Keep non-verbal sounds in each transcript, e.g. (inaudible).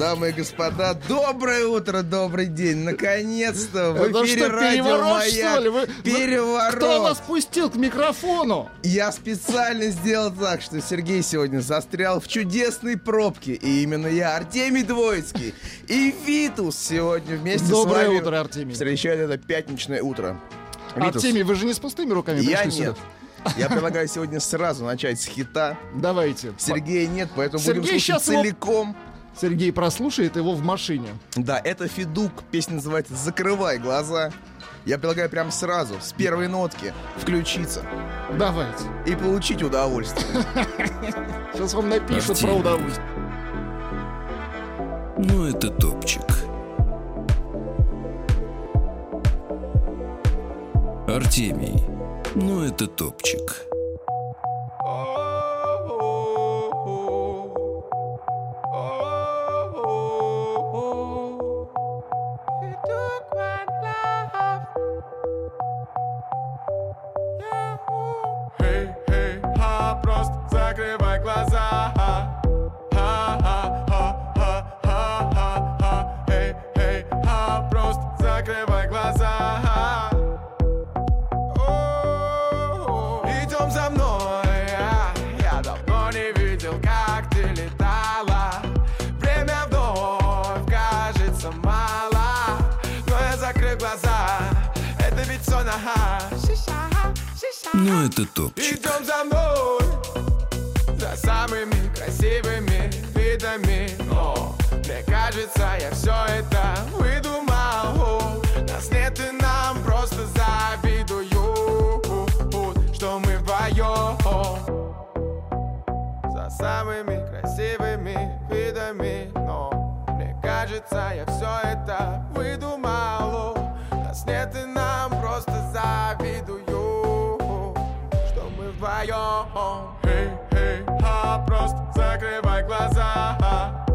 Дамы и господа, доброе утро, добрый день. Наконец-то в Это эфире что, радио «Маяк». Вы- Переворот. Кто вас пустил к микрофону? Я специально сделал так, что Сергей сегодня застрял в чудесной пробке. И именно я, Артемий Двоицкий и Витус сегодня вместе Доброе с вами утро, Артемий. встречают это пятничное утро. Витус, Артемий, вы же не с пустыми руками я пришли нет. сюда? Я (laughs) предлагаю сегодня сразу начать с хита. Давайте. Сергея нет, поэтому Сергей будем слушать его- целиком. Сергей прослушает его в машине. Да, это Федук. Песня называется «Закрывай глаза». Я предлагаю прям сразу, с первой нотки, включиться Давайте. и получить удовольствие. (laughs) Сейчас вам напишут Артемий. про удовольствие. Ну, это топчик. Артемий. Ну, это топчик. Эй, закрывай глаза. Ха, ха, ха, ха, ха, ха, ха, ха. Эй, эй, ха, просто закрывай глаза. О, Идем за мной, я давно не видел, как ты летала. Время вновь кажется мало, но я закрыл глаза. Это ведь сон, ага. Шиша, шиша. Ну, это топчик. Идем за мной самыми красивыми видами Но мне кажется, я все это выдумал. Нас нет и нам просто завидуют Что мы вдвоем Эй, эй, ха, просто закрывай глаза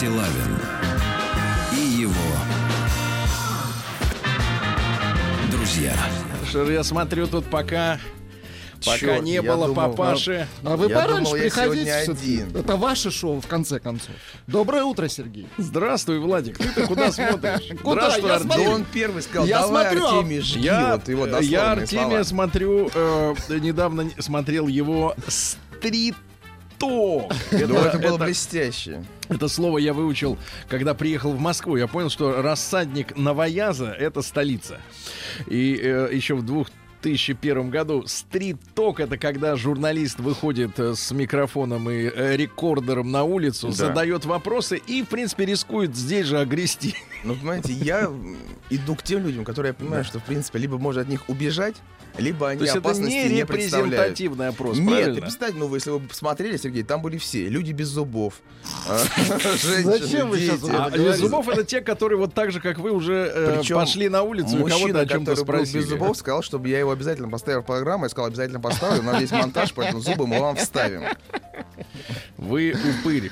Стилавин и его друзья. Шер, я смотрю тут пока... Пока Чёрт, не было думал, папаши. А вы Я пораньше думал, приходите. один. Это ваше шоу, в конце концов. Доброе утро, Сергей. Здравствуй, Владик. Ты-то куда смотришь? (laughs) Куда? Здравствуй, Я смотрю. он первый сказал, Я давай, смотрю, а- Артемий, жги Я, вот его я Артемия слова. смотрю, э, недавно не- смотрел его стрит стриток. Ну, это было блестяще. Это слово я выучил, когда приехал в Москву. Я понял, что рассадник Новояза — это столица. И э, еще в двух 2001 году. Стрит-ток — это когда журналист выходит э, с микрофоном и э, рекордером на улицу, Да. задает вопросы и, в принципе, рискует здесь же огрести. Ну, понимаете, я иду к тем людям, которые я понимаю, что, в принципе, либо можно от них убежать, либо они То есть это опасности не не, представляют. репрезентативный опрос, Нет, правильно? ты представь, ну, вы, если вы посмотрели, Сергей, там были все. Люди без зубов. а, (laughs) Зачем вы это А без зубов это те, которые вот так же, как вы, уже э, пошли на улицу и кого-то Мужчина, о чем-то спросили. без зубов, сказал, чтобы я его обязательно поставил в программу. Я сказал, обязательно поставлю. У нас есть монтаж, поэтому зубы мы вам вставим. Вы упырь.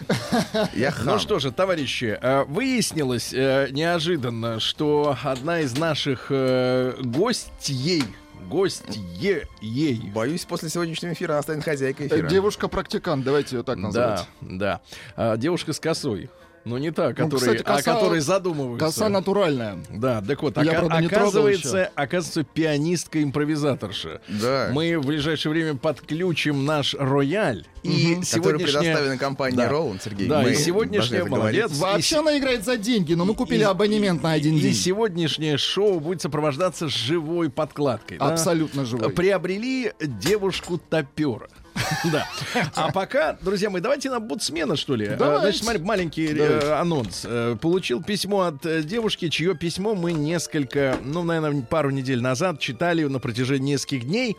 Я хам. Ну что же, товарищи, э, выяснилось э, неожиданно, что одна из наших э, гостей, гостье ей, Боюсь, после сегодняшнего эфира она станет хозяйкой эфира. Девушка-практикант, давайте ее так называть. да, да, А, девушка с косой, но не та, Ну, которая, кстати, коса- о которой задумываются. Коса натуральная. Да, так вот, Я, ока- правда, оказывается, оказывается, пианистка-импровизаторша. Да. Мы в ближайшее время подключим наш рояль. И Который сегодняшняя... предоставлен компанией Да. Роланд, Сергей. Да, Мы и сегодняшняя молодец. Вообще И- она играет за деньги, но мы купили и- абонемент на один и день. сегодняшнее шоу будет сопровождаться живой подкладкой. да? Абсолютно живой. Приобрели девушку топера. (laughs) Да. А пока, друзья мои, давайте на бутсмена, что ли. Давайте. Э, Значит, смотри, маленький э, Давайте. анонс. Э, Получил письмо от девушки, чье письмо мы несколько, ну, наверное, пару недель назад читали на протяжении нескольких дней.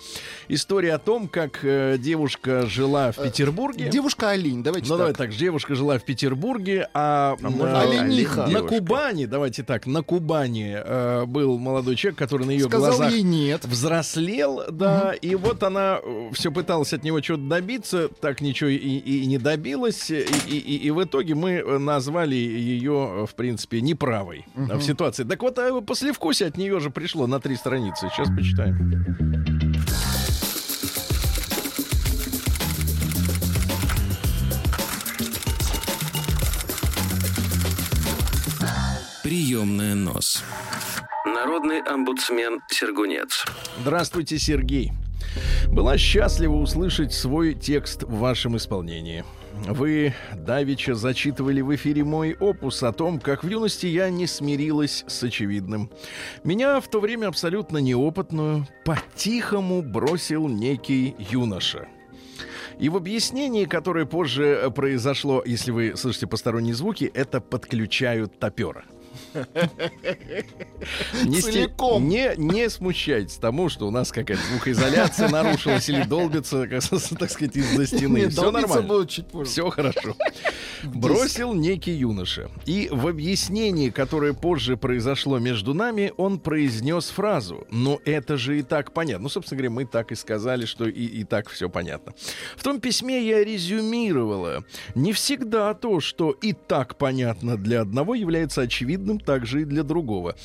История о том, как девушка жила в Петербурге. Девушка Олень, давайте Ну, давай так. так, девушка жила в Петербурге, а, можно э, Олениха. на? Кубани, давайте так, на Кубани э, был молодой человек, который на ее Сказал глазах ей нет. взрослел, да, и вот она все пыталась от него чего-то добиться, так ничего и, и не добилась, и, и- и- в итоге мы э, назвали ее, э, в принципе, неправой э, в ситуации. Так вот, э, послевкусие от нее же пришло на три страницы. Сейчас почитаем. Приемная нос. Народный омбудсмен Сергунец. Здравствуйте, Сергей. Была счастлива услышать свой текст в вашем исполнении. Вы давеча зачитывали в эфире мой опус о том, как в юности я не смирилась с очевидным. Меня в то время абсолютно неопытную по-тихому бросил некий юноша. И в объяснении, которое позже э, произошло, если вы слышите посторонние звуки, это подключают топера. Не, Целиком. не, не смущайтесь тому, что у нас какая-то звукоизоляция нарушилась или долбится, как, так сказать, из-за стены. Все нормально. Все хорошо. Бросил некий юноша. И в объяснении, которое позже произошло между нами, он произнес фразу. Ну, это же и так понятно. Ну, собственно говоря, мы так и сказали, что и, и так все понятно. В том письме я резюмировала. Не всегда то, что и так понятно для одного, является очевидным также и для другого.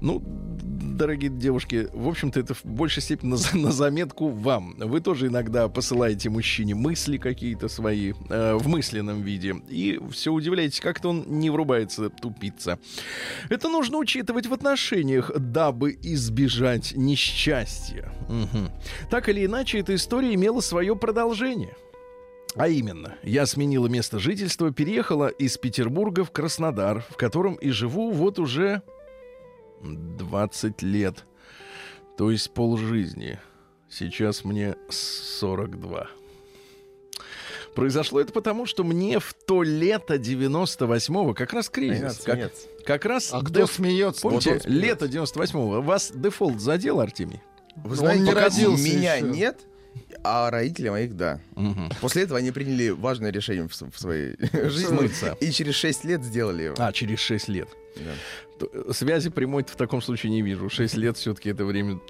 Ну, дорогие девушки, в общем-то, это в большей степени на, (laughs) на заметку вам. Вы тоже иногда посылаете мужчине мысли какие-то свои э, в мысленном виде. И все удивляетесь, как-то он не врубается, тупица. Это нужно учитывать в отношениях, дабы избежать несчастья. Мгм. Так или иначе, эта история имела свое продолжение. А именно, я сменила место жительства, переехала из Петербурга в Краснодар, в котором и живу вот уже 20 лет. То есть полжизни. Сейчас мне 42. Произошло это потому, что мне в то лето 98-го, как раз кризис, как, Смеяться. как раз... А кто деф- смеется? Помните, Вот он смеется. лето 98-го, вас дефолт задел, Артемий? Вы Он знаете, не пока родился меня еще. нет, а родителей моих да. Мгм. После этого они приняли важное решение в, в своей жизни. Смыться. И через 6 лет сделали его. А, через 6 лет. Да. Э, Связи прямой в таком случае не вижу. 6 лет все-таки это время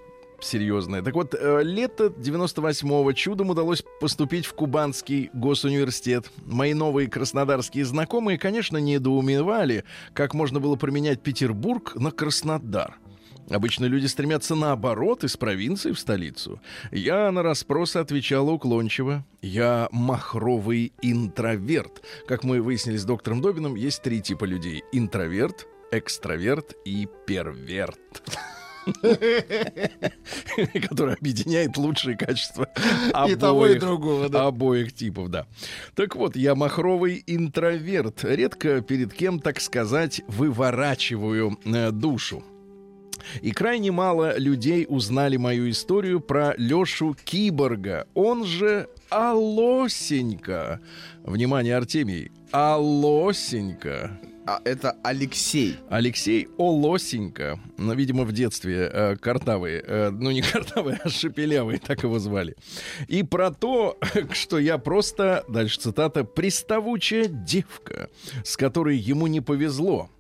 серьезное. Так вот, э, лето 98-го чудом удалось поступить в Кубанский госуниверситет. Мои новые краснодарские знакомые, конечно, недоумевали, как можно было променять Петербург на Краснодар. Обычно люди стремятся наоборот из провинции в столицу. Я на расспросы отвечала уклончиво. Я махровый интроверт. Как мы выяснили с доктором Добиным, есть три типа людей. Интроверт, экстраверт и перверт. (laughs) который объединяет лучшие качества (laughs) И того, и обоих другого, да. Обоих типов, да. Так вот, я махровый интроверт. Редко перед кем, так сказать, выворачиваю э, душу. И крайне мало людей узнали мою историю про Лешу Киборга. Он же Алосенька. Внимание, Артемий. Алосенька. А это Алексей. Алексей Олосенька, ну, видимо, в детстве э, картавый, э, ну не картавый, а шепелявый, так его звали. И про то, (laughs) что я просто, дальше цитата, приставучая девка, с которой ему не повезло.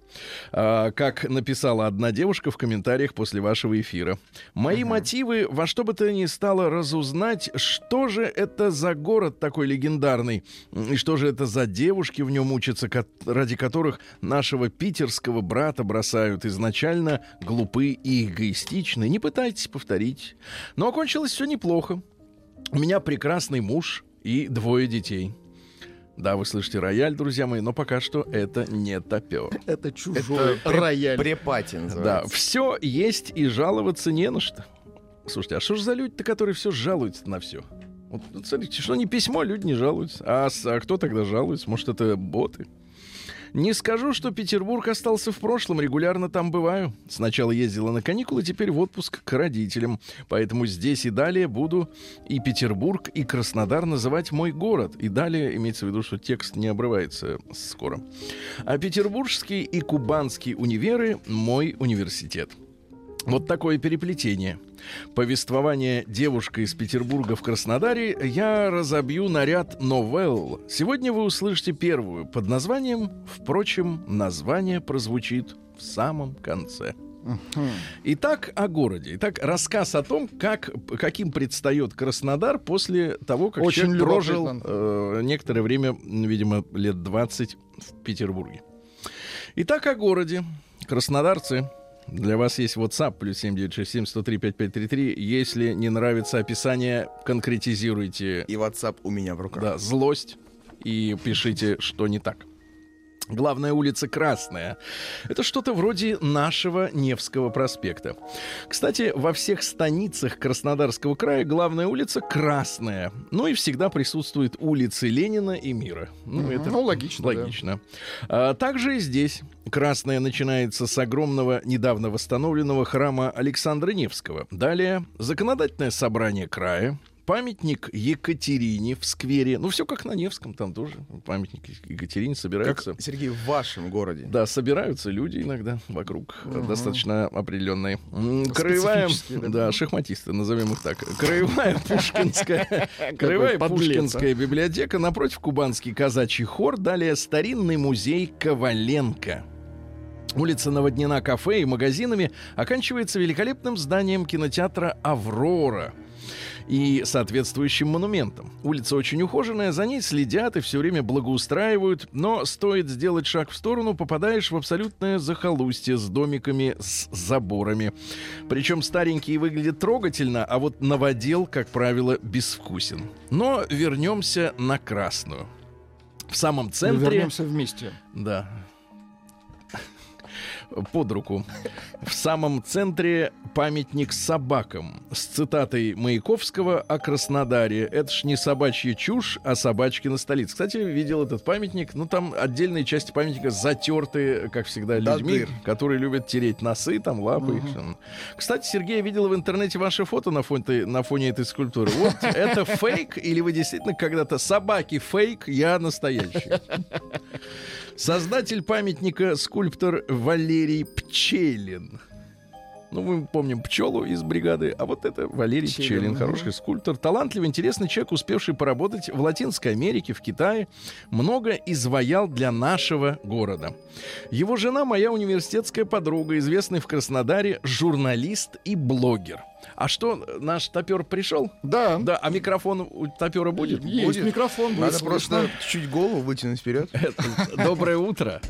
А, как написала одна девушка в комментариях после вашего эфира. Мои мотивы во что бы то ни стало разузнать, что же это за город такой легендарный, и что же это за девушки в нем учатся, ради которых нашего питерского брата бросают изначально глупы и эгоистичны. Не пытайтесь повторить. Но окончилось все неплохо. У меня прекрасный муж и двое детей. Да, вы слышите рояль, друзья мои, но пока что это не топер. Это чужой Это рояль. Препати Да, все есть и жаловаться не на что. Слушайте, а что же за люди-то, которые все жалуются на все? Вот, вот смотрите, что не письмо, люди не жалуются. А, а кто тогда жалуется? Может, это боты? Не скажу, что Петербург остался в прошлом, регулярно там бываю. Сначала ездила на каникулы, теперь в отпуск к родителям. Поэтому здесь и далее буду и Петербург, и Краснодар называть мой город. И далее имеется в виду, что текст не обрывается скоро. А петербургский и кубанский универы — мой университет. Вот такое переплетение. Повествование «Девушка из Петербурга в Краснодаре» я разобью на ряд новелл. Сегодня вы услышите первую под названием, впрочем, название прозвучит в самом конце. Итак, о городе. Итак, рассказ о том, как, каким предстает Краснодар после того, как Очень человек прожил э, некоторое время, видимо, лет 20 в Петербурге. Итак, о городе. Краснодарцы, для вас есть WhatsApp, плюс 7967-103-5533. Если не нравится описание, конкретизируйте И WhatsApp у меня в руках. да, злость и пишите, что не так. Главная улица Красная. Это что-то вроде нашего Невского проспекта. Кстати, во всех станицах Краснодарского края главная улица Красная. Ну и всегда присутствуют улицы Ленина и Мира. Ну, Мгм. это Ну, логично, да. Логично. А, также и здесь. Красная начинается с огромного, недавно восстановленного храма Александра Невского. Далее законодательное собрание края. Памятник Екатерине в сквере. Ну, все как на Невском, там тоже памятник Екатерине Как, собираются. Сергей, в вашем городе. Да, собираются люди иногда вокруг, э, достаточно определенные. Краевая, да. да, шахматисты, назовем их так. Краевая (laughs) Пушкинская, краевая а. Пушкинская библиотека, напротив Кубанский казачий хор, далее старинный музей Коваленко. Улица наводнена кафе и магазинами, оканчивается великолепным зданием кинотеатра «Аврора» и соответствующим монументом. Улица очень ухоженная, за ней следят и все время благоустраивают, но стоит сделать шаг в сторону, попадаешь в абсолютное захолустье с домиками с заборами. Причем старенький выглядит трогательно, а вот новодел, как правило, безвкусен. Но вернемся на Красную. В самом Мы центре... вернемся вместе. Да. Под руку. В самом центре памятник собакам с цитатой Маяковского о Краснодаре. Это ж не собачья чушь, а собачки на столице. Кстати, видел этот памятник. Ну, там отдельные части памятника затерты, как всегда, людьми, которые любят тереть носы, там, лапы. всё. Кстати, Сергей, я видел в интернете ваше фото на фоне, на фоне этой скульптуры. Вот это фейк или вы действительно когда-то собаки фейк, я настоящий? Создатель памятника скульптор Валерий Пчелин. Ну, мы помним пчелу из бригады, а вот это Валерий Пчелин, Пчелин, хороший скульптор, талантливый, интересный человек, успевший поработать в Латинской Америке, в Китае, много изваял для нашего города. Его жена моя университетская подруга, известный в Краснодаре журналист и блогер. А что, наш топер пришел? Да. Да, а микрофон у топера будет? Есть Будет. микрофон, будет Надо просто чуть голову вытянуть вперед. (laughs) Доброе утро.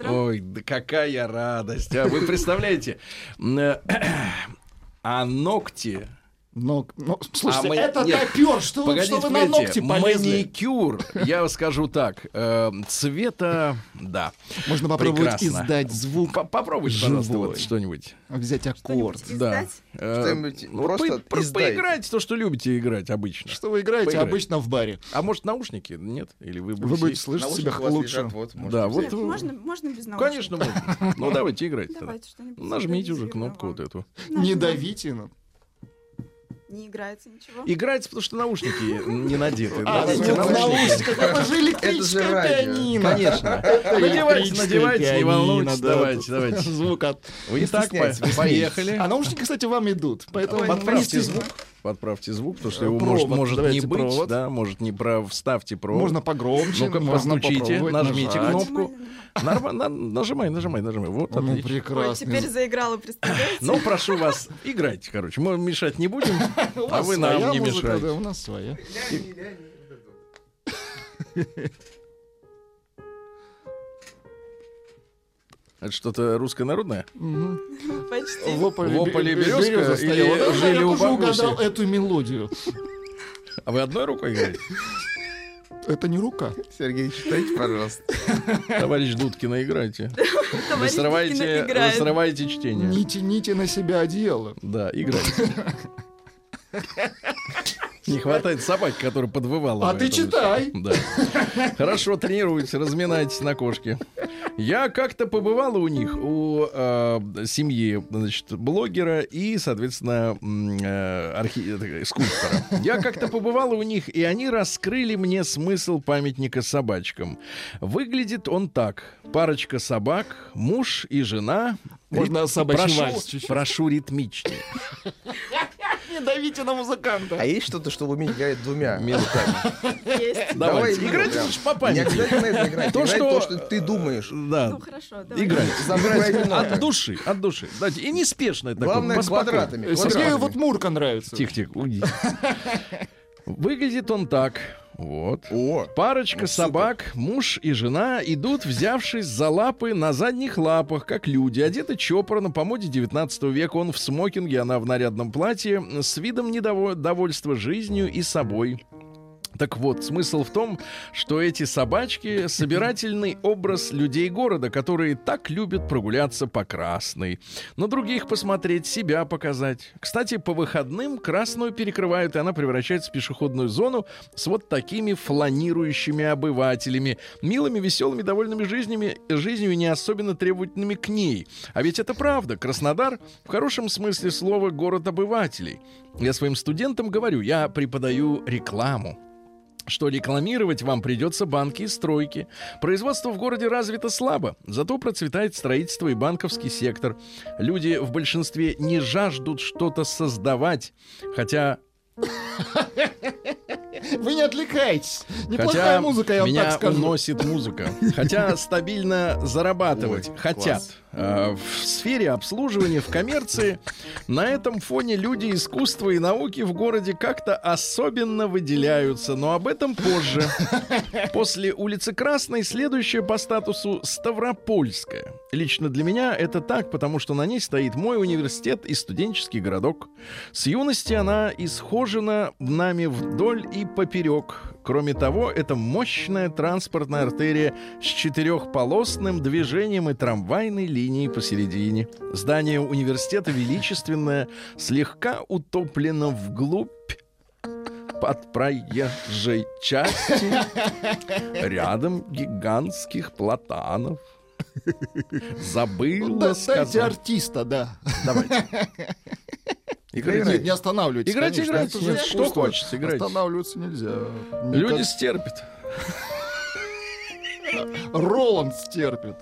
Ой, да какая радость. А вы представляете, э, (clears throat) а ногти Но, ну, слушайте, А мы- это нет, топер, что, вы- что вы на ногти полезли? маникюр, я скажу так, э, цвета, да. Можно попробовать Прекрасно. издать звук, По- Попробуйте, пожалуйста, вот что-нибудь. взять аккорд. Что-нибудь Да. Э, Что-нибудь ну, просто по- по- издайте. Поиграйте то, что любите играть обычно. Что вы играете Поиграй. обычно в баре? А может, наушники? Нет? Или вы Вы будете слышать себя лучше. лежат, вот, Да, вот Нет, вы- можно, можно без наушников. Конечно, можно. Ну, давайте играть. Давайте что-нибудь. Нажмите уже кнопку вам. вот эту. Не давите. Ну. Не играется ничего. Играется, потому что наушники не надеты. А, наушники. наушниках, это же электрическое пианино. Конечно. (laughs) Надевайте, надевайте, не волнуйтесь. да. Давайте, давайте. Звук от... Вы Итак, поехали. А наушники, кстати, вам идут. Поэтому Подправьте не звук. Подправьте звук, потому что Э, его провод, может, может не быть. провод. Да, может не прав. Вставьте провод. Можно погромче, Ну-ка, можно постучите, нажмите нажать. кнопку. Нормально, Норма- нормально. на- Нажимай, нажимай, нажимай. Вот, Ну, отлично. Ой, прекрасно. теперь заиграла, представляете? Ну, прошу вас, играйте, короче. Мы мешать не будем, (laughs) а вы нам не да, у нас своя. (laughs) Это что-то русское народное? Почти. Вополи бе- березка или. Да, жили я у тоже бабуси? угадал эту мелодию. А вы одной рукой играете? Это не рука. Сергей, читайте, пожалуйста. Товарищ Дудкина, играйте. Вы срываете, вы срываете чтение. Не тяните на себя одеяло. Да, играйте. (laughs) Не хватает собаки, которая подвывала. А ты читай. Да. Хорошо, тренируйтесь, разминайтесь на кошке. Я как-то побывала у них, у э, семьи, значит, блогера и, соответственно, э, архи- э, скульптора. Я как-то побывала у них, и они раскрыли мне смысл памятника собачкам. Выглядит он так. Парочка собак, муж и жена. Можно Рит- собачий прошу, вальс чуть-чуть. прошу ритмичнее. (laughs) Не давите на музыканта. А есть что-то, что вы умеете играть двумя? Минутами. Есть. Давайте, играйте прям. лучше по Не памяти. обязательно это играть. То, Играть что- то, что ты думаешь. (laughs) Да, Ну хорошо, давай. Играйте ноты. от души, от души. И неспешно это Главное, поспокойно. квадратами. Сергею вот Мурка нравится. Тихо, тихо, уйди. Выглядит он так. Вот. О, Парочка Ну, супер. собак, муж и жена, идут, взявшись за лапы на задних лапах, как люди. Одеты чопорно, по моде 19 века. Он в смокинге, она в нарядном платье, с видом недовольства жизнью и собой. Так вот, смысл в том, что эти собачки — собирательный образ людей города, которые так любят прогуляться по Красной. На других посмотреть, себя показать. Кстати, по выходным Красную перекрывают, и она превращается в пешеходную зону с вот такими фланирующими обывателями. Милыми, веселыми, довольными жизнями, жизнью и не особенно требовательными к ней. А ведь это правда. Краснодар в хорошем смысле слова город обывателей. Я своим студентам говорю, я преподаю рекламу что рекламировать вам придется банки и стройки. Производство в городе развито слабо, зато процветает строительство и банковский сектор. Люди в большинстве не жаждут что-то создавать, хотя, (laughs) Вы не отвлекайтесь. Неплохая хотя музыка, я вам меня так скажу. уносит музыка. Хотя (laughs) стабильно зарабатывать Ой, хотят. класс. Э, В сфере обслуживания, в коммерции на этом фоне люди искусства и науки в городе как-то особенно выделяются, но об этом позже. После улицы Красной следующая по статусу Ставропольская. Лично для меня это так, потому что на ней стоит мой университет и студенческий городок. С юности она исхожена нами вдоль и поперек. Кроме того, это мощная транспортная артерия с четырехполосным движением и трамвайной линией посередине. Здание университета величественное, слегка утоплено вглубь под проезжей части рядом гигантских платанов. (laughs) Забыла Ну, да, сказать. артиста, да. Давайте. Играйте. Нет, не останавливайтесь. Играйте, конечно, играйте. это же что хочется, играйте. Останавливаться нельзя. Люди Никак- стерпят. (laughs) Роланд стерпит.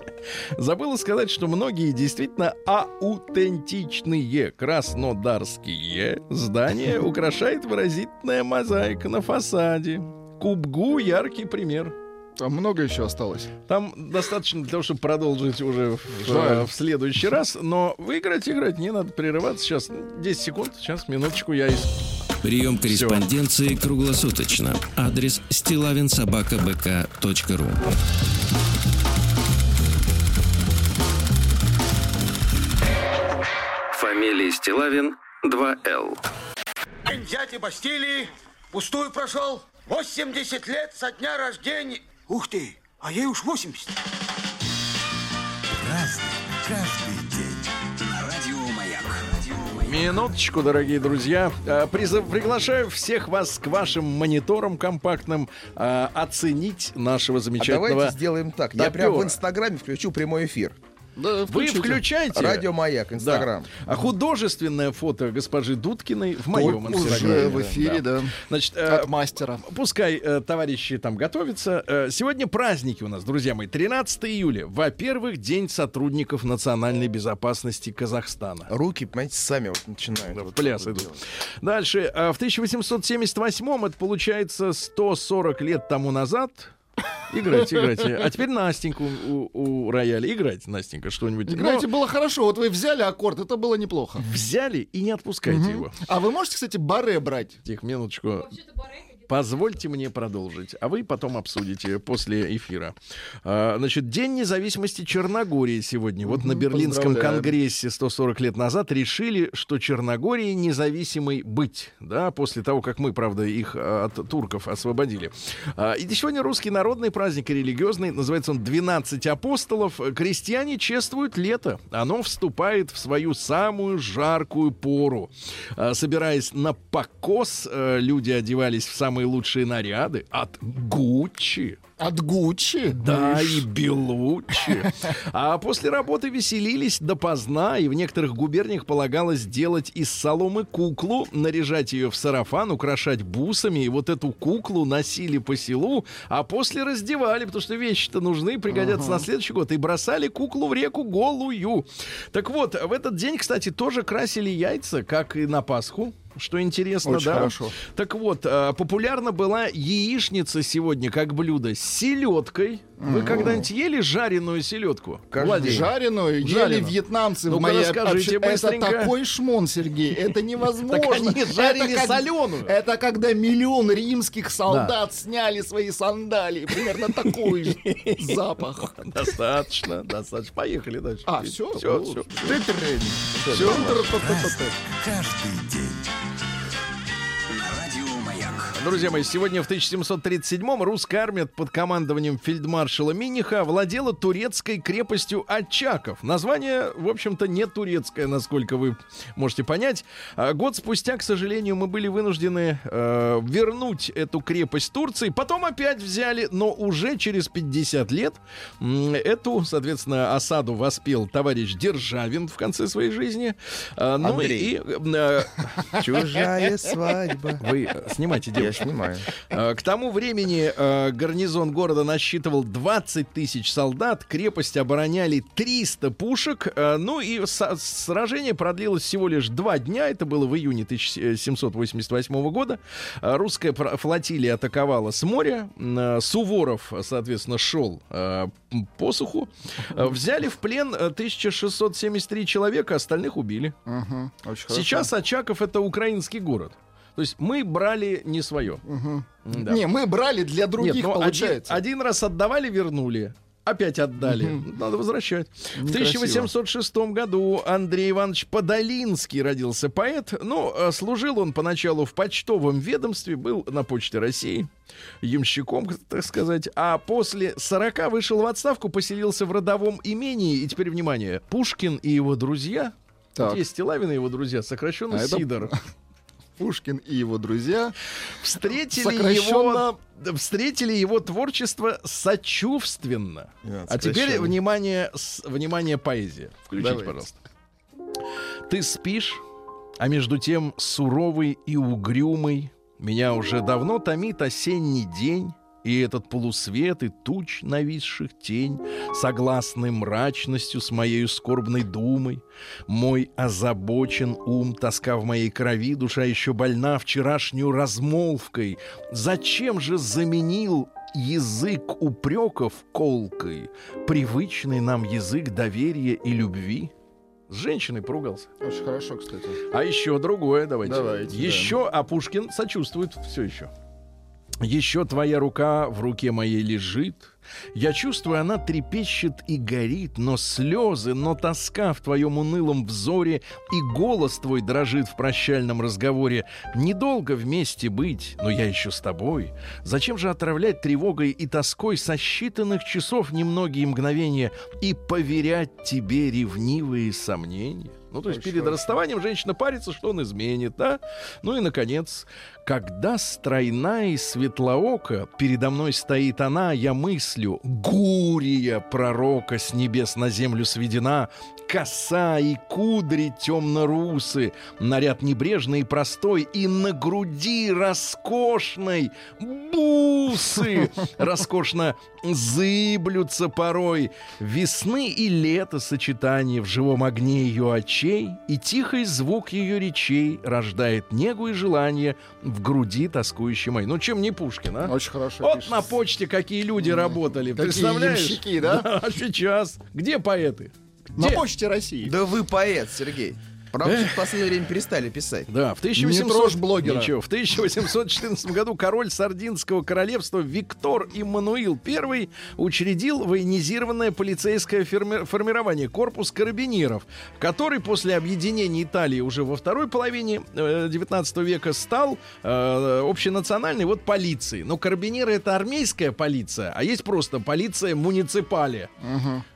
Забыла сказать, что многие действительно аутентичные краснодарские здания украшает выразительная мозаика на фасаде. Кубгу яркий пример. Там много еще осталось. Там достаточно для того, чтобы продолжить уже в, э, в следующий раз. Но вы играть, не надо прерываться. Сейчас 10 секунд, сейчас минуточку я из... Прием корреспонденции круглосуточно. Адрес стилавинсобакабк.ру Фамилия Стилавин 2Л. взятия Бастилии пустую прошел. 80 лет со дня рождения. Ух ты, а ей уж 80. Минуточку, дорогие друзья. Э, призыв- приглашаю всех вас к вашим мониторам компактным э, оценить нашего А замечательного... давайте сделаем так. Я прям в топера. Инстаграме включу прямой эфир. Да, Вы включайте. Радио Маяк, Инстаграм. Да. А художественное фото госпожи Дудкиной в моем Уже инстаграме. в эфире, да. Значит, э, От мастера. Пускай э, товарищи там готовятся. Э, сегодня праздники у нас, друзья мои. 13 июля. Во-первых, День сотрудников национальной безопасности Казахстана. Руки, понимаете, сами вот начинают. В пляс идут. Дальше. э, В 1878-м, это получается 140 лет тому назад, Играйте, играйте. А теперь Настеньку у, у рояля. Играйте, Настенька, что-нибудь. Играйте, Но было хорошо. Вот вы взяли аккорд, это было неплохо. взяли и не отпускайте его. А вы можете, кстати, баре брать? Тихо, минуточку. Позвольте мне продолжить, а вы потом обсудите после эфира. А, значит, День независимости Черногории сегодня. Вот на Берлинском конгрессе 140 лет назад решили, что Черногории независимой быть, да, после того, как мы, правда, их а, от турков освободили. А, И сегодня русский народный праздник и религиозный, называется он «12 апостолов». Крестьяне чествуют лето. Оно вступает в свою самую жаркую пору. Собираясь на покос, э, люди одевались в самые лучшие наряды от Гуччи. От Гуччи? Да, и Белуччи. (laughs) А после работы веселились допоздна, и в некоторых губерниях полагалось делать из соломы куклу, наряжать ее в сарафан, украшать бусами, и вот эту куклу носили по селу, а после раздевали, потому что вещи-то нужны, пригодятся на следующий год, и бросали куклу в реку голую. Так вот, в этот день, кстати, тоже красили яйца, как и на Пасху. Что интересно, Очень да? хорошо. Так вот, э, популярна была яичница сегодня как блюдо с селедкой. Вы когда-нибудь ели жареную селедку? Владимир? Жареную ели Жареную. вьетнамцы в Ну-ка, моей расскажите быстренько. Это такой шмон, Сергей, это невозможно. (laughs) Так они жарили это как- соленую. Это когда миллион римских солдат сняли свои сандалии. Примерно такой же (laughs) запах. Достаточно, достаточно. Поехали дальше. А? Все, все. Всё. Каждый день. Друзья мои, сегодня в 1737-м русская армия под командованием фельдмаршала Миниха владела турецкой крепостью Очаков. Название, в общем-то, не турецкое, насколько вы можете понять. А Год спустя, к сожалению, мы были вынуждены э, вернуть эту крепость Турции. Потом опять взяли, но уже через 50 лет эту, соответственно, осаду воспел товарищ Державин в конце своей жизни. А, ну Андрей. и... э, Чужая (laughs) свадьба. вы э, снимайте Я снимаю. (laughs) Э, К тому времени э, гарнизон города насчитывал 20 тысяч солдат, крепость обороняли 300 пушек, э, ну и сражение продлилось всего лишь два дня, это было в июне 1788 года. Русская флотилия атаковала с моря, Суворов, соответственно, шел по суху. Взяли в плен э, 1673 человека, остальных убили. Хорошо. Сейчас Очаков это украинский город. То есть мы брали не свое. Да. Не, мы брали для других, Нет, ну, один, получается. один раз отдавали, вернули. Опять отдали. Надо возвращать. В Некрасиво. 1806 году Андрей Иванович Подолинский родился поэт. Ну, э, служил он поначалу в почтовом ведомстве, был на почте России, ямщиком, так сказать. А после 40 вышел в отставку, поселился в родовом имении. И теперь, внимание, Пушкин и его друзья, Так. есть Стилавин и его друзья, сокращенно А это Сидор. (laughs) Пушкин и его друзья. встретили Сокращенно- его, встретили его творчество сочувственно. А теперь внимание, с- внимание поэзия. Включите, Давайте. пожалуйста. Ты спишь, а между тем суровый и угрюмый меня уже давно томит осенний день. И этот полусвет и туч нависших тень, Согласны мрачностью с моею скорбной думой, Мой озабочен ум, тоска в моей крови, Душа еще больна вчерашнюю размолвкой. Зачем же заменил язык упреков колкой Привычный нам язык доверия и любви? С женщиной поругался. Очень хорошо, кстати. А еще другое, давайте. Давайте, да. Еще, а Пушкин сочувствует все еще. Еще твоя рука в руке моей лежит, Я чувствую, она трепещет и горит, но слезы, но тоска в твоем унылом взоре и голос твой дрожит в прощальном разговоре. Недолго вместе быть, но я еще с тобой. Зачем же отравлять тревогой и тоской со считанных часов немногие мгновения и поверять тебе ревнивые сомнения? Ну, то есть перед расставанием женщина парится, что он изменит, да? Ну и, наконец, когда стройна и светлоока передо мной стоит она, я мыслю, гурия пророка с небес на землю сведена, коса и кудри темно-русы, наряд небрежный и простой, и на груди роскошной бусы роскошно зыблются порой. Весны и лето сочетание в живом огне ее очей, и тихий звук ее речей рождает негу и желание в груди тоскующей моей. Ну, чем не Пушкин, а? Очень хорошо Вот пишется. на почте какие люди работали. Какие Представляешь? ямщики, да? (laughs) А сейчас? Где поэты? На Где? почте России. Да вы поэт, Сергей. Правда, что в последнее время перестали писать. Да, в Не 1800... трожь блогера. Ничего, в 1814 году король Сардинского королевства Виктор Иммануил I учредил военизированное полицейское ферми- формирование корпус карабинеров, который после объединения Италии уже во второй половине э, 19 века стал э, общенациональной вот полицией. Но карабинеры это армейская полиция, а есть просто полиция муниципалия.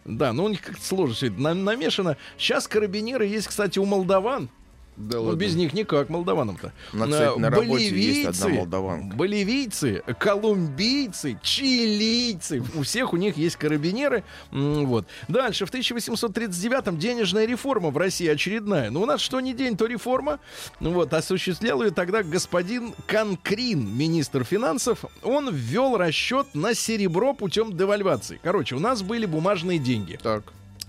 Да, ну у них как-то сложно все это на- намешано. Сейчас карабинеры есть, кстати, у молдаван. Да Ну, ладно. без них никак, молдаванам-то. У нас, кстати, на работе есть одна боливийцы. Боливийцы, колумбийцы, чилийцы. У всех у них есть карабинеры. Вот. Дальше, в 1839-м денежная реформа в России очередная. Ну, у нас что ни день, то реформа. Вот. Осуществлял ее тогда господин Конкрин, министр финансов. Он ввел расчет на серебро путем девальвации. Короче, у нас были бумажные деньги Так.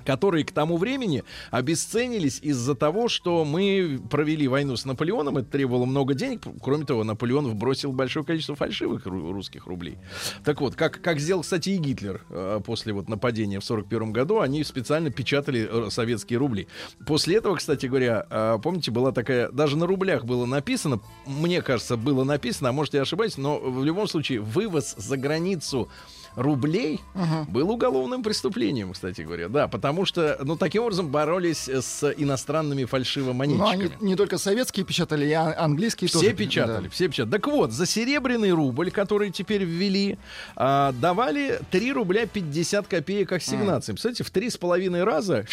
Которые к тому времени обесценились из-за того, что мы провели войну с Наполеоном, это требовало много денег. Кроме того, Наполеон вбросил большое количество фальшивых ру- русских рублей. Так вот, как, как сделал, кстати, и Гитлер э, после вот нападения в 41 году, они специально печатали э, советские рубли. После этого, кстати говоря, э, помните, была такая, даже на рублях было написано, мне кажется, было написано, а может я ошибаюсь, но в любом случае вывоз за границу рублей был уголовным преступлением, кстати говоря. Да, потому что, ну, таким образом боролись с иностранными Но они фальшивомонетчиками. не только советские печатали, а- английские Все тоже. печатали, Да. все печатали. Так вот, за серебряный рубль, который теперь ввели, а, давали 3 рубля 50 копеек ассигнации. Представляете, в три с половиной раза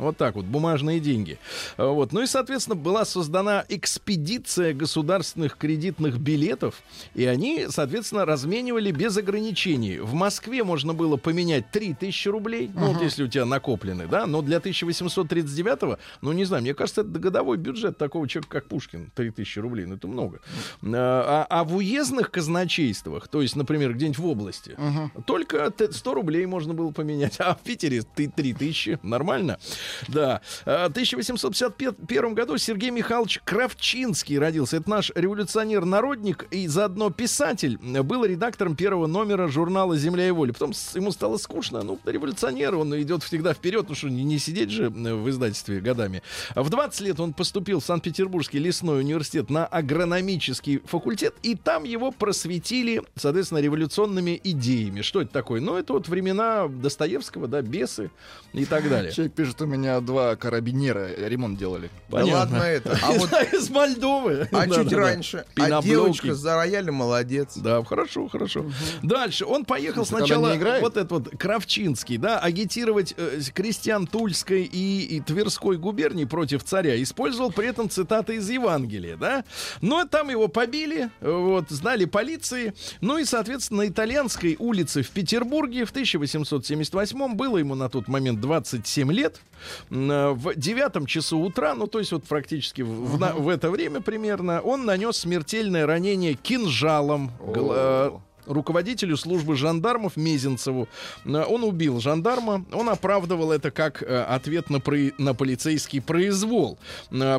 вот так вот, бумажные деньги. А, Вот. Ну и, соответственно, была создана экспедиция государственных кредитных билетов, и они, соответственно, разменивали без ограничений. В Москве можно было поменять 3000 рублей, ну вот если у тебя накоплены, да, но для 1839, ну не знаю, мне кажется, это годовой бюджет такого человека, как Пушкин, 3000 рублей, ну это много. А, а в уездных казначействах, то есть, например, где-нибудь в области, только т- 100 рублей можно было поменять, (laughs) а в Питере ты 3000, нормально. Да. А, В 1851 году Сергей Михайлович Кравчинский родился. Это наш революционер-народник и заодно писатель. Был редактором первого номера журнала «Земля и воля». Потом ему стало скучно. Ну, революционер, он идет всегда вперед, ну что, не, не сидеть же э, в издательстве годами. В 20 лет он поступил в Санкт-Петербургский лесной университет на агрономический факультет, и там его просветили, соответственно, революционными идеями. Что это такое? Ну, это вот времена Достоевского, да, бесы и так далее. Человек пишет, у меня два карабинера ремонт делали. Да ладно это. А вот (laughs) из Мольдовы. а чуть раньше. А девочка за роялем молодец. Да, хорошо, хорошо. Дальше он поехал сначала вот этот вот Кравчинский, да, агитировать э, крестьян Тульской и, Тверской губернии против царя. Использовал при этом цитаты из Евангелия, да. Но там его побили, э, вот, знали полиции. Ну и, соответственно, на итальянской улице в Петербурге в 1878 было ему на тот момент 27 лет. Э, В девятом часу утра, ну то есть вот практически в, в в это время примерно, он нанес смертельное ранение кинжалом э, руководителю службы жандармов Мезенцеву. Э, Он убил жандарма, он оправдывал это как ответ на, прои- на полицейский произвол.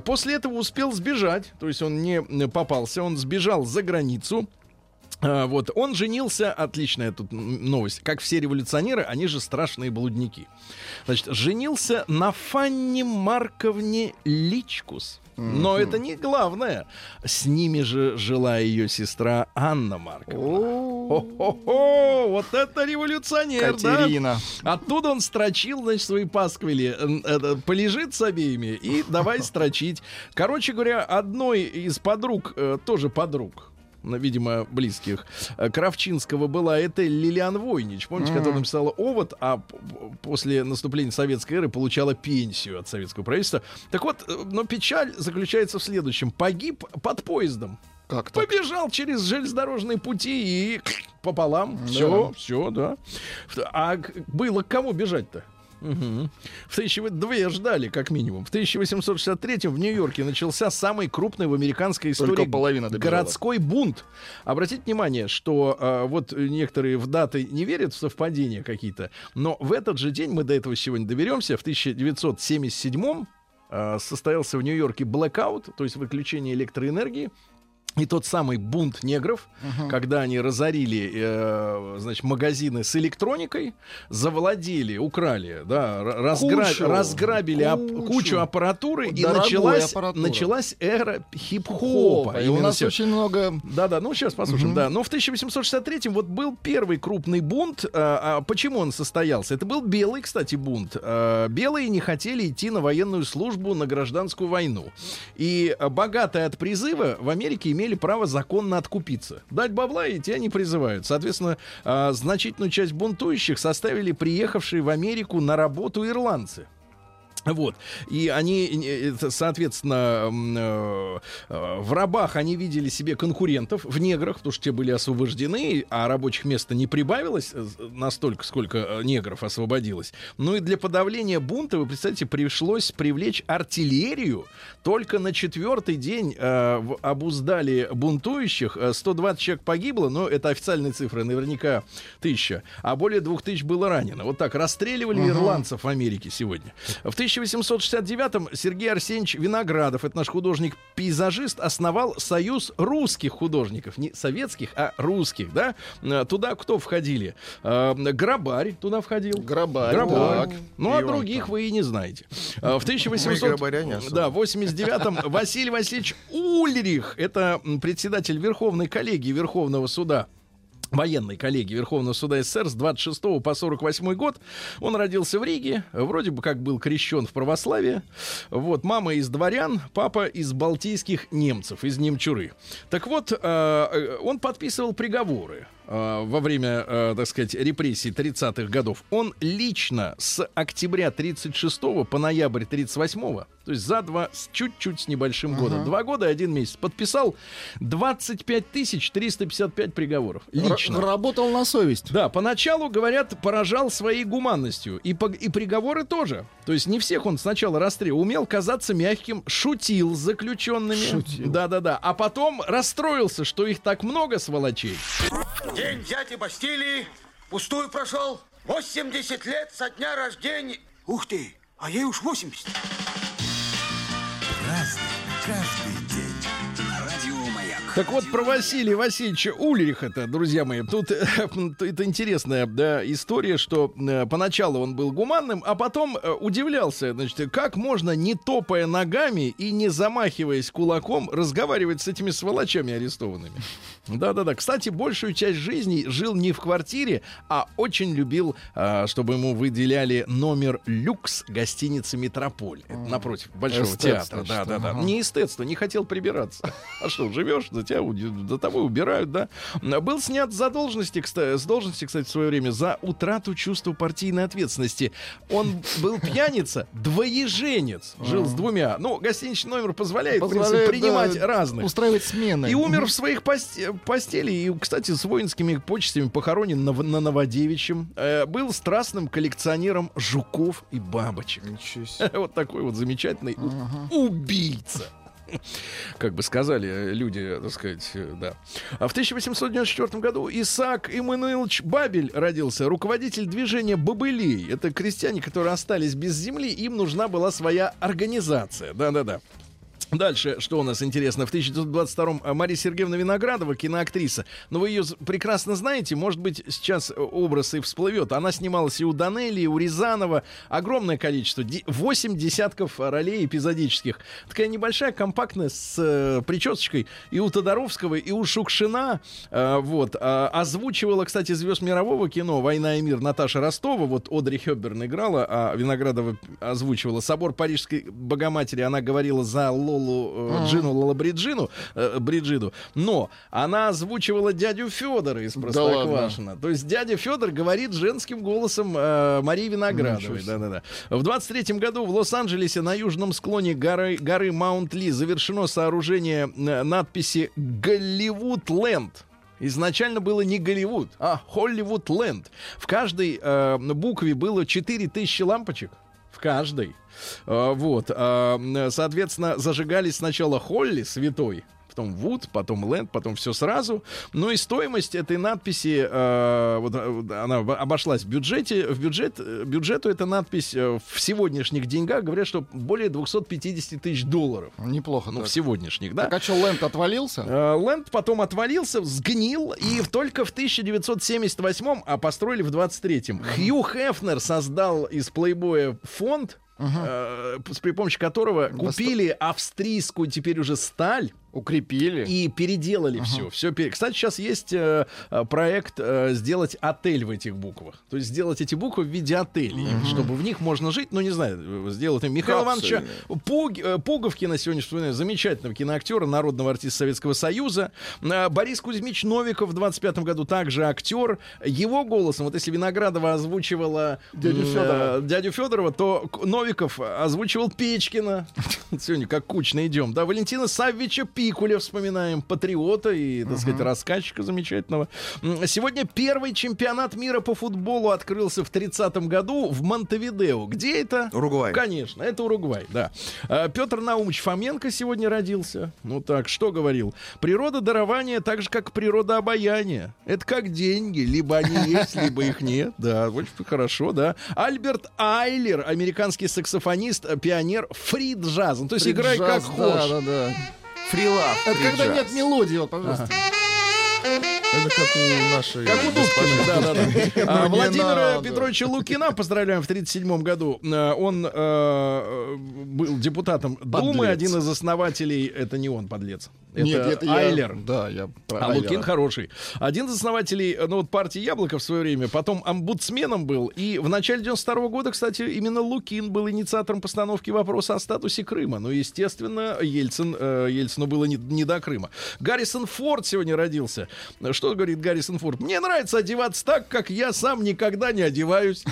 После этого успел сбежать, то есть он не попался, он сбежал за границу. А, Вот, он женился, отличная тут новость, как все революционеры, они же страшные блудники. Значит, женился на Фанне Марковне Личкус. Но это не главное. С ними же жила ее сестра Анна Марковна. О-хо-хо-хо! Вот это революционер, да? Катерина. Оттуда он строчил, значит, свои пасквили. Полежит с обеими и давай (laughs) строчить. Короче говоря, одной из подруг, э, тоже подруг, видимо, близких, э, Кравчинского была это Лилиан Войнич, помните, которая написала «Овод», а после наступления советской эры получала пенсию от советского правительства. Так вот, э, но печаль заключается в следующем. Погиб под поездом. Как так? Побежал через железнодорожные пути и пополам. Все, все, да. А было к кому бежать-то? Мгм. В 1000 две ждали, как минимум. В 1863 в Нью-Йорке начался самый крупный в американской истории Только половина добежала. городской бунт. Обратите внимание, что а, вот некоторые в даты не верят в совпадения какие-то, но в этот же день, мы до этого сегодня доберемся, в 1977 а, состоялся в Нью-Йорке блэкаут, то есть выключение электроэнергии. И тот самый бунт негров, когда они разорили, э, значит, магазины с электроникой, завладели, украли, да, разгра- Кучу, разграбили ап- кучу. кучу аппаратуры, и началась, аппаратуры. началась эра хип-хопа. И у нас се- очень много... да-да, ну сейчас послушаем, да. Но в 1863 вот был первый крупный бунт. А, а почему он состоялся? Это был белый, кстати, бунт. А, белые не хотели идти на военную службу, на гражданскую войну. И а, богатые от призыва в Америке имели право законно откупиться. Дать бабла, и тебя не призывают. Соответственно, а, значительную часть бунтующих составили приехавшие в Америку на работу ирландцы. Вот. И они, э, соответственно, э, э, в рабах они видели себе конкурентов, в неграх, потому что те были освобождены, а рабочих мест не прибавилось настолько, сколько негров освободилось. Ну и для подавления бунта, вы представляете, пришлось привлечь артиллерию. Только на четвертый день э, обуздали бунтующих. Э, 120 человек погибло, но это официальные цифры, наверняка тысяча. А более двух тысяч было ранено. Вот так расстреливали угу. ирландцев в Америке сегодня. В 1869-м Сергей Арсеньевич Виноградов, это наш художник-пейзажист, основал Союз русских художников. Не советских, а русских, да? Э, туда кто входили? Э, грабарь туда входил. Грабарь. Грабарь. Так. Ну, а других там. вы и не знаете. Э, в 1800... Да, 80 79-м Василий Васильевич Ульрих, это председатель Верховной коллегии Верховного суда военной коллегии Верховного суда СССР с 26 по 48 год. Он родился в Риге, вроде бы как был крещен в православии. Вот, мама из дворян, папа из балтийских немцев, из немчуры. Так вот, э, э он подписывал приговоры во время, э, так сказать, репрессий 30-х годов. Он лично с октября 36 по ноябрь 38 то есть за два, с чуть-чуть с небольшим года, два года и один месяц, подписал 25 355 приговоров. Лично. Р- работал на совесть. Да, поначалу, говорят, поражал своей гуманностью. И, по- и приговоры тоже. То есть не всех он сначала расстреливал. Умел казаться мягким, шутил с заключенными. Шутил. Да-да-да. А потом расстроился, что их так много, сволочей. День взятия Бастилии пустую прошел. 80 лет со дня рождения. Ух ты, а ей уж 80. Разный, каждый день. Радио Маяк. Так вот, про Василия Васильевича Ульриха-то, друзья мои, тут э, (laughs) это интересная да, история, что э, поначалу он был гуманным, а потом э, удивлялся, значит, как можно, не топая ногами и не замахиваясь кулаком, разговаривать с этими сволочами арестованными. Да-да-да. Кстати, большую часть жизни жил не в квартире, а очень любил, а, чтобы ему выделяли номер люкс гостиницы «Метрополь». Это напротив Большого Эстет, театра. Да-да-да. ага. Не эстетство, не хотел прибираться. А что, живешь, за тебя за тобой убирают, да? Был снят за должности, кстати, с должности, кстати, в свое время, за утрату чувства партийной ответственности. Он был пьяница, двоеженец, жил с двумя. Ну, гостиничный номер позволяет, в принципе, Позволяет, принимать да, разных. Устраивать смены. И умер в своих посте- постели. И, кстати, с воинскими почестями похоронен на, В- на Новодевичьем. Э, был страстным коллекционером жуков и бабочек. Ничего себе. (laughs) Вот такой вот замечательный у- убийца. Как бы сказали э, люди, так сказать, э, да. А в 1894 году Исаак Иммануилович Бабель родился, руководитель движения бобылей. Это крестьяне, которые остались без земли, им нужна была своя организация. Да-да-да. Дальше, что у нас интересно, в 1922-м э, Мария Сергеевна Виноградова, киноактриса. Но вы ее прекрасно знаете, может быть, сейчас э, образ и всплывет. Она снималась и у Данелли, и у Рязанова. Огромное количество, 8 десятков ролей эпизодических. Такая небольшая, компактная, с э, причесочкой. И у Тодоровского, и у Шукшина. э, вот. А, озвучивала, кстати, звезд мирового кино «Война и мир» Наташа Ростова. Вот Одри Хёбберн играла, а Виноградова озвучивала. «Собор Парижской Богоматери» она говорила за Лолу э, Джину Лола Бриджину, э, Бриджиду. Но она озвучивала дядю Федора из Да ладно. Простоквашино. То есть дядя Федор говорит женским голосом э, Марии Виноградовой. Да-да-да. В 23 году в Лос-Анджелесе на южном склоне горы, горы Маунт-Ли завершено сооружение э, надписи «Голливуд Ленд». Изначально было не Голливуд, а Холливуд Ленд. В каждой э, букве было 4000 лампочек. Каждой. Э, вот. м, соответственно, зажигались сначала Холли, святой, потом Вуд, потом Ленд, потом все сразу. Ну и стоимость этой надписи, э, вот, э, она обошлась в бюджете. В бюджет, э, бюджету эта надпись э, в сегодняшних деньгах, говорят, что более 250 тысяч долларов. Неплохо. Ну, так. в сегодняшних, да? Так а что, Лэнд отвалился? Э, потом отвалился, сгнил, и только в 1978-м, а построили в 23-м, Хью Хефнер создал из плейбоя фонд, э, с- при помощи которого купили австрийскую теперь уже сталь Укрепили. и переделали все. все Кстати, сейчас есть э, э, проект э, сделать отель в этих буквах. То есть сделать эти буквы в виде отелей, чтобы в них можно жить. Ну, не знаю, э, сделать. Михаил Ивановича Пуг, э, Пуговкина сегодня вспоминаю, замечательного киноактера, народного артиста Советского Союза. Э, Борис Кузьмич Новиков в 25 году также актер. Его голосом, вот если Виноградова озвучивала Дядю э, дядю Федорова, то Новиков озвучивал Печкина. (laughs) Сегодня как кучно идем. Да, Валентина Саввича Пикуля вспоминаем, патриота и, так сказать, рассказчика замечательного. М, Сегодня первый чемпионат мира по футболу открылся в 30-м году в Монтевидео. Где это? Уругвай. Конечно, это Уругвай, да. А, Петр Наумович Фоменко сегодня родился. Ну так, что говорил? Природа дарования так же, как природа обаяния. Это как деньги. Либо они (laughs) есть, либо их нет. Да, очень хорошо, да. Альберт Айлер, американский саксофонист, пионер фри-джаз. Ну, то есть играй как хочешь. Да, да, да. Фрилав. Это когда фриджаз. нет мелодии, вот, пожалуйста. Это как у нашей... Как у Дудкина, да, да, да. А, Владимира надо. Петровича Лукина поздравляем в 1937 году. Э, Он э, был депутатом Думы, Подлец. один из основателей. Это не он, подлец. Это, Нет, это я- Айлер. Да, я про А Айлера. Лукин хороший. Один из основателей э, ну, вот, партии Яблоко в свое время, потом омбудсменом был. И в начале 92 года, кстати, именно Лукин был инициатором постановки вопроса о статусе Крыма. Ну, естественно, Ельцин, э, Ельцину было не, не до Крыма. Гаррисон Форд сегодня родился. Что говорит Гаррисон Форд? Мне нравится одеваться так, как я сам никогда не одеваюсь.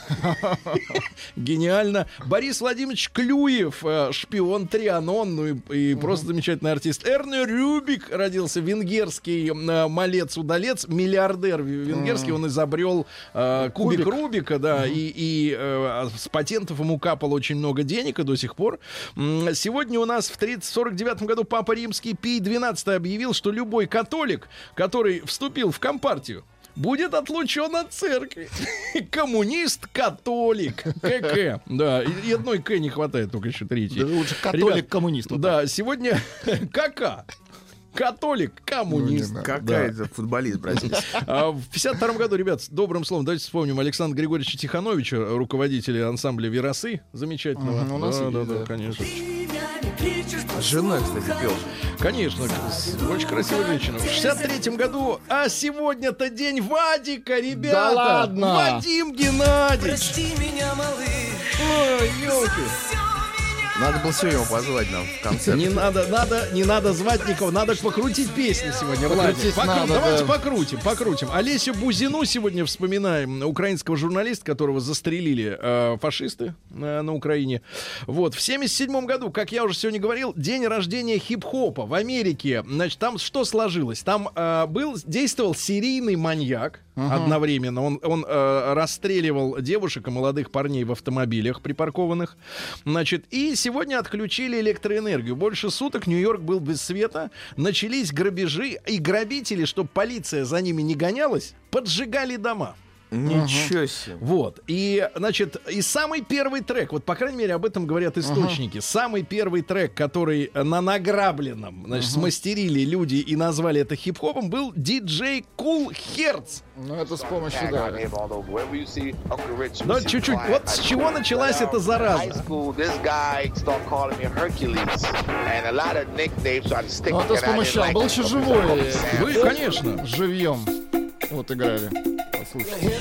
(laughs) Гениально. Борис Владимирович Клюев, э, шпион Трианон, ну и, просто замечательный артист. Эрне Рюбик родился, венгерский э, малец-удалец, миллиардер венгерский. Он изобрел э, кубик, Кубик. Рубика, да, и, и э, с патентов ему капало очень много денег и до сих пор. Сегодня у нас в 1949 году Папа Римский Пий XII объявил, что любой католик, который вступил в Компартию, будет отлучен от церкви. (laughs) Коммунист, католик, КК. Да, и одной К не хватает, только еще третьей. Да лучше католик-коммунист. вот Да, сегодня (laughs) КК. Католик, коммунист. Ну. Какая это футболист бразильский. (laughs) В 52 году, ребят, с добрым словом, давайте вспомним Александра Григорьевича Тихановича, руководителя ансамбля «Веросы» замечательного. У нас да, есть, да, да, да. конечно. С женой, кстати, пел. Конечно, очень красивая женщина. В 63 году, а сегодня-то день Вадика, ребята! Да ладно? Вадим Геннадьевич! Ой, елки! Надо было сегодня его позвать нам в концерт. Не надо, надо, не надо звать никого, надо покрутить песни сегодня, Владик. Покру- надо, Давайте да. покрутим, покрутим. Олесю Бузину сегодня вспоминаем, украинского журналиста, которого застрелили э, фашисты э, на Украине. Вот, в 77 году, как я уже сегодня говорил, день рождения хип-хопа в Америке. Значит, там что сложилось? Там э, был, действовал серийный маньяк одновременно. Он, он э, расстреливал девушек и молодых парней в автомобилях припаркованных. Значит, и сегодня отключили электроэнергию. Больше суток Нью-Йорк был без света. Начались грабежи. И грабители, чтобы полиция за ними не гонялась, поджигали дома. Ничего себе. Вот. И, значит, и самый первый трек, вот, по крайней мере, об этом говорят источники. Самый первый трек, который на награбленном, значит, смастерили люди и назвали это хип-хопом, был диджей Cool Hertz. Ну, это с помощью, да. Ну, чуть-чуть. Вот с чего началась эта зараза? Ну, это с помощью, а был еще живой. Вы, конечно. Живьем. Вот играли. Послушайте.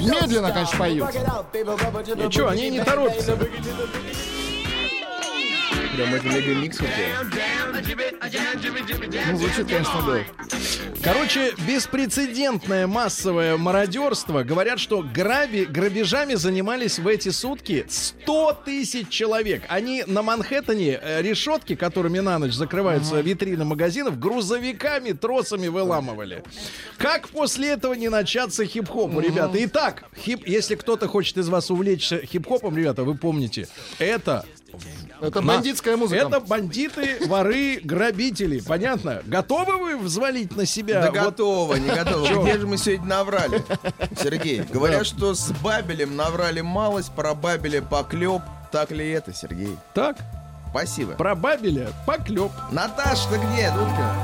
Медленно, конечно, поют. Ничего, они не торопятся. Прям это мега-микс у тебя. Ну, звучит, конечно, да. Короче, беспрецедентное массовое мародерство. Говорят, что граби, грабежами занимались в эти сутки 100 тысяч человек. Они на Манхэттене э, решетки, которыми на ночь закрываются витрины магазинов, грузовиками, тросами выламывали. Как после этого не начаться хип-хопу, ребята? Итак, хип, если кто-то хочет из вас увлечься хип-хопом, ребята, вы помните, это Это на- бандитская музыка. Это бандиты, воры, грабители. Понятно? Готовы вы взвалить на себя? Да вот готово, не готово. Где же мы сегодня наврали? Сергей, говорят, что с Бабелем наврали малость, про Бабеля поклеп. Так ли это, Сергей? так? Спасибо. Про Бабеля поклеп. Наташа, ты где, Дудка?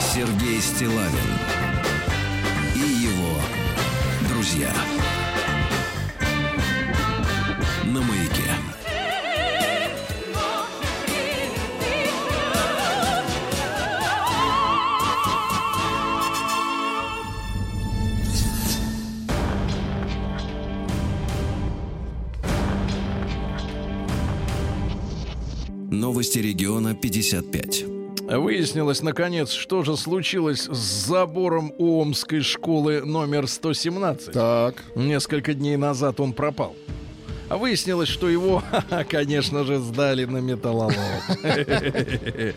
Сергей Стилавин друзья. На маяке. Новости региона 55. Выяснилось, наконец, что же случилось с забором у Омской школы номер 117. Так. Несколько дней назад он пропал. А выяснилось, что его, (laughs) конечно же, сдали на металлолом. (laughs)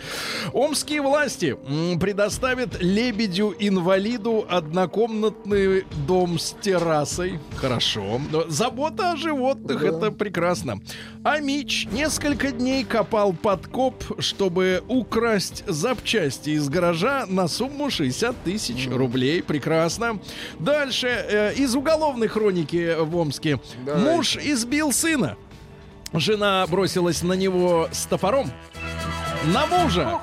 Омские власти предоставят лебедю-инвалиду однокомнатный дом с террасой. Хорошо. Забота о животных, это прекрасно. А Мич несколько дней копал подкоп, чтобы украсть запчасти из гаража на сумму 60 тысяч рублей. Прекрасно. Дальше. э, из уголовной хроники в Омске. Давайте. Муж избил сына. Жена бросилась на него с топором. На мужа.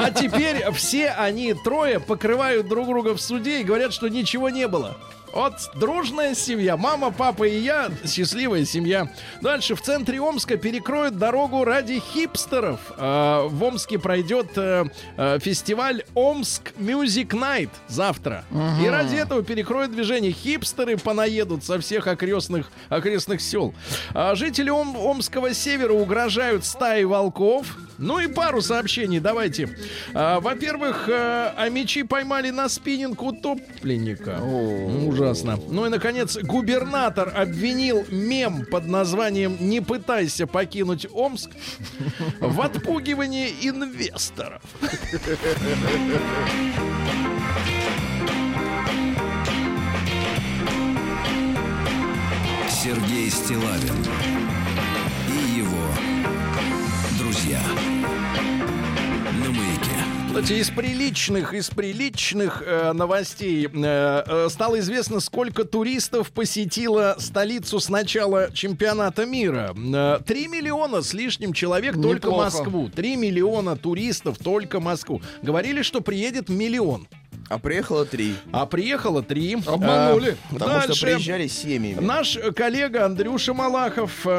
А теперь все они трое покрывают друг друга в суде и говорят, что ничего не было. Вот дружная семья. Мама, папа и я. Счастливая семья. Дальше в центре Омска перекроют дорогу ради хипстеров. А, в Омске пройдет э, э, фестиваль Омск Music Night завтра. И ради этого перекроют движение. Хипстеры понаедут со всех окрестных, окрестных сел. А жители Ом- Омского севера угрожают стаи волков. Ну и пару сообщений давайте. А, во-первых, э, а мечи поймали на спиннинг утопленника. Ужасно. Ну и, наконец, губернатор обвинил мем под названием «Не пытайся покинуть Омск» в отпугивании инвесторов. Сергей Стилавин друзья. На маяке. Кстати, из приличных, из приличных э, новостей э, э, стало известно, сколько туристов посетило столицу с начала чемпионата мира. Э, Три миллиона с лишним человек только Неплохо. Москву. Три миллиона туристов только Москву. Говорили, что приедет миллион. А приехало три. А приехало три. Обманули. А, Потому что дальше. приезжали семьями. Наш коллега Андрюша Малахов э,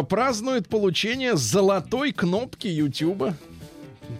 э, празднует получение золотой кнопки Ютуба.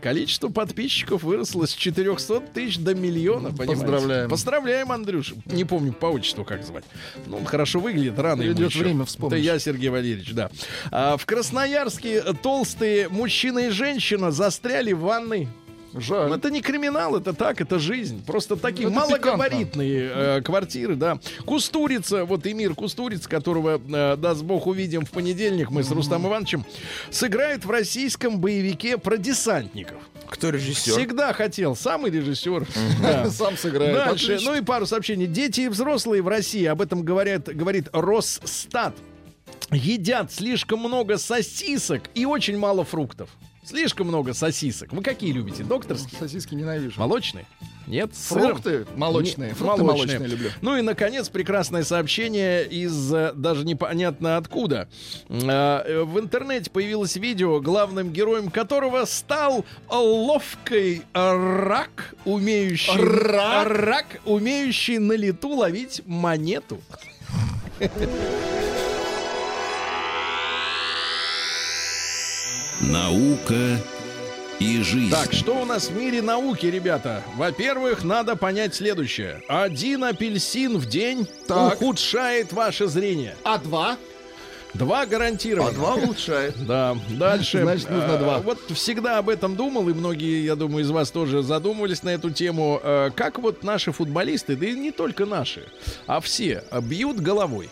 Количество подписчиков выросло с 400 тысяч до миллиона, понимаете? Поздравляем. Поздравляем, Андрюш. Не помню по отчеству, как звать. Ну, он хорошо выглядит, рано ему Придет еще. время, вспомнишь. Это я, Сергей Валерьевич, да. А, в Красноярске толстые мужчина и женщина застряли в ванной. Жаль. Это не криминал, это так, это жизнь. Просто такие Это малогабаритные э, квартиры, да. Кустурица, вот Эмир Кустуриц, которого, э, даст бог, увидим в понедельник, мы с Рустам Ивановичем, сыграет в российском боевике про десантников. Кто режиссер? Всегда хотел, самый режиссер. Да. (laughs) Сам сыграет. Дальше, Отлично. ну и пару сообщений. Дети и взрослые в России, об этом говорят, говорит Росстат. едят слишком много сосисок и очень мало фруктов. Слишком много сосисок. Вы какие любите? Докторские? Сосиски ненавижу. Молочные? Нет? Фрукты молочные. Не- Фрукты молочные люблю. Ну и, наконец, прекрасное сообщение из э, даже непонятно откуда. Э, э, В интернете появилось видео, главным героем которого стал ловкий рак, умеющий... Рак? Рак, умеющий на лету ловить монету. (laughs) Наука и жизнь. Так, что у нас в мире науки, ребята? Во-первых, надо понять следующее. Один апельсин в день Так. ухудшает ваше зрение. А два? Два гарантированно. А два улучшает. (laughs) Да, дальше. Значит, нужно э, два. Вот всегда об этом думал, и многие, я думаю, из вас тоже задумывались на эту тему. Э, Как вот наши футболисты, да и не только наши, а все э, бьют головой.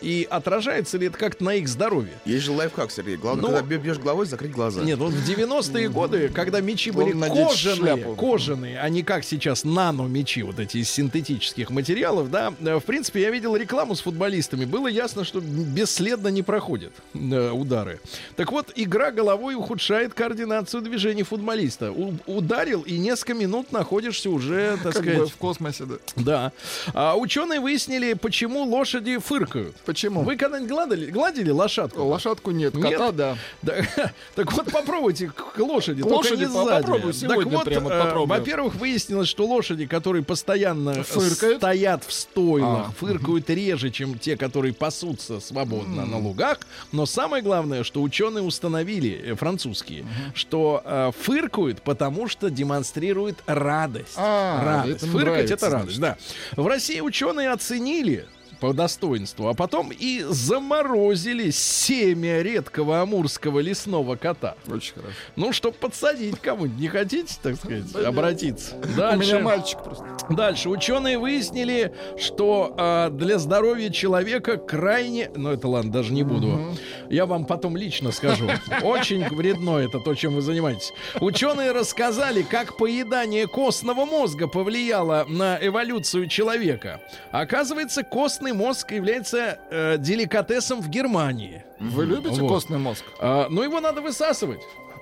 И отражается ли это как-то на их здоровье? Есть же лайфхак, Сергей. Главное, Ну, когда бьешь головой, закрыть глаза. Нет, вот в 90-е годы, когда мечи были кожаные, шляпу. кожаные, а не как сейчас нано-мечи, вот эти из синтетических материалов, да, э, в принципе, я видел рекламу с футболистами, было ясно, что бесследно не проходят э, удары. Так вот, игра головой ухудшает координацию движений футболиста. У- ударил, и несколько минут находишься уже, так Как сказать... бы в космосе, да. Да. А ученые выяснили, почему лошади фыркают. Почему? Вы когда-нибудь гладили, гладили лошадку? Лошадку нет, Нет? кота да. Да, (laughs) так вот попробуйте к лошади, К лошади не сзади. попробуй сегодня так вот, прямо э, во-первых, выяснилось, что лошади, которые постоянно Фыркают? стоят в стойлах, А. фыркают реже, чем те, которые пасутся свободно на лугах. Но самое главное, что ученые установили, э, французские, что э, фыркают, потому что демонстрируют радость. А, радость. это Фыркать нравится, это радость, да. В России ученые оценили по достоинству, а потом и заморозили семя редкого амурского лесного кота. Очень хорошо. Ну, чтобы подсадить кому-нибудь. Не хотите, так сказать, обратиться? У меня Дальше. мальчик просто. Дальше. Ученые выяснили, что а, для здоровья человека крайне... Ну, это ладно, даже не буду. Я вам потом лично скажу. Очень вредно это то, чем вы занимаетесь. Ученые рассказали, как поедание костного мозга повлияло на эволюцию человека. Оказывается, костный мозг является э, деликатесом в Германии. Вы любите Вот. костный мозг? А, но его надо высасывать.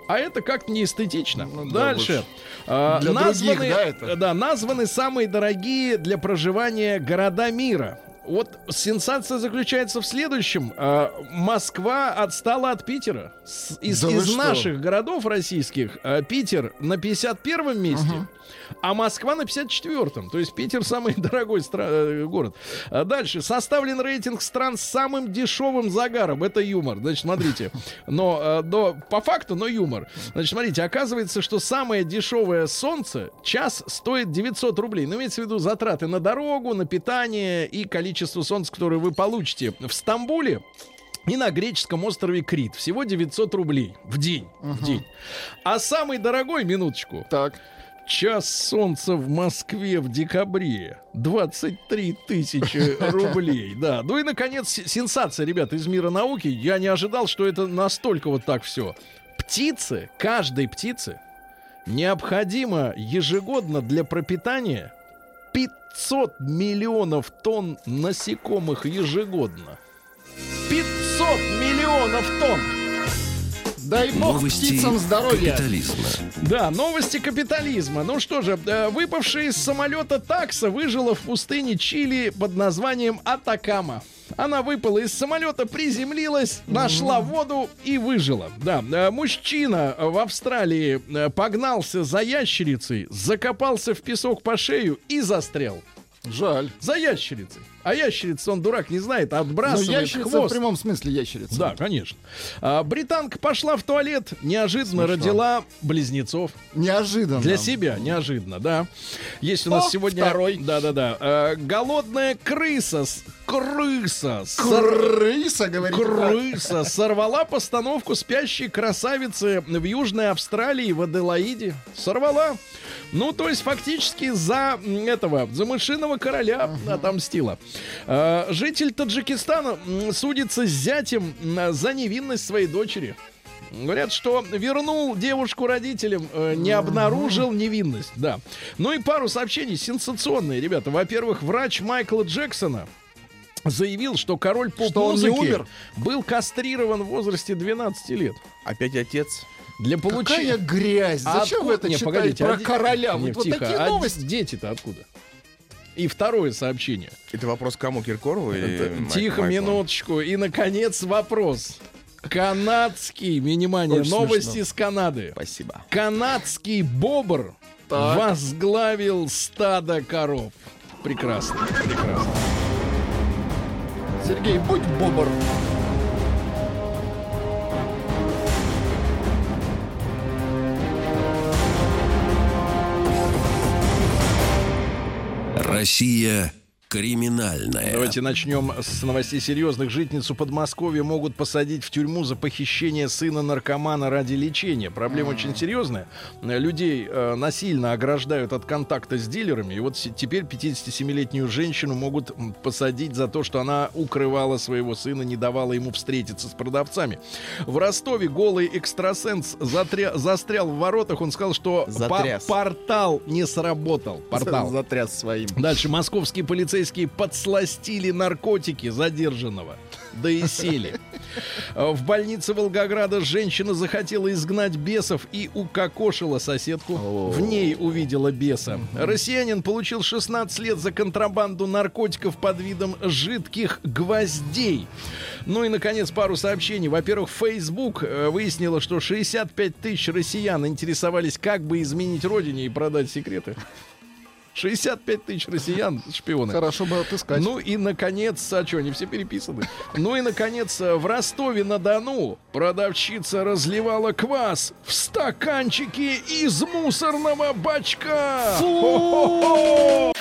А это как-то неэстетично. Ну да, Дальше. А, Для названы, других, да, это? да, названы самые дорогие для проживания города мира. Вот сенсация заключается в следующем. А, Москва отстала от Питера. Из Да из что? наших городов российских а, Питер на 51-м месте, а Москва на 54-м. То есть Питер (laughs) самый дорогой стра- э, город. А Дальше. Составлен рейтинг стран с самым дешевым загаром. Это юмор. Значит, смотрите. Но, э, но по факту, но юмор. Значит, смотрите, оказывается, что самое дешевое солнце час стоит 900 рублей. Ну, имеется в виду затраты на дорогу, на питание и количество солнца, которое вы получите в Стамбуле. И на греческом острове Крит. Всего 900 рублей в день. В день. А самый дорогой, минуточку, Так. Час солнца в Москве в декабре. 23 тысячи (laughs) рублей. Да. Ну и, наконец, сенсация, ребята, из мира науки. Я не ожидал, что это настолько вот так все. Птицы, каждой птице необходимо ежегодно для пропитания 500 миллионов тонн насекомых ежегодно. 500 миллионов тонн! Дай бог Новости птицам здоровья. капитализма. Да, новости капитализма. Ну что же, э, выпавшая из самолета такса выжила в пустыне Чили под названием Атакама. Она выпала из самолета, приземлилась, нашла воду и выжила. Да, э, мужчина в Австралии э, погнался за ящерицей, закопался в песок по шею и застрял. Жаль. За ящерицей. А ящерица, он дурак, не знает, Но отбрасывает Ну, ящерица в хвост. прямом смысле ящерица. Да, конечно. А, британка пошла в туалет, неожиданно Смешно. родила близнецов. Неожиданно. Для себя, неожиданно, да. Есть у нас О, сегодня... второй. Да-да-да. Э, голодная крыса. с- Крыса. Крыса, говорит. Крыса сорвала постановку спящей красавицы в Южной Австралии в Аделаиде. Сорвала. Ну, то есть фактически за этого, за мышиного короля отомстила. Э, житель Таджикистана судится с зятем м, за невинность своей дочери. Говорят, что вернул девушку родителям, э, не обнаружил невинность, да. Ну и пару сообщений сенсационные, ребята. Во-первых, врач Майкла Джексона заявил, что король поп-музыки был кастрирован в возрасте 12 лет. Опять отец. Для получения... Какая грязь! А Зачем вы откуда- это Не, читаете погодите, про а короля? Не, Вот, вот тихо, такие а новости. дети-то откуда? И второе сообщение. Это вопрос к кому, Киркорову или Это- Майк- Тихо, Майклу? минуточку. И, наконец, вопрос. Канадский, внимание, Очень новости смешно. с Канады. Спасибо. Канадский бобр Так. возглавил стадо коров. Прекрасно, прекрасно. Сергей, будь бобр. Россия криминальная. Давайте начнем с новостей серьезных. Житницу Подмосковья могут посадить в тюрьму за похищение сына наркомана ради лечения. Проблема очень серьезная. Людей э, насильно ограждают от контакта с дилерами. И вот с- теперь 57-летнюю женщину могут посадить за то, что она укрывала своего сына, не давала ему встретиться с продавцами. В Ростове голый экстрасенс затря- застрял в воротах. Он сказал, что по- портал не сработал. Портал. Затряс своим. Дальше московские полицейские подсластили наркотики задержанного. Да и сели. А В больнице Волгограда женщина захотела изгнать бесов и укокошила соседку. В ней увидела беса. Россиянин получил 16 лет за контрабанду наркотиков под видом жидких гвоздей. Ну и, наконец, пару сообщений. Во-первых, Facebook э, выяснила, что 65 тысяч россиян интересовались, как бы изменить родине и продать секреты. 65 тысяч россиян шпионы. Хорошо бы отыскать. Ну и, наконец, а что, они все переписаны? Ну и, наконец, в Ростове-на-Дону продавщица разливала квас в стаканчике из мусорного бачка. Хо-хо-хо!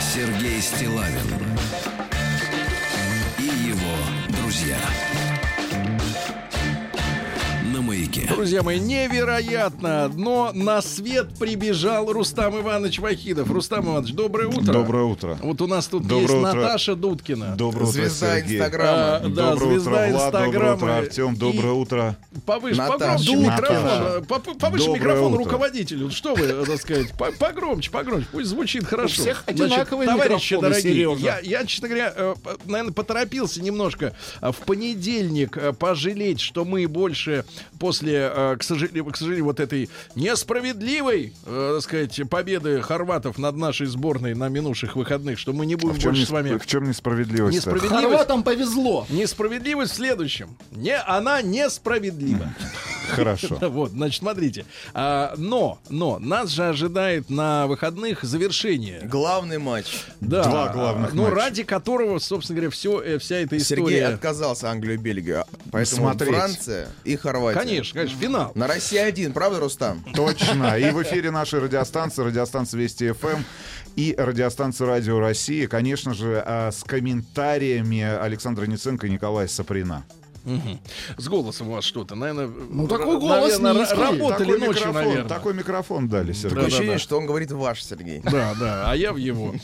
Сергей Стилавин и его друзья. Маяке. Друзья мои, невероятно, но на свет прибежал Рустам Иванович Вахидов. Рустам Иванович, доброе утро. Доброе утро. Вот у нас тут Доброе есть утро. Наташа Дудкина. Доброе утро, Звезда Сергей. Инстаграма. А, да, Доброе звезда утро, Влад. Доброе Инстаграма. утро, Артем. И- Доброе утро. Повыше, Наташа. погромче Наташа. микрофон. Поп- Повыше Доброе микрофон утро. руководителю. Что вы, так сказать, по- погромче, погромче. Пусть звучит хорошо. всех Значит, одинаковые товарищи дорогие, Сережа. я, я, честно говоря, наверное, поторопился немножко э, в понедельник э, пожалеть, что мы больше после, э, к сожалению, к сожалению, вот этой несправедливой, э, так сказать, победы хорватов над нашей сборной на минувших выходных, что мы не А будем в чем, больше несп- с вами... в чем несправедливость? Несправедливость. Хорватам повезло. Несправедливость в следующем. Не, она несправедлива. (laughs) Хорошо. (laughs) Вот, значит, смотрите. А, но, но нас же ожидает на выходных завершение. Главный матч. Да. Два главных Ну, матча. ради которого, собственно говоря, все, вся эта Сергей история. отказался Англию и Белгию. а Поэтому Смотреть. Франция и Хорватия. Конечно, конечно, финал. На России один, правда, Рустам? Точно. И в эфире нашей радиостанции, радиостанция Вести ФМ и радиостанция Радио России, конечно же, а, с комментариями Александра Ниценко и Николая Саприна. С голосом у вас что-то, наверное. Ну, такой голос низкий. работали такой ночью, микрофон, наверное. такой микрофон дали, Сергей. Такое ощущение, да. что он говорит ваш, Сергей. Да, да, а я в его.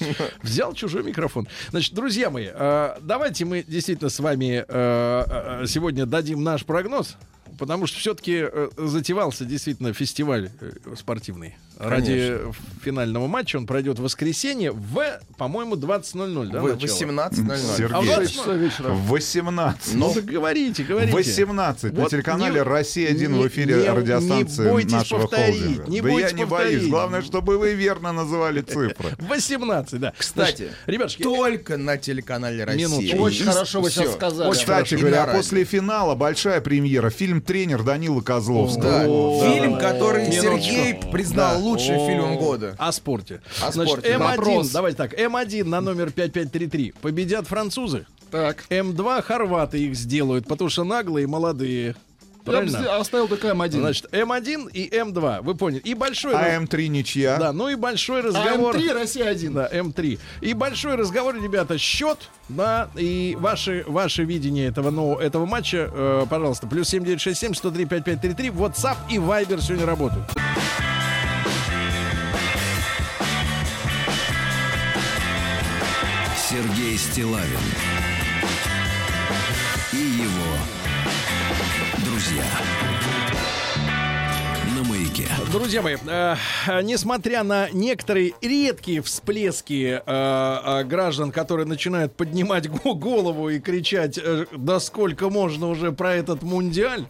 Взял чужой микрофон. Значит, друзья мои, э, давайте мы действительно с вами э, э, сегодня дадим наш прогноз. Потому что все-таки затевался действительно фестиваль э, спортивный. Ради финального матча он пройдет в воскресенье в, по-моему, 20.00. Да, Вы- начало? 18.00. Сергей. А в 6 часов вечера. В 18. Ну, говорите, говорите. 18 на Вот телеканале не- «Россия-1» не- в эфире не- радиостанции не бойтесь нашего повторить, холдинга. не да бойтесь я не повторить. боюсь. Главное, чтобы вы верно называли (laughs) цифры. 18, да. Кстати, Значит, ребятушки, Только на телеканале Россия. Минуточку. Очень И хорошо вы сейчас сказали. Очень Кстати говоря, на после финала большая премьера. Фильм «Тренер» Данила Козловского. Да, фильм, который. Сергей признал. Лучшим фильмом года. О спорте. О Значит, спорте. М1, Вопрос. давайте так, М1 на номер 5533 победят французы. Так. М2 хорваты их сделают, потому что наглые и молодые. Я бы Правильно? сдел- оставил только М1. Значит, М1 и М2, вы поняли. И большой... раз- А М3 ничья. Да, ну и большой а разговор... М3 Россия 1. Да, М3. И большой разговор, ребята, счет, да, и ваше, ваше видение этого, нового, этого матча, э, пожалуйста, плюс 7967 103 5533, WhatsApp и Viber сегодня работают. Сергей Стилавин и его друзья. На маяке. Друзья мои, э, несмотря на некоторые редкие всплески э, э, граждан, которые начинают поднимать (laughs) го- голову и кричать, э, да сколько можно уже про этот мундиаль,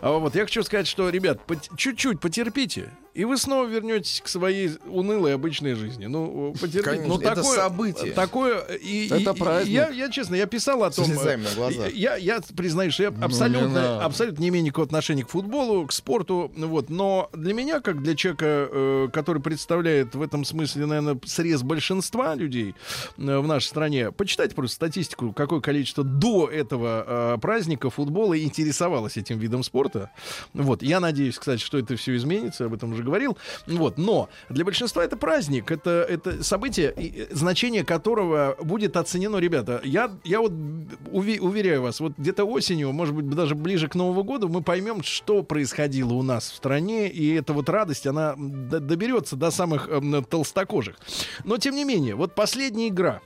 а вот, я хочу сказать, что, ребят, чуть-чуть потерпите, и вы снова вернетесь к своей унылой обычной жизни. Ну, потерпите. Конечно, ну, это такое, событие. Такое, и, Это и- и праздник. я, я, честно, я писал о том... на глазах. Я, я признаюсь, что я не абсолютно, надо. абсолютно не имею никакого отношения к футболу, к спорту, ну вот, но для меня, как для человека, э, который представляет в этом смысле, наверное, срез большинства людей э, в нашей стране, почитайте просто статистику, какое количество до этого э, праздника футбола интересовалось этим видом спорта. Вот, я надеюсь, кстати, что это все изменится, об этом уже говорил. Вот, но для большинства это праздник, это, это событие, э, значение которого будет оценено, ребята. Я, я вот уви- уверяю вас, вот где-то осенью, может быть, даже ближе к Новому году, мы поймем, что происходило у нас в стране, и эта вот радость, она доберется до самых эм, толстокожих. Но, тем не менее, вот последняя игра,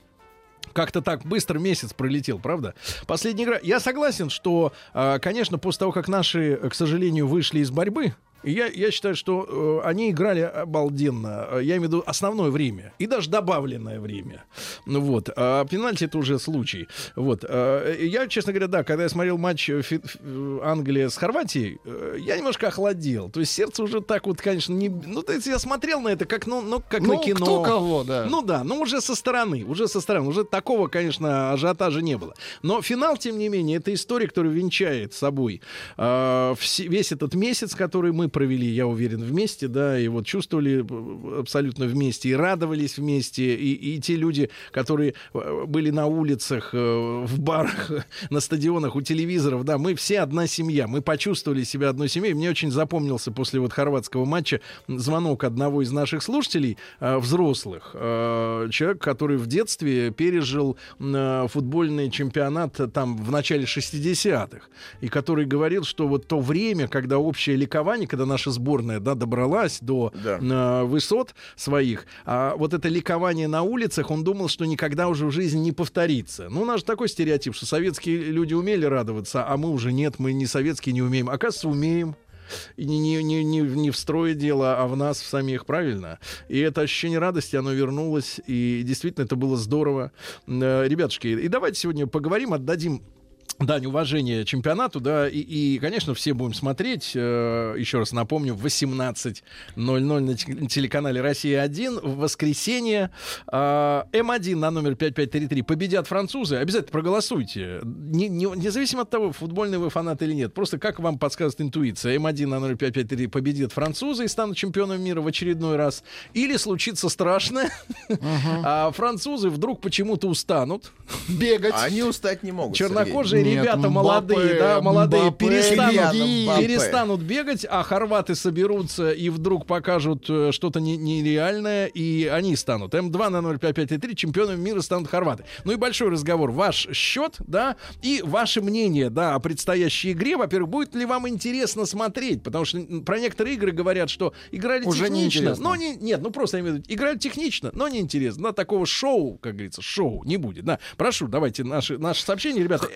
как-то так быстро месяц пролетел, правда? Последняя игра. Я согласен, что, а, конечно, после того, как наши, к сожалению, вышли из борьбы, я, я считаю, что э, они играли обалденно. Э, Я имею в виду основное время и даже добавленное время. Ну вот. А пенальти это уже случай. Вот. Э, Я, честно говоря, да, когда я смотрел матч э, Фи- э, Англия с Хорватией, э, я немножко охладел. То есть сердце уже так вот, конечно, не... Ну, то есть я смотрел на это как, ну, ну как Ну, на кино. кто кого, да. Ну да, ну уже со стороны, уже со стороны, уже такого, конечно, ажиотажа не было. Но финал, тем не менее, это история, которая венчает собой э, весь этот месяц, который мы провели, я уверен, вместе, да, и вот чувствовали абсолютно вместе, и радовались вместе, и, и те люди, которые э, были на улицах, э, в барах, (laughs) на стадионах, у телевизоров, да, мы все одна семья, мы почувствовали себя одной семьей. Мне очень запомнился после вот хорватского матча звонок одного из наших слушателей, э, взрослых, человек, который в детстве пережил футбольный чемпионат там в начале 60-х, и который говорил, что вот то время, когда общее ликование, когда наша сборная да, добралась до Да. э, высот своих, а вот это ликование на улицах, он думал, что никогда уже в жизни не повторится. Ну, у нас же такой стереотип, что советские люди умели радоваться, а мы уже нет, мы не советские не умеем. Оказывается, умеем. Не, не, не, не, не в строе дело, а в нас в самих, правильно? И это ощущение радости, оно вернулось, и действительно это было здорово. Э, Ребятушки, и давайте сегодня поговорим, отдадим дань уважения чемпионату, да, и, и, конечно, все будем смотреть, э, еще раз напомню, в 18.00 на те- телеканале «Россия-1» в воскресенье. Э, М1 на номер 5533 победят французы. Обязательно проголосуйте. Не- не- независимо от того, футбольный вы фанат или нет. Просто как вам подсказывает интуиция. М1 на номер 5533 победят французы и станут чемпионами мира в очередной раз. Или случится страшное, (laughs) а французы вдруг почему-то устанут. (laughs) Бегать. Они устать не могут. Чернокожие Нет, ребята Мбаппе, молодые, да, молодые Мбаппе, перестанут, Мбаппе. перестанут бегать, а хорваты соберутся и вдруг покажут э, что-то не- нереальное, и они станут. М2 на 05533 чемпионами мира станут хорваты. Ну и большой разговор. Ваш счет, да, и ваше мнение, да, о предстоящей игре. Во-первых, будет ли вам интересно смотреть? Потому что про некоторые игры говорят, что играли Уже технично, неинтересно. но не, нет, ну просто я имею в виду, играли технично, но неинтересно. Да, такого шоу, как говорится, шоу не будет. Да, прошу, давайте наши, наши сообщения, ребята,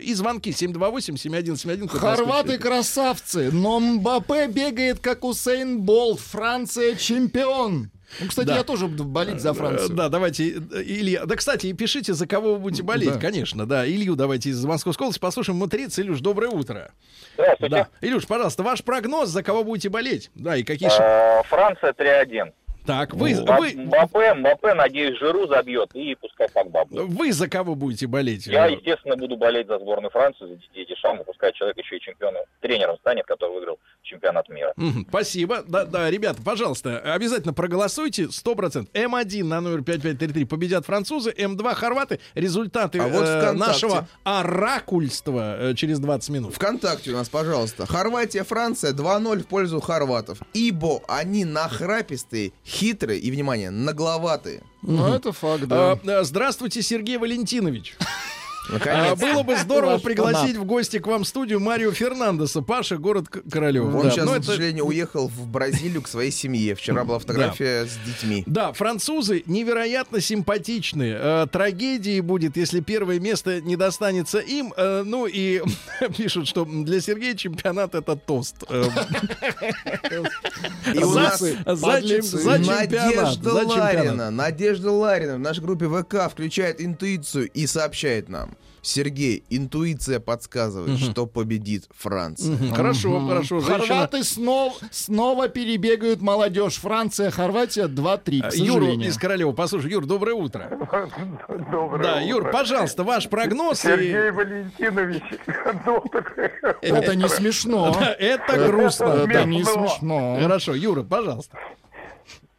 и, звонки 728-7171. код Москвы, Хорваты 4. красавцы, но Мбаппе бегает как Усейн Болт. Франция чемпион. Ну, кстати, Да. я тоже буду болеть за Францию. Да, давайте, э, Илья. Да, кстати, и пишите, за кого вы будете болеть, Да. конечно, да. Илью давайте из Московской области послушаем. Матриц, Илюш, доброе утро. Здравствуйте. Да. Илюш, пожалуйста, ваш прогноз, за кого будете болеть? Да, и какие... Э, Франция 3-1. Так, вы, Мба- вы, Мбаппе, Мбаппе, надеюсь, Жиру забьет и пускай Погба будет. вы за кого будете болеть? Я, естественно, буду болеть за сборную Франции, за Дидье Дешама, пускай человек еще и чемпионом, тренером станет, который выиграл чемпионат мира. Мгм, Спасибо. Да, да, ребята, пожалуйста, обязательно проголосуйте. 100%. М1 на номер 5533 победят французы, М2 хорваты. Результаты А вот э, нашего оракульства э, через 20 минут. ВКонтакте у нас, пожалуйста. Хорватия, Франция 2-0 в пользу хорватов. Ибо они нахрапистые, хитрые и, внимание, нагловатые. Ну, это факт, да. Э, э, Здравствуйте, Сергей Валентинович. (laughs) Наконец. А, Было бы здорово Ваш пригласить в гости к вам в студию Марио Фернандеса. Паша, город К- Королёв. Он Да, сейчас, ну, к это- сожалению, уехал в Бразилию к своей семье. Вчера была фотография с детьми. Да, французы невероятно симпатичные. Э, трагедии будет, если первое место не достанется им. Э, ну и (laughs) пишут, что для Сергея чемпионат это тост. Э, (laughs) И у нас. Надежда. Ларина, Надежда Ларина в нашей группе ВК включает интуицию и сообщает нам. Сергей, интуиция подсказывает, что победит Франция. Мгм, Хорошо, хорошо. Женщина- Хорваты снова, снова перебегают молодежь. Франция, Хорватия 2-3, к сожалению. из Королева. Послушай, Юр, доброе утро. (laughs) Доброе Да, утро. Юр, пожалуйста, ваш прогноз. и- Сергей Валентинович, (laughs) доброе Это не смешно. (laughs) Это грустно. Это не Смешно. Хорошо, Юра, пожалуйста.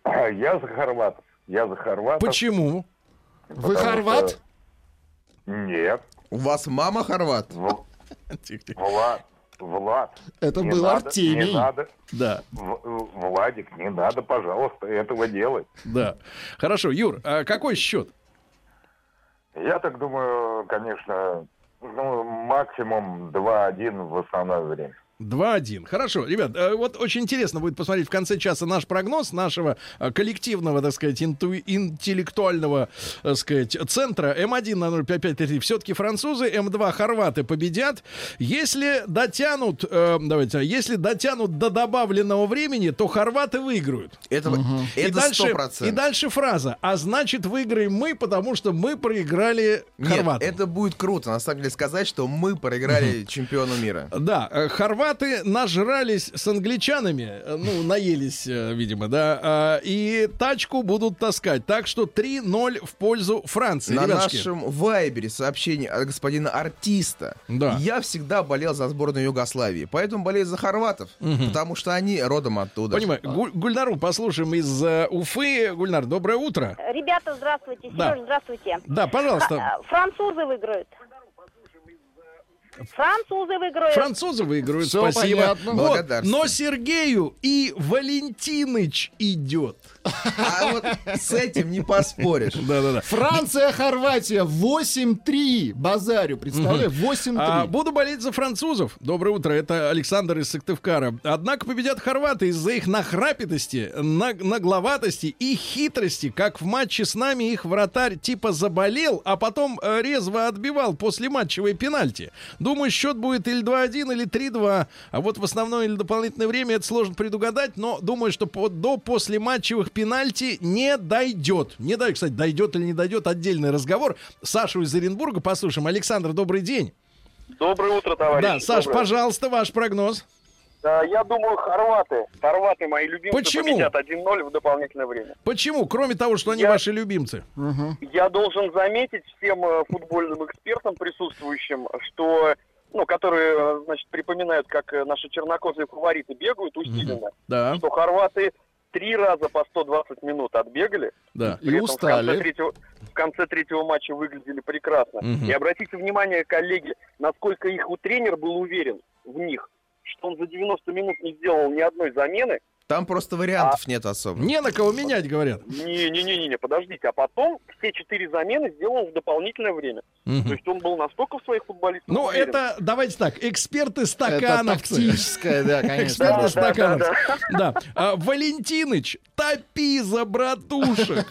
Я за хорватов. Я за хорватов. Почему? Вы хорват? Нет. У вас мама хорват? В-. Влад, Влад. Это был надо, Артемий. Не надо. Да, В- Владик, не надо, пожалуйста, этого делать. да. Хорошо, Юр, а какой счет? Я так думаю, конечно, ну, максимум 2-1 в основное время. 2-1. Хорошо, ребят, э, вот очень интересно будет посмотреть в конце часа наш прогноз нашего э, коллективного, так сказать, инту- интеллектуального, так сказать, центра. М1 на 05533 все-таки французы, М2 хорваты победят. Если дотянут, э, давайте, если дотянут до добавленного времени, то хорваты выиграют. Это, И это дальше, 100%. и дальше фраза. А значит, выиграем мы, потому что мы проиграли Нет, хорватам. это будет круто, на самом деле, сказать, что мы проиграли чемпиону мира. Да, э, хорваты нажрались с англичанами, э, ну, наелись, э, видимо, да, э, и тачку будут таскать. Так что 3-0 в пользу Франции, На ребятушки. нашем вайбере сообщение от господина артиста. Да. Я всегда болел за сборную Югославии, поэтому болею за хорватов, потому что они родом оттуда. Понимаю, Гуль- Гульнару послушаем из э, Уфы. Гульнар, доброе утро. Ребята, здравствуйте. Да. Сереж, здравствуйте. Да, пожалуйста. А, Французы выиграют. Французы выиграют. Французы выиграют, Всё спасибо. понятно. Вот, но Сергею и Валентиныч идет. А вот с этим не поспоришь. Да-да-да. Франция, Хорватия 8-3. Базарю, представляю, 8-3. А, буду болеть за французов. Доброе утро, это Александр из Сыктывкара. Однако победят хорваты из-за их нахрапитости, наг- нагловатости и хитрости. Как в матче с нами их вратарь типа заболел, а потом э, резво отбивал после матчевой пенальти. Думаю, счет будет или 2-1, или 3-2. А вот в основное или дополнительное время это сложно предугадать, но думаю, что по- до пенальти не дойдет. Не дойдет, кстати, дойдет или не дойдет, отдельный разговор. Сашу из Оренбурга послушаем. Александр, добрый день. Доброе утро, товарищи. Да, Саш, Доброе. пожалуйста, ваш прогноз. Да, я думаю, хорваты. Хорваты мои любимцы Почему? победят 1-0 в дополнительное время. Почему? Кроме того, что они Я- ваши любимцы. Я должен заметить всем э, футбольным экспертам присутствующим, что ну, которые, э, значит, припоминают, как э, наши чернокожие фавориты бегают усиленно, Да, что хорваты три раза по 120 минут отбегали. да. И этом В конце, устали. третьего, в конце третьего матча выглядели прекрасно. Мгм. И обратите внимание, коллеги, насколько их у тренер был уверен в них, что он за 90 минут не сделал ни одной замены. Там просто вариантов нет особо. Не на кого менять, говорят. Не-не-не, подождите. А потом все четыре замены сделал в дополнительное время. Мгм. То есть он был настолько в своих футболистах Ну, уверен. это, давайте так, эксперты Это стакановцы. тактическое, да, конечно. Эксперты Да, да, стакановцы. да, Да. А, Валентиныч, топи за братушек.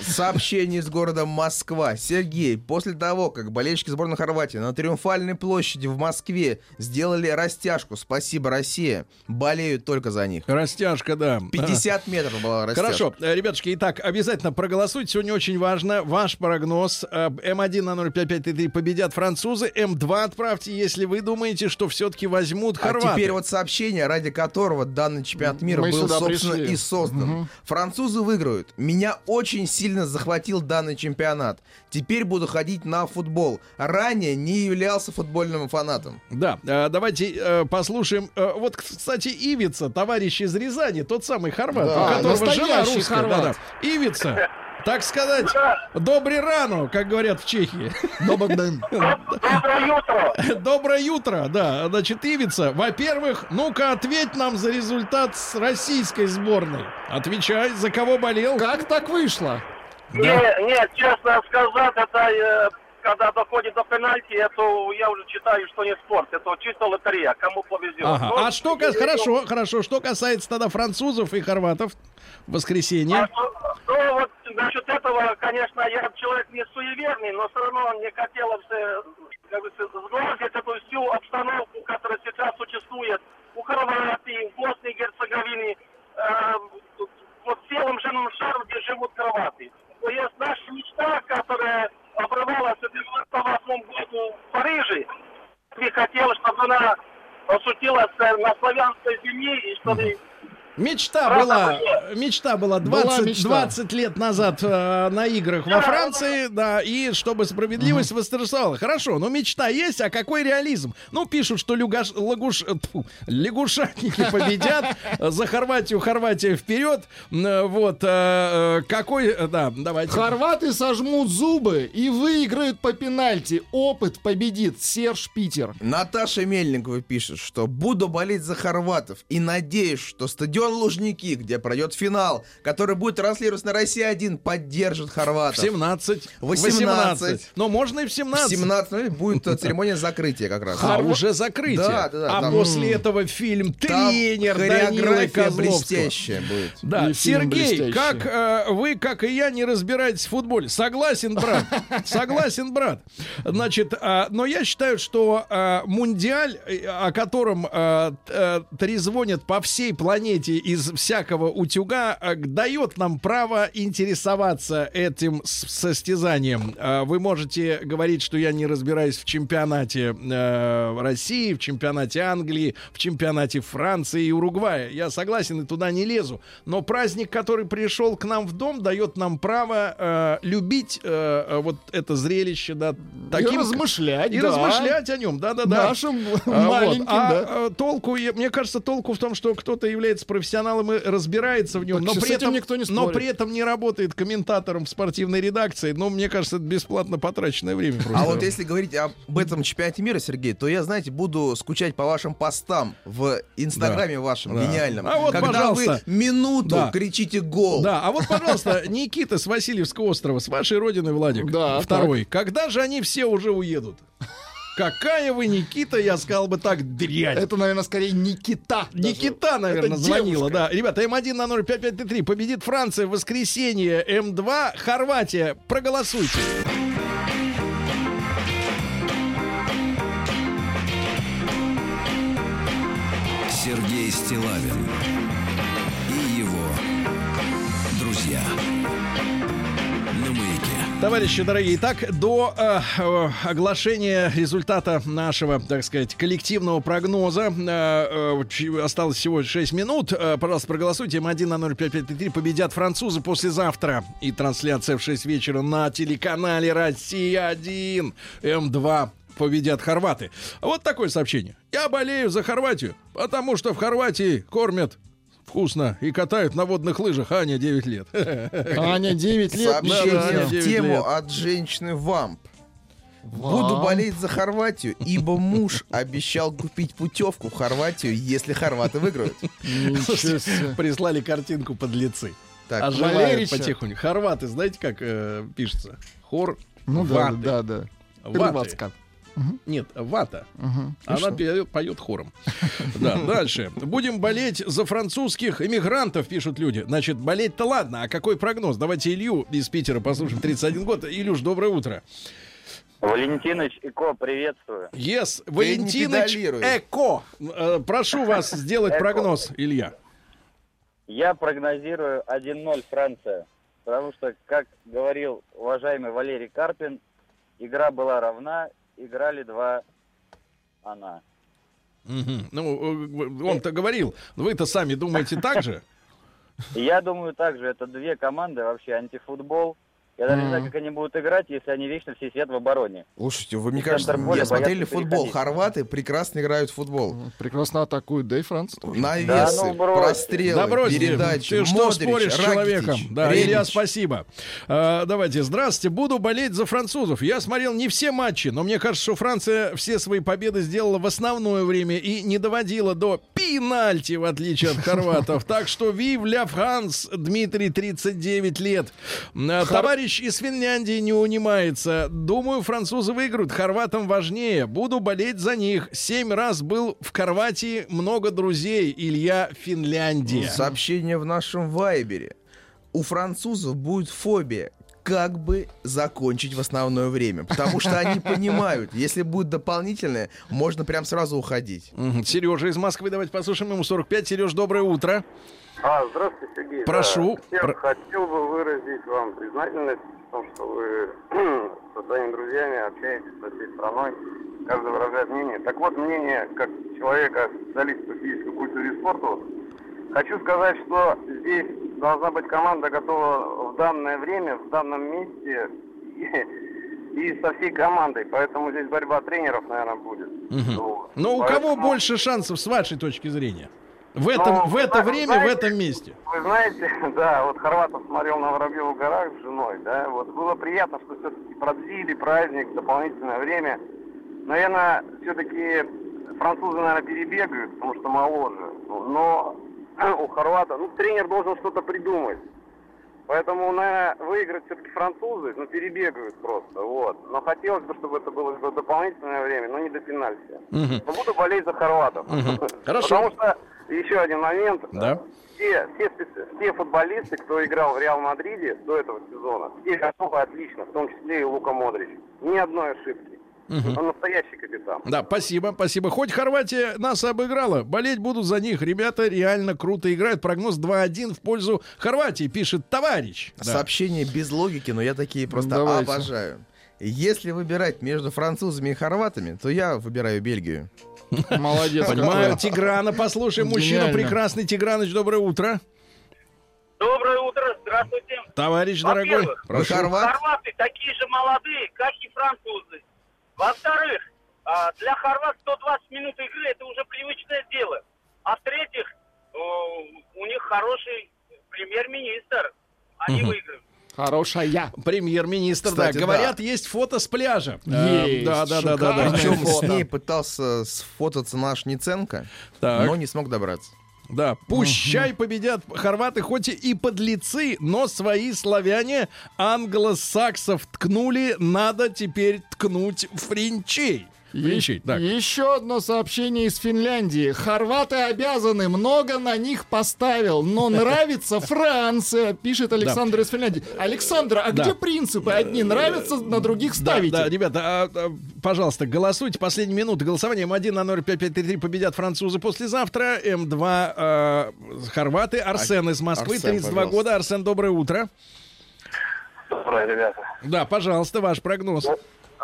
Сообщение из города Москва. Сергей, после того, как болельщики сборной Хорватии на Триумфальной площади в Москве сделали растяжку «Спасибо, Россия», болеют только за них. Растяжка, да. 50 метров была растяжка. Хорошо, э, ребятушки, итак, обязательно проголосуйте. Сегодня очень важно. Ваш прогноз. Э, М1 на 05533 победят французы. М2 отправьте, если вы думаете, что все-таки возьмут А хорваты. теперь вот сообщение, ради которого данный чемпионат мира Мы был, собственно, пришли. и создан. Французы выиграют. Меня очень сильно захватил данный чемпионат. Теперь буду ходить на футбол. Ранее не являлся футбольным фанатом. Да, э, давайте э, послушаем. Э, вот, кстати, Ивица, товарищ из Рязани, тот самый хорват, Да, у которого жена русская. хорват. да-да. Ивица, так сказать, добрый рано, как говорят в Чехии. Добрый (laughs) Доброе утро! Доброе утро, да. Значит, Ивица, во-первых, ну-ка ответь нам за результат с российской сборной. Отвечай, за кого болел? Как так вышло? Не, нет, честно сказать, это э, когда доходит до пенальти, это я уже считаю, что не спорт, это чисто лотерея, кому повезет. Ага. Ну, А что кас- хорошо, хорошо. Что касается тогда французов и хорватов в воскресенье? А что, что вот насчет этого, конечно, я человек не суеверный, но все равно мне хотелось э, как бы, сгладить эту всю обстановку, которая сейчас существует у Хорватии, в Боснии и Герцеговине, э, вот в целом земном шару, где живут хорваты. То есть наша мечта, которая обрывалась в 98 году в Париже, мне хотелось, чтобы она осутилась э, на славянской земле, и чтобы Мечта Правда, была, мечта была Была 20, мечта. 20 лет назад э, на играх во Франции, да, и чтобы справедливость восторжествовала. Хорошо, но мечта есть, а какой реализм? Ну, пишут, что люгаш, лагуш, э, тьфу, лягушатники (laughs) победят, за Хорватию Хорватия вперед, вот, э, э, какой, э, да, давайте. Хорваты сожмут зубы и выиграют по пенальти. Опыт победит. Серж Питер. Наташа Мельникова пишет, что буду болеть за хорватов и надеюсь, что стадион Лужники, где пройдет финал, который будет транслироваться на Россия 1, поддержит В хорватов. 17. 18. Но можно и в В 17. 17 будет э, (laughs) церемония закрытия как раз. А, уже закрытие. Да, да, да, а там- после этого фильм Там «Тренер» Данилы хореография блестящая будет. Да, И Сергей, как э, вы, как и я, не разбираетесь в футболе. Согласен, брат. (laughs) Согласен, брат. Значит, э, но я считаю, что э, мундиаль, э, о котором э, э, трезвонят по всей планете из всякого утюга, э, дает нам право интересоваться этим состязанием. Э, вы можете говорить, что я не разбираюсь в чемпионате э, России, в чемпионате Англии, в чемпионате Франции и Уругвая. Я согласен и туда не лезу. Но праздник, который пришел к нам в дом, дает нам право э, любить э, вот это зрелище, да, И размышлять, и да. размышлять о нем, да, да, да. Нашим А, маленьким. А, да. толку, мне кажется, толку в том, что кто-то является профессионалом и разбирается в нем, Так но при этом никто не но при этом не работает комментатором в спортивной редакции. Но мне кажется, это бесплатно потраченное время. А просто. вот если говорить об этом чемпионате мира, Сергей, то я, знаете, буду скучать по вашим постам в инстаграме Да. вашем Да. гениальном. А вот, когда пожалуйста. вы минуту Да. кричите гол. Да, а вот, пожалуйста, (laughs) Никита с Васильевского острова, с вашей родины, Владик, Да, второй. Когда же они все уже уедут? Какая вы, Никита, я сказал бы так, дрянь. Это, наверное, скорее Никита. даже. Никита, наверное, Это звонила, девушка. да. Ребята, М1 на 05533 победит Франция в воскресенье, М2 Хорватия. Проголосуйте. Сергей Стилавин Товарищи дорогие, итак, до э, э, оглашения результата нашего, так сказать, коллективного прогноза э, э, осталось всего 6 минут. Э, пожалуйста, проголосуйте. М1 на 05533 победят французы послезавтра. И трансляция в 6 вечера на телеканале «Россия-1». М2 победят хорваты. Вот такое сообщение. Я болею за Хорватию, потому что в Хорватии кормят вкусно и катают на водных лыжах. Аня 9 лет. Аня 9 лет. Сообщение в тему от женщины Вамп. Буду болеть за Хорватию, ибо муж обещал купить путевку в Хорватию, если хорваты выиграют. Прислали картинку подлецы. Так, Оживают Валерича. потихоньку. Хорваты, знаете, как э, пишется? Хор Ну да, да, да. Ваты. Хорватска. Нет, вата. И Она поет, поет хором. Да, дальше. Будем болеть за французских иммигрантов, пишут люди. Значит, болеть-то ладно, а какой прогноз? Давайте Илью из Питера послушаем, 31 год. Илюш, доброе утро. Валентинович Ико, приветствую. Yes, Валентиныч педалируй. Эко. Э, Прошу вас сделать Эко. прогноз, Илья. Я прогнозирую 1-0 Франция. Потому что, как говорил уважаемый Валерий Карпин, игра была равна, играли два она. Мгм. Ну, э, он-то говорил. Вы-то сами думаете так же? (laughs) Я думаю также, это две команды, вообще антифутбол. Я даже не знаю, как они будут играть, если они вечно все сидят в обороне. Слушайте, вы, мне кажется, не смотрели футбол. переходить. Хорваты прекрасно играют в футбол. Прекрасно атакуют, да и Франц тоже. Навесы, ну, брось. прострелы, Да брось, передачи, ты что Модрич, споришь с человеком? Да, Ребич. Илья, спасибо. А, давайте, здравствуйте, буду болеть за французов. Я смотрел не все матчи, но мне кажется, что Франция все свои победы сделала в основное время и не доводила до пенальти, в отличие от хорватов. Так что вив ля Франс, Дмитрий, 39 лет. А, Товарищ Товарищ из Финляндии не унимается. Думаю, французы выиграют. Хорватам важнее. Буду болеть за них. Семь раз был в Хорватии. Много друзей. Илья, Финляндия. Сообщение в нашем вайбере. У французов будет фобия как бы закончить в основное время. Потому что они (laughs) понимают, если будет дополнительное, можно прям сразу уходить. Сережа из Москвы, давайте послушаем ему 45. Сереж, доброе утро. А, здравствуйте, Сергей. Прошу. Да, всем Про- хотел бы выразить вам признательность в том, что вы (clears throat) со своими друзьями общаетесь со всей страной. Каждый выражает мнение. Так вот, мнение как человека, специалиста по физической культуре и спорту, хочу сказать, что здесь должна быть команда готова в данное время, в данном месте и, (laughs) со всей командой. Поэтому здесь борьба тренеров, наверное, будет. Мгм. Вот. Но у кого Поэтому- больше шансов с вашей точки зрения? В этом, Ну, в это вы время, в знаете, этом месте. Вы знаете, (laughs) да, вот Хорватов смотрел на Воробьевых горах с женой, да, вот было приятно, что все-таки продлили праздник, дополнительное время. Наверное, все-таки французы, наверное, перебегают, потому что моложе. Но (clears throat) у Хорвата, ну, тренер должен что-то придумать. Поэтому, наверное, выиграть все-таки французы, ну, перебегают просто, вот. Но хотелось бы, чтобы это было дополнительное время, но не до пенальти. Мгм. Но буду болеть за хорватов. Мгм. (laughs) Хорошо. Потому что, еще один момент, Да. все, все, все футболисты, кто играл в Реал Мадриде до этого сезона, все готовы отлично, в том числе и Лука Модрич. Ни одной ошибки. Мгм. Он настоящий капитан. Да, спасибо, спасибо. Хоть Хорватия нас обыграла, болеть буду за них. Ребята реально круто играют. Прогноз 2-1 в пользу Хорватии, пишет товарищ. Да. Сообщение без логики, но я такие просто Давайте. обожаю. Если выбирать между французами и хорватами, то я выбираю Бельгию. Молодец. Понимаю. Тиграна, послушай, мужчина прекрасный. Тиграныч, доброе утро. Доброе утро, здравствуйте. Товарищ дорогой, прошу. хорваты такие же молодые, как и французы. Во-вторых, а, для хорват 120 минут игры это уже привычное дело. А в-третьих, у них хороший премьер-министр. Они выиграют. Хорошая. Премьер-министр, да. Кстати, да. Говорят, есть фото с пляжа. Э, Есть. Да, да, да, да, да. Причем с ней пытался сфотаться наш Ниценко, Так. но не смог добраться. Да, пущай победят хорваты, хоть и подлецы, но свои славяне англосаксов ткнули, надо теперь ткнуть френчей. Так. Еще одно сообщение из Финляндии. Хорваты обязаны, много на них поставил, но (laughs) нравится Франция, пишет Александр из Финляндии. Александр, а Да. где принципы? Одни нравятся, на других Да, ставите. да, ребята, а, а, пожалуйста, голосуйте. Последние минуты голосования. М1 на 05533 победят французы послезавтра. М2 а, хорваты. Арсен из Москвы, Арсен, 32 пожалуйста. года. Арсен, доброе утро. Доброе, ребята. Да, пожалуйста, ваш прогноз.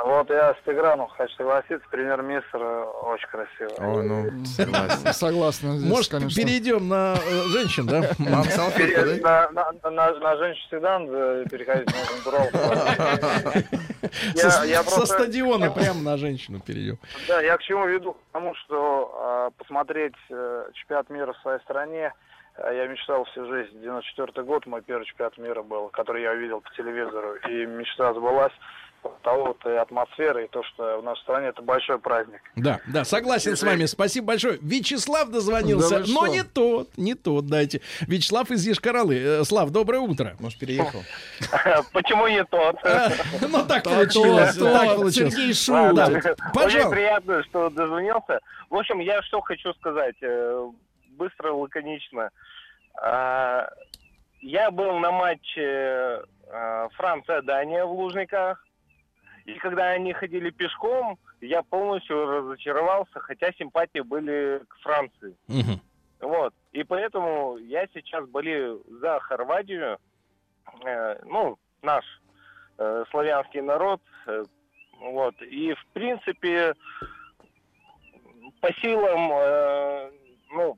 Вот я с Тиграном хочу согласиться, премьер-министр очень красивый. О, ну, согласен. Согласна здесь, Может, конечно. перейдем на э, женщин, да? (laughs) Мам, салфетку, да? На, на, на, на женщин всегда надо переходить на. (laughs) Со, со стадиона прямо на женщину перейдем. Да, я к чему веду? К тому, что э, посмотреть э, чемпионат мира в своей стране, э, я мечтал всю жизнь. 94 год мой первый чемпионат мира был, который я увидел по телевизору. И мечта сбылась того вот и атмосферы, и то, что в нашей стране это большой праздник. Да, да, согласен с вами. Спасибо большое. Вячеслав дозвонился, Да но что? не тот, не тот, дайте. Вячеслав из Ешкаралы. Э, Слав, доброе утро. Может, переехал? (laughs) Почему не тот? А, Ну, так получилось. Сергей Шу. Да, Очень приятно, что дозвонился. В общем, я что хочу сказать. э, Быстро, лаконично. А, Я был на матче э, Франция-Дания в Лужниках. И когда они ходили пешком, я полностью разочаровался, хотя симпатии были к Франции. Мгм. Вот. И поэтому я сейчас болею за Хорватию. Э, ну, наш э, славянский народ. э, вот. И, в принципе, по силам, э, ну,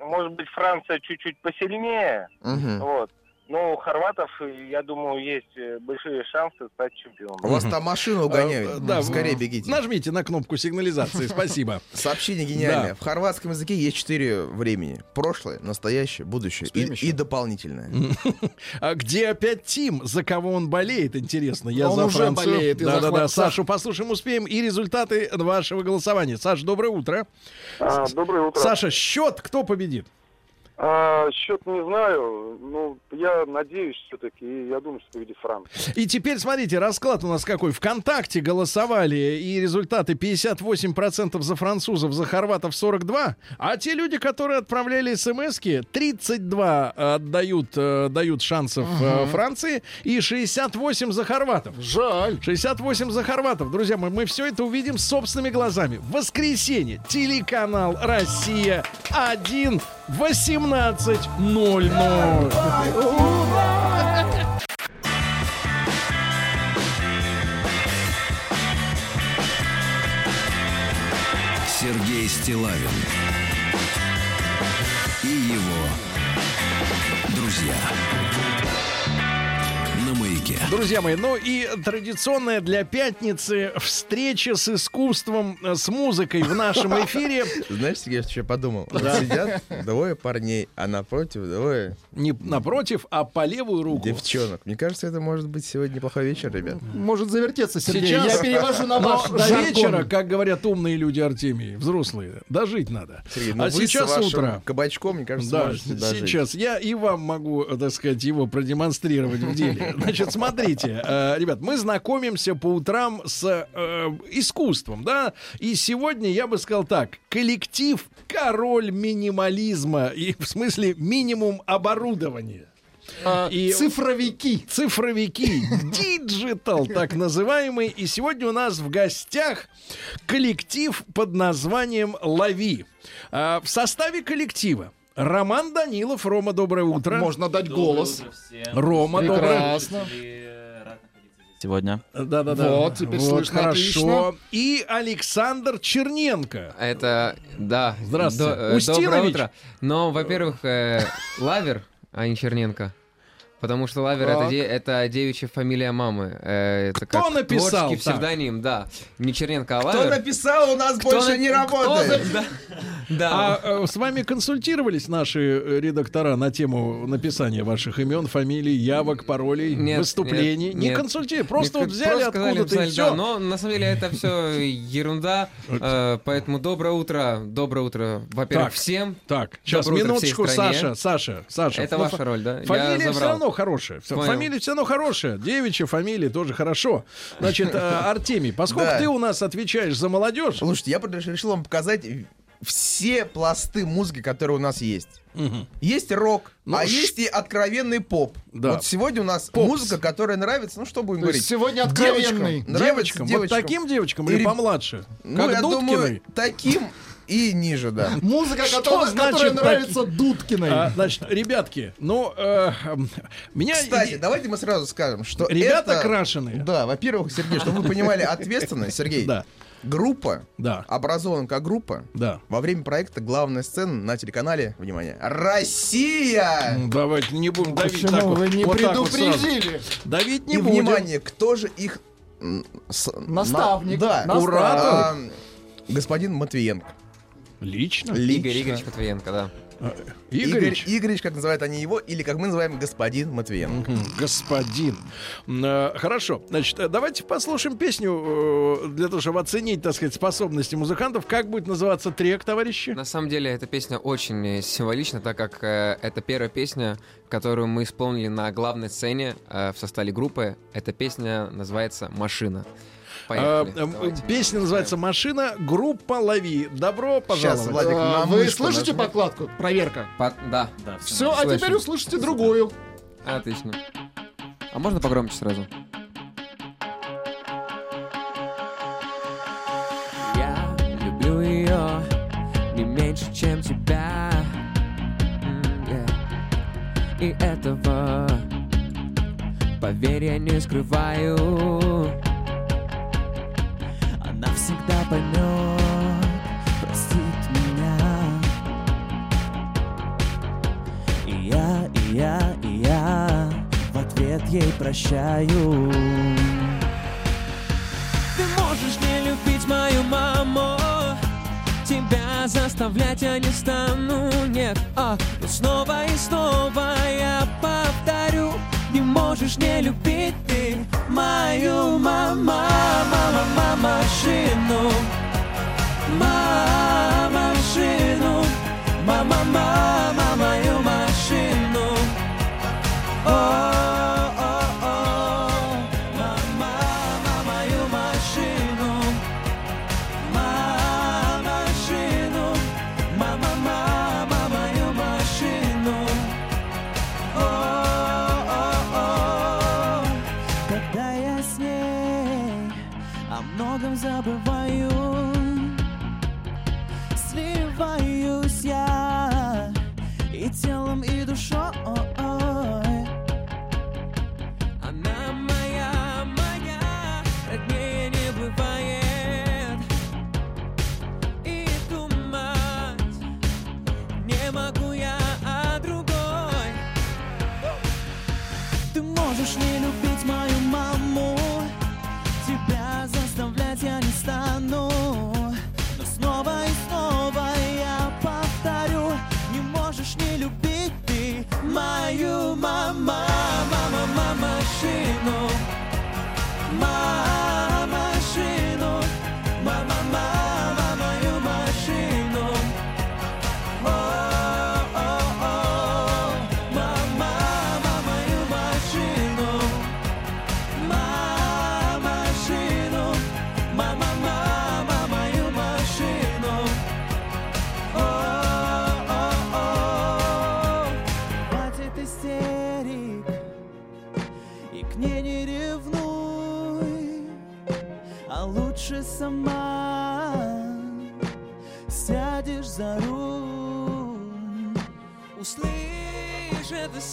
может быть, Франция чуть-чуть посильнее. Мгм. Вот. Но у хорватов, э, я думаю, есть э, большие шансы стать чемпионом. У вас там машину Э, угоняют. Да, Скорее в- бегите. Нажмите на кнопку сигнализации. Спасибо. (laughs) Сообщение гениальное. В хорватском языке есть четыре времени. Прошлое, настоящее, будущее и, и дополнительное. (laughs) А где опять Тим? За кого он болеет? Интересно. Я Он за уже Францию. болеет и за Да, да, да. Сашу послушаем, успеем. И результаты вашего голосования. Саш, доброе утро. А, доброе утро. Саша, счет кто победит? А, счет не знаю, ну, я надеюсь все-таки, и я думаю, что победит Франция. И теперь смотрите, расклад у нас какой. Вконтакте голосовали, и результаты 58% за французов, за хорватов 42. А те люди, которые отправляли смс 32 отдают э, дают шансов э, Мгм. Франции, и 68 за хорватов. Жаль. 68 за хорватов. Друзья мои, мы все это увидим собственными глазами. В воскресенье. Телеканал «Россия» 1 18.00. Сергей Стилавин Друзья мои, ну и традиционная для пятницы встреча с искусством, э, с музыкой в нашем (laughs) эфире. Знаешь, я подумал? Вот Да. сидят двое парней, а напротив двое... Не напротив, а по левую руку. Девчонок. Мне кажется, это может быть сегодня неплохой вечер, ребят. Может завертеться, Сергей. Сейчас Я перевожу на ваш до вечера, как говорят умные люди Артемии, взрослые, дожить надо. Сергей, ну а вы сейчас утро. кабачком, мне кажется, Да, можете дожить. сейчас я и вам могу, э, так сказать, его продемонстрировать в деле. Значит, смотрите, э, ребят, мы знакомимся по утрам с э, искусством, да, и сегодня я бы сказал так, коллектив король минимализма, и в смысле минимум оборудования. А, цифровики. Цифровики. Digital, так называемый. И сегодня у нас в гостях коллектив под названием «Лови». А, в составе коллектива Роман Данилов. Рома, доброе утро. Можно дать голос. Рома, доброе Прекрасно. Сегодня. Да-да-да. Вот, теперь слышно хорошо. отлично. И Александр Черненко. Это, да. Здравствуйте. До- э, Устинович. доброе утро. Но, во-первых, э, (laughs) Лавер, а не Черненко. Потому что Лавер это, де- это девичья фамилия мамы. Э, это Кто как написал творческий так? псевдоним, да. Не Черненко, а Кто Лавер. написал, у нас Кто больше на- не кто работает. за- Да. (laughs) А э, с вами консультировались наши э, редактора на тему написания ваших имен, фамилий, явок, паролей, Нет, выступлений? нет, не нет. консультировали, просто Нет, вот взяли просто сказали, откуда-то и все. да, но на самом деле это все (laughs) ерунда. э, Поэтому доброе утро. Доброе утро, во-первых, Так, всем. Так, сейчас минуточку. Саша, Саша, Саша. Это Ну, ваша роль, да? Я Фамилия все равно хорошая. Всё, Понял. Фамилия все равно хорошая. Девичья фамилия тоже хорошо. Значит, э, (laughs) Артемий, поскольку Да. ты у нас отвечаешь за молодежь, Слушайте, я решил вам показать все пласты музыки, которые у нас есть. Есть рок, Ну, а ш- есть и откровенный поп. Да. Вот сегодня у нас Попс. музыка, которая нравится, ну что будем То говорить? сегодня откровенный. Девочкам, нравится девочкам, вот девочкам. таким девочкам И или помладше? Ну, как я Дудкиной? думаю, таким и ниже, да. (laughs) Музыка, Что которая, значит которая так- нравится Дудкиной. А, значит, ребятки, ну, э, меня... Кстати, давайте мы сразу скажем, что Ребята это- крашеные. Да, во-первых, Сергей, чтобы вы понимали (laughs) ответственность, Сергей. Да. Группа, Да. образована как группа, Да. во время проекта главная сцена на телеканале, внимание, Россия! Давайте не будем давить Почему так вот. вы не Вот так вот предупредили? Давить не И будем. внимание, кто же их с- Наставник. на- да, Наставник. куратор. А, господин Матвиенко. Лично? Лично. Игорь Игоревич Матвиенко, да. Игоревич? Игорь Игоревич, как называют они его, или как мы называем господин Матвиенко. Господин. Э, Хорошо. Значит, э, давайте послушаем песню э, для того, чтобы оценить, так сказать, способности музыкантов. Как будет называться трек, товарищи? На самом деле эта песня очень символична, так как э, это первая песня, которую мы исполнили на главной сцене э, в составе группы. Эта песня называется «Машина». Поехали. Давайте. Песня называется «Машина». Группа «Лови». Добро пожаловать. Владик, А, Вы слышите нажми. подкладку? Проверка. По- Да, Да, всё Все, а Слышим. теперь услышите другую. отлично. А можно погромче сразу? Я люблю ее не меньше, чем тебя. И этого, поверь, я не скрываю. Поймет, простит меня И я, и я, и я в ответ ей прощаю Ты можешь не любить мою маму Тебя заставлять я не стану, нет. А, Но снова и снова я повторю Не можешь не любить My, oh, my, my, my, my, my, maszyną. My, maszyną. My, my. Oh.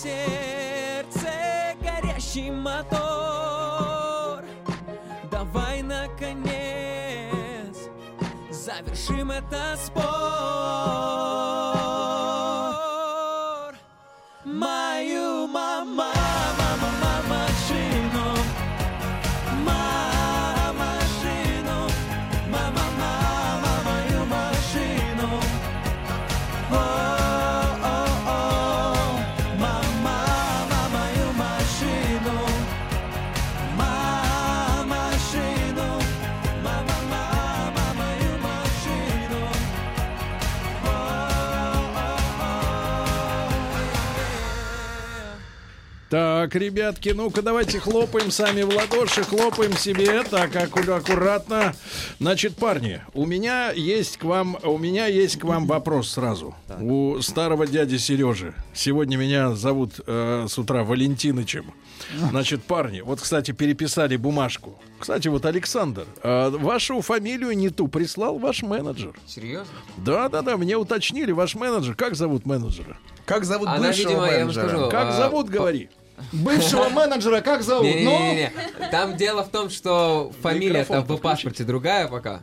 Сердце Горящий мотор. Давай, наконец Завершим это спор Так, ребятки, ну-ка давайте хлопаем сами в ладоши, хлопаем себе, так аккуратно. Значит, парни, у меня есть к вам, у меня есть к вам вопрос сразу. У старого дяди Сережи. Сегодня меня зовут э, с утра Валентинычем. Значит, парни, вот, кстати, переписали бумажку. Кстати, вот Александр, э, вашу фамилию не ту прислал ваш менеджер. Серьезно? Да, да, да, мне уточнили ваш менеджер. Как зовут менеджера? Как зовут Она, бывшего видимо, я вам менеджера? скажу, Как а, зовут, по- говори. Бывшего менеджера как зовут? Ну, Не-не-не, там дело в том, что фамилия там в паспорте другая пока.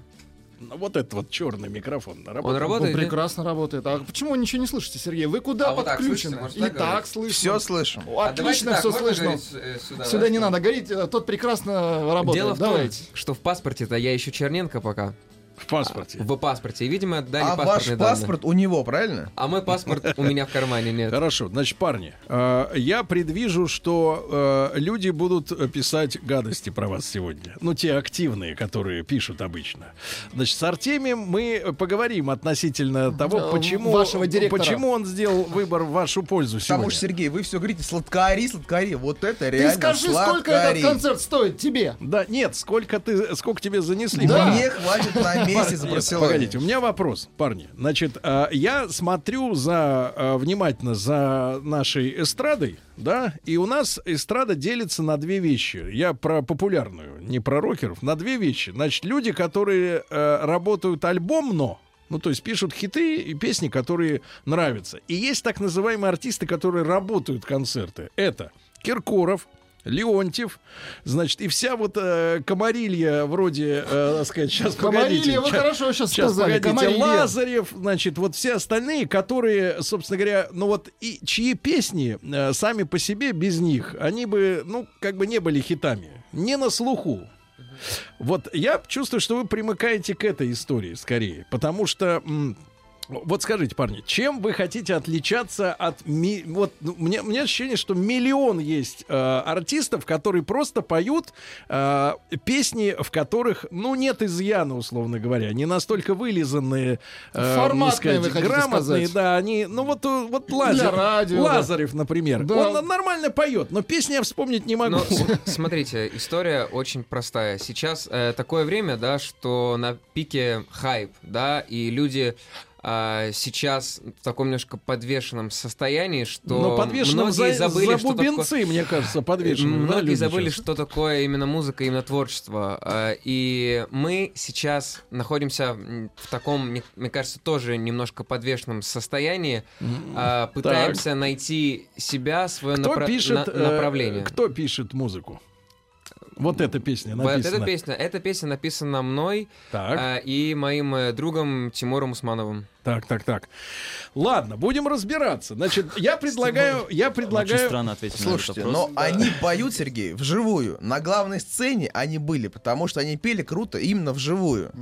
Ну, Вот этот вот черный микрофон Он Он работает? нет? прекрасно работает. А почему вы ничего не слышите, Сергей? Вы куда А вот так подключены? слышите? Может, И так слышно. Все слышим. О, А Отлично так, все слышно. э, сюда, Сюда да, не что- надо говорить, тот прекрасно работает. Дело в том, что в паспорте-то я ищу Черненко пока. В паспорте. В паспорте. И, видимо, отдали А ваш паспортные данные. паспорт у него, правильно? А мой паспорт у меня в кармане нет. Хорошо, значит, парни, э, я предвижу, что э, люди будут писать гадости про вас сегодня. Ну, те активные, которые пишут обычно. Значит, с Артемием мы поговорим относительно того, почему, вашего директора. почему он сделал выбор в вашу пользу Потому сегодня. что, Сергей, вы все говорите сладкари, сладкари. Вот это Ты реально скажи, сколько этот концерт стоит тебе? Да, нет, сколько ты, сколько тебе занесли? Да. Мне хватит на месяц Нет, Барселоне. Погодите, у меня вопрос, парни. Значит, э, я смотрю за э, внимательно за нашей эстрадой, да, и у нас эстрада делится на две вещи. Я про популярную, не про рокеров, на две вещи. Значит, люди, которые э, работают альбомно, ну, то есть пишут хиты и песни, которые нравятся. И есть так называемые артисты, которые работают концерты. Это Киркоров, Леонтьев, значит, и вся вот э, комарилья вроде, э, так сказать, сейчас Комарилья, погодите. вы хорошо сейчас щас, сказали, погодите, комарилья. Лазарев, значит, вот все остальные, которые, собственно говоря, ну вот, и чьи песни э, сами по себе без них, они бы, ну, как бы не были хитами, не на слуху. Вот я чувствую, что вы примыкаете к этой истории скорее, потому что м, вот скажите, парни, чем вы хотите отличаться от... ми- Вот ну, мне, у меня ощущение, что миллион есть э, артистов, которые просто поют э, песни, в которых, ну, нет изъяна, условно говоря, не настолько вылизанные, э, Форматные, сказать, грамотные, сказать. да, они, ну вот, э, вот Лазарев, радио, да. Лазарев, например, Да. он нормально поет, но песни я вспомнить не могу. Ну, с- смотрите, история очень простая. Сейчас э, такое время, да, что на пике хайп, да, и люди а, сейчас в таком немножко подвешенном состоянии, что Но подвешенным многие за, забыли, за что бубенцы, такое... мне кажется, подвешенным. да, Многие люди забыли, сейчас? что такое именно музыка, именно творчество. А, И мы сейчас находимся в таком, мне, мне кажется, тоже немножко подвешенном состоянии. А, Пытаемся найти себя, свое Кто напра- пишет, на- э, направление. кто пишет музыку? Вот эта песня Вот написана. эта песня, эта песня написана мной Так. а, и моим э, другом Тимуром Усмановым. Так, так, так. Ладно, будем разбираться. Значит, я предлагаю, я предлагаю... Слушайте, но они поют, Сергей, вживую. На главной сцене они были, потому что они пели круто именно вживую.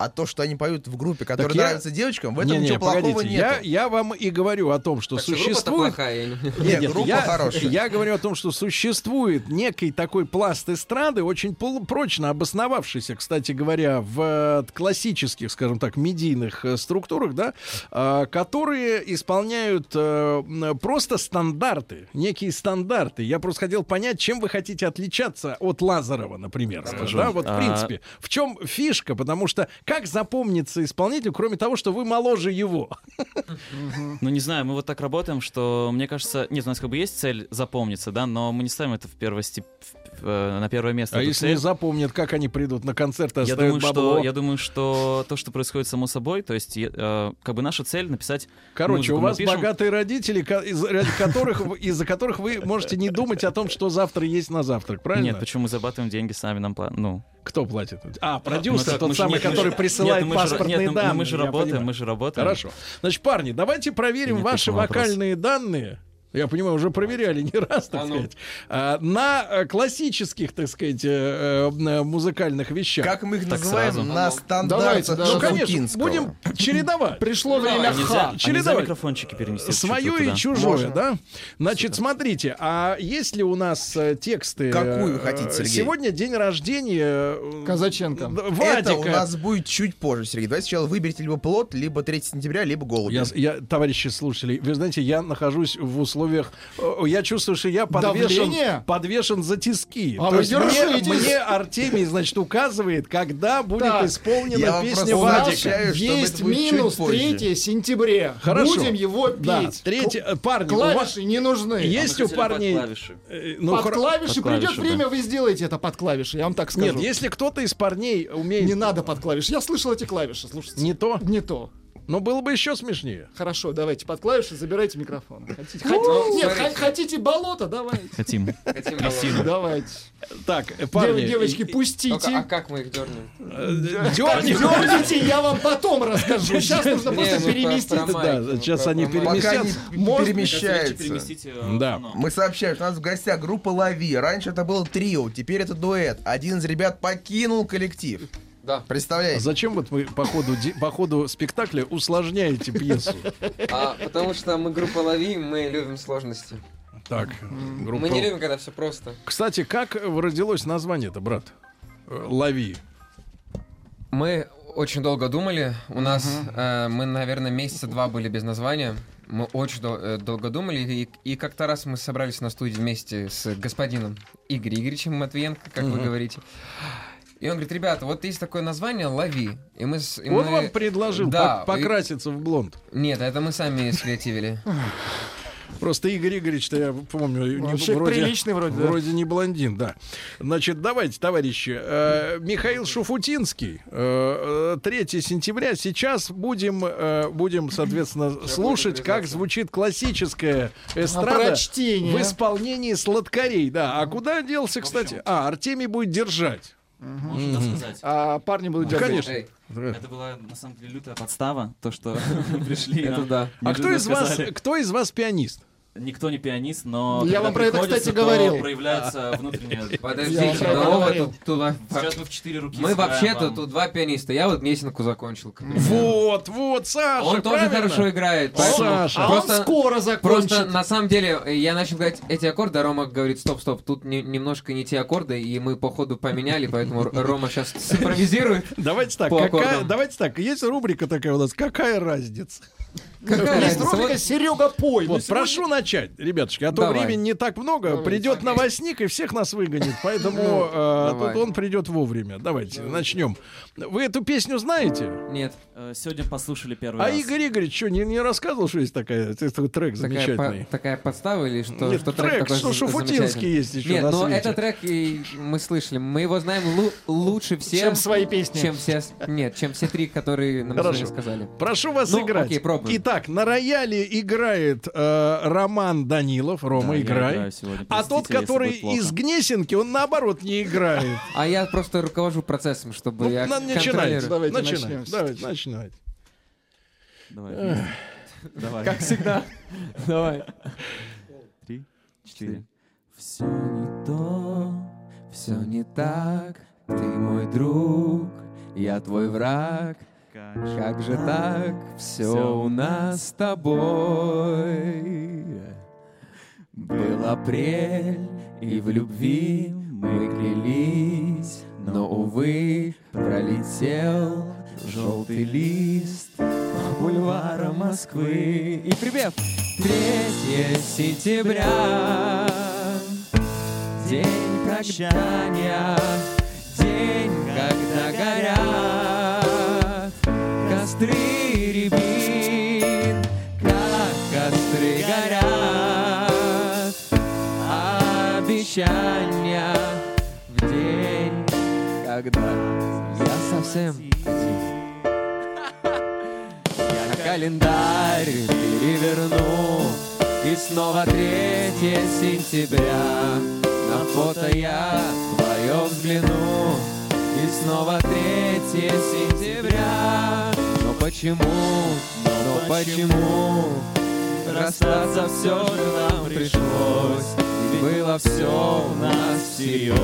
А то, что они поют в группе, которая Так я- нравится девочкам, в этом Не-не, ничего плохого погодите, нет. Я, я вам и говорю о том, что Так существует... плохая, я не- Нет, Нет, группа я, хорошая. я говорю о том, что существует некий такой пласт эстрады, очень пол- прочно обосновавшийся, кстати говоря, в э, классических, скажем так, медийных э, структурах, да, э, которые исполняют э, просто стандарты, некие стандарты. Я просто хотел понять, чем вы хотите отличаться от Лазарова, например. Скажу. Да, вот в А, принципе. В чем фишка? Потому что как запомнится исполнителю, кроме того, что вы моложе его? Ну, не знаю, мы вот так работаем, что, мне кажется, нет, у нас как бы есть цель запомниться, да, но мы не ставим это в первостеп... э, на первое место. А если цель. не запомнят, как они придут на концерт и я думаю, бабло? что, я думаю, что то, что происходит само собой, то есть, э, как бы наша цель написать Короче, музыку. у вас пишем- богатые родители, из- ради которых, из-за которых вы можете не думать о том, что завтра есть на завтрак, правильно? Нет, почему мы зарабатываем деньги сами нам пла- ну. Кто платит? А, Ну, продюсер, так тот же- самый, который же- присылает нет, мы же- паспортные нет, данные. мы же работаем, мы же работаем. Хорошо. Значит, парни, давайте проверим Нет, ваши вопрос? вокальные данные. Я понимаю, уже проверяли не раз, так А ну. сказать. А, на э, классических, так сказать, э, э, музыкальных вещах. Как мы их Так называем? сразу. На Давайте, стандартах да. Ну, конечно, будем чередовать. Пришло время нельзя, ха. а чередовать. микрофончики перенести? Свое и чужое, Можно. да? Значит, смотрите, а есть ли у нас тексты? Какую вы хотите, Сергей? Сегодня день рождения Казаченко. Д- Это у Вадика. нас будет чуть позже, Сергей. Давайте сначала выберите либо плод, либо 3 сентября, либо голуби. Я, я, товарищи слушатели, вы знаете, я нахожусь в условиях, э, я чувствую, что я подвешен, Давление? подвешен за тиски. А То вы есть мне, мне Артемий, значит, указывает, когда будет Так. исполнена Я песня Вадика. Есть минус позже. 3 сентября. Хорошо. Будем его петь. Да, третье, э, парни, у вас Клавиши не нужны. есть у парней... под клавиши. э, ну, под клавиши под придет клавиши, время, да. вы сделаете это под клавиши. Я вам так скажу. Нет, если кто-то из парней умеет Не надо под клавиши. Я слышал эти клавиши. Слушайте. не то, Не то. Но было бы еще смешнее. Хорошо, давайте под клавиши, забирайте микрофон. Хотите, Ну, хот- Нет, х- хотите болото, давайте. Хотим. Хотим Красиво. Давайте. Так, э, парни, девочки, и- Только, а пустите. как мы их дернем? э, Дерните, я вам потом расскажу. Сейчас нужно просто переместить. майки, Да, сейчас они переместятся. э, Да. Мы сообщаем, что у нас в гостях группа Лави. Раньше это было трио, теперь это дуэт. Один из ребят покинул коллектив. Да. Представляете? А Зачем вот вы по ходу, по ходу спектакля усложняете пьесу? А, потому что мы группа Лови, мы любим сложности. Так, группа... Мы не любим, когда все просто. Кстати, как родилось название-то, брат? Э, Лови. Мы очень долго думали. У нас, э, мы, наверное, месяца два были без названия. Мы очень дол- э, долго думали. И, и как-то раз мы собрались на студии вместе с господином Игорем Игоревичем Матвиенко, как вы Мгм. говорите. И он говорит, ребята, вот есть такое название «Лови». И мы, с- и Он мы- вам предложил Да, пок- и- покраситься в блонд. Нет, это мы сами скреативили. Просто Игорь Игоревич-то, я помню, не- человек приличный вроде, да. вроде не блондин, да. Значит, давайте, товарищи. э, Михаил Шуфутинский, э, э, 3 сентября. Сейчас будем, э, будем соответственно, слушать, как звучит классическая эстрада прочтение. в исполнении сладкарей. Да, а куда делся, кстати? А, Артемий будет держать. Можно сказать? А парни будут Ну, держать. конечно. Эй, Это была на самом деле лютая подстава, то, что (laughs) пришли. Это да. А кто из вас, кто из вас пианист? Никто не пианист, но Я вам про это, кстати, говорил. проявляется внутренняя... (laughs) Подождите, говорил. вот тут, тут Сейчас мы в четыре руки Мы вообще-то вам. тут два пианиста. Я вот Месенку закончил. Вот, вот, Саша, Он тоже хорошо играет. Саша. поэтому А он скоро закончит. Просто на самом деле э, я начал играть эти аккорды, а Рома говорит, стоп, стоп, тут не- немножко не те аккорды, и мы по ходу поменяли, поэтому Рома сейчас (laughs) симпровизирует. Давайте так, По какая, аккордам. давайте так, есть рубрика такая у нас, какая разница? Какая Есть разница? рубрика «Серега, пой». Ну, Вот, сегодня- прошу сегодня начать, ребятушки, а то Давай. времени не так много. Давай. Придет новостник и всех нас выгонит. Поэтому э, давай. тут он придет вовремя. Давайте начнем. Вы эту песню знаете? Нет. Э, Сегодня послушали первый А раз. Игорь Игоревич что, не, не рассказывал, что есть такая, трек Такая, замечательный? по- такая подстава или что? Нет, что трек, такой что Шуфутинский есть еще Нет, но свете. этот трек и мы слышали. Мы его знаем лу- лучше всем. Чем свои песни. Чем все, нет, чем все три, которые нам Хорошо. сказали. Прошу вас Ну, играть. окей, пробуем. Итак, на рояле играет э, Роман Данилов. Рома, Да, я играй. играю сегодня. А тот, который из Гнесинки, он наоборот не играет. (laughs) А я просто руковожу процессом, чтобы Ну, я контролирую. Давайте Начинать. начнем. Давайте начинать. Давай. Давай. Как всегда. (laughs) Давай. Три, четыре. Все не то, все не так. Ты мой друг, я твой враг. Как же так? Все у нас с тобой. Был апрель, и в любви мы клялись, но, увы, пролетел желтый лист по бульварам Москвы. И припев 3 сентября, день прощания, день, когда горят костры рябин, как костры горят. Обещания в день, когда я совсем один. Я календарь переверну И снова 3 сентября. На фото я твое взгляну И снова 3 сентября почему, но почему Расстаться все же нам пришлось Ведь было все у нас всерьез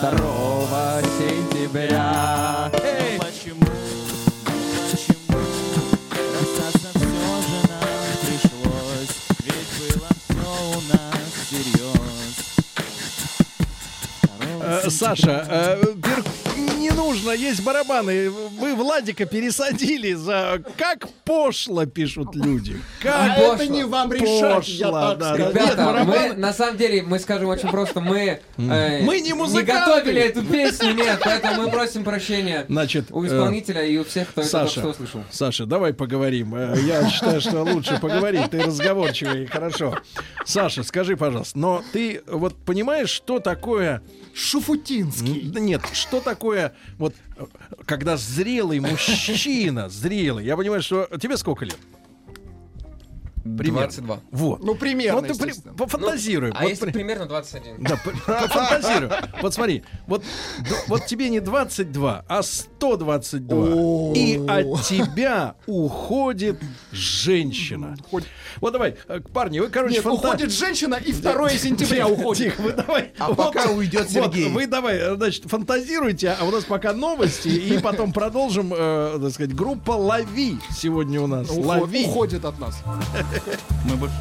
2 сентября Эй! Почему? Почему? Расстаться все же нам пришлось Ведь было все у нас всерьез Э, Саша, э, не нужно, есть барабаны. Вы Владика пересадили за... Как пошло, пишут люди. Как А пошло. это не вам решать, я Пошло, так да, скажу. да. Нет, Ребята, мы, на самом деле, мы скажем очень просто, мы, э, Мы не музыканты. готовили эту песню, нет, поэтому мы просим прощения Значит, у э, исполнителя и у всех, кто это Саша, что услышал. Саша, давай поговорим. Э, Я считаю, что лучше поговорить. Ты разговорчивый, хорошо. Саша, скажи, пожалуйста, но ты вот понимаешь, что такое... Шуфутинский. Нет, что такое вот э, когда зрелый мужчина, зрелый, я понимаю, что тебе сколько лет? Примерно. 22. Вот. Ну, примерно, Вот ты пофантазируй. А Вот если при- примерно 21? Да, пофантазируй. (laughs) Вот смотри, вот, тебе не 22, а 122. И от тебя уходит женщина. Вот давай, э, парни, вы, короче, Нет, уходит женщина, и 2 (laughs) сентября уходит. Тихо, вы давай. А пока уйдет Сергей. Вы давай, э, значит, фантазируйте, а у нас пока новости, и потом продолжим, э, так сказать, группа «Лови» сегодня у нас. «Лови». Уходит от нас. Мы больше...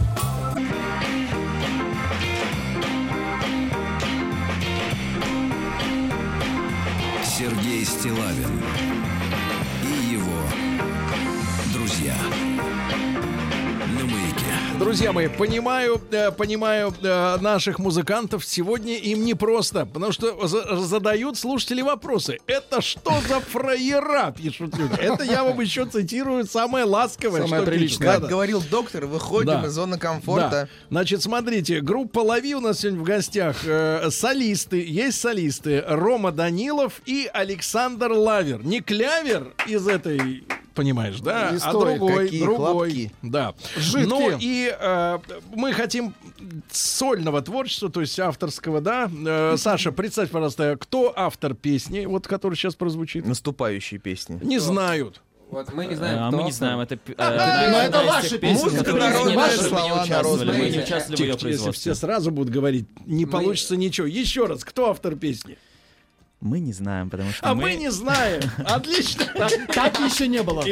Сергей Стилавин Друзья мои, понимаю, э, понимаю э, наших музыкантов. Сегодня им непросто, потому что за- задают слушатели вопросы. Это что за фраера, пишут люди. Это я вам еще цитирую самое ласковое, Самое что приличное. пишут. Как говорил доктор, выходим Да. из зоны Да. комфорта. Значит, смотрите, группа Лови у нас сегодня в гостях. Э, солисты, есть солисты. Рома Данилов и Александр Лавер. Не клявер из этой, понимаешь, да? Не а стоит. другой, Какие другой. хлопки. Да. Жидкие. Ну и э, мы хотим сольного творчества, то есть авторского, да? Э, Саша, представь, пожалуйста, кто автор песни, вот который сейчас прозвучит? Наступающие песни. Не знают. Вот мы не знаем, А кто мы не знаем, это... э, но это ваши песни, которые мы слова, не участвовали, народные. мы не участвовали в ее если все сразу будут говорить, не получится ничего. Еще раз, кто автор песни? Мы не знаем, потому что А мы не знаем. (laughs) Отлично. Так еще не было.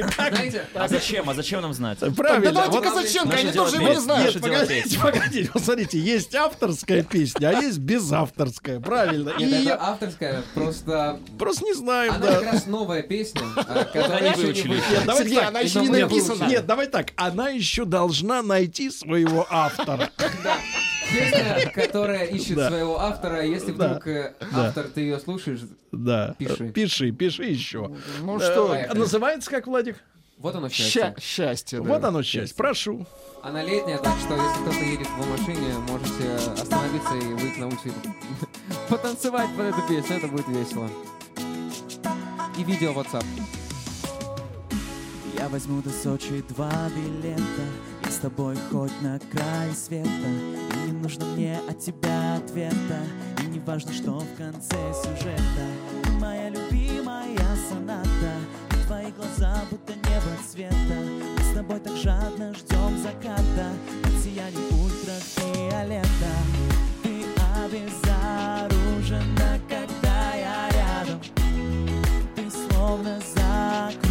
А зачем? А зачем нам знать? Правильно. давайте Вот- Казаченко, Наше они тоже его не знают. Погодите, погодите. Вот смотрите, есть авторская песня, а есть безавторская. Правильно. И авторская, просто... просто не знаем, Она да. как раз новая песня, а, которая еще не выучили. вышла. Сергей, она еще не написана. Нет, давай так. Она еще должна найти своего автора. Песня, которая ищет Да. своего автора. Если вдруг э, Да. автор, ты ее слушаешь, Да. Пиши. Пиши, пиши еще. Ну Э, что, а Называется как, Владик? вот оно ща- счастье. счастье. да. Вот оно счастье. Прошу. Она летняя, так что если кто-то едет в машине, можете остановиться и выйти на улицу потанцевать под эту песню, это будет весело. И видео в WhatsApp. Я возьму до Сочи два билета с тобой хоть на край света. И не нужно мне от тебя ответа. И не важно, что в конце сюжета. Моя любимая соната. И твои глаза будто небо цвета. Мы с тобой так жадно ждем заката. От сияния ультрафиолета. Ты обезоружена, когда я рядом. Ты словно закружена,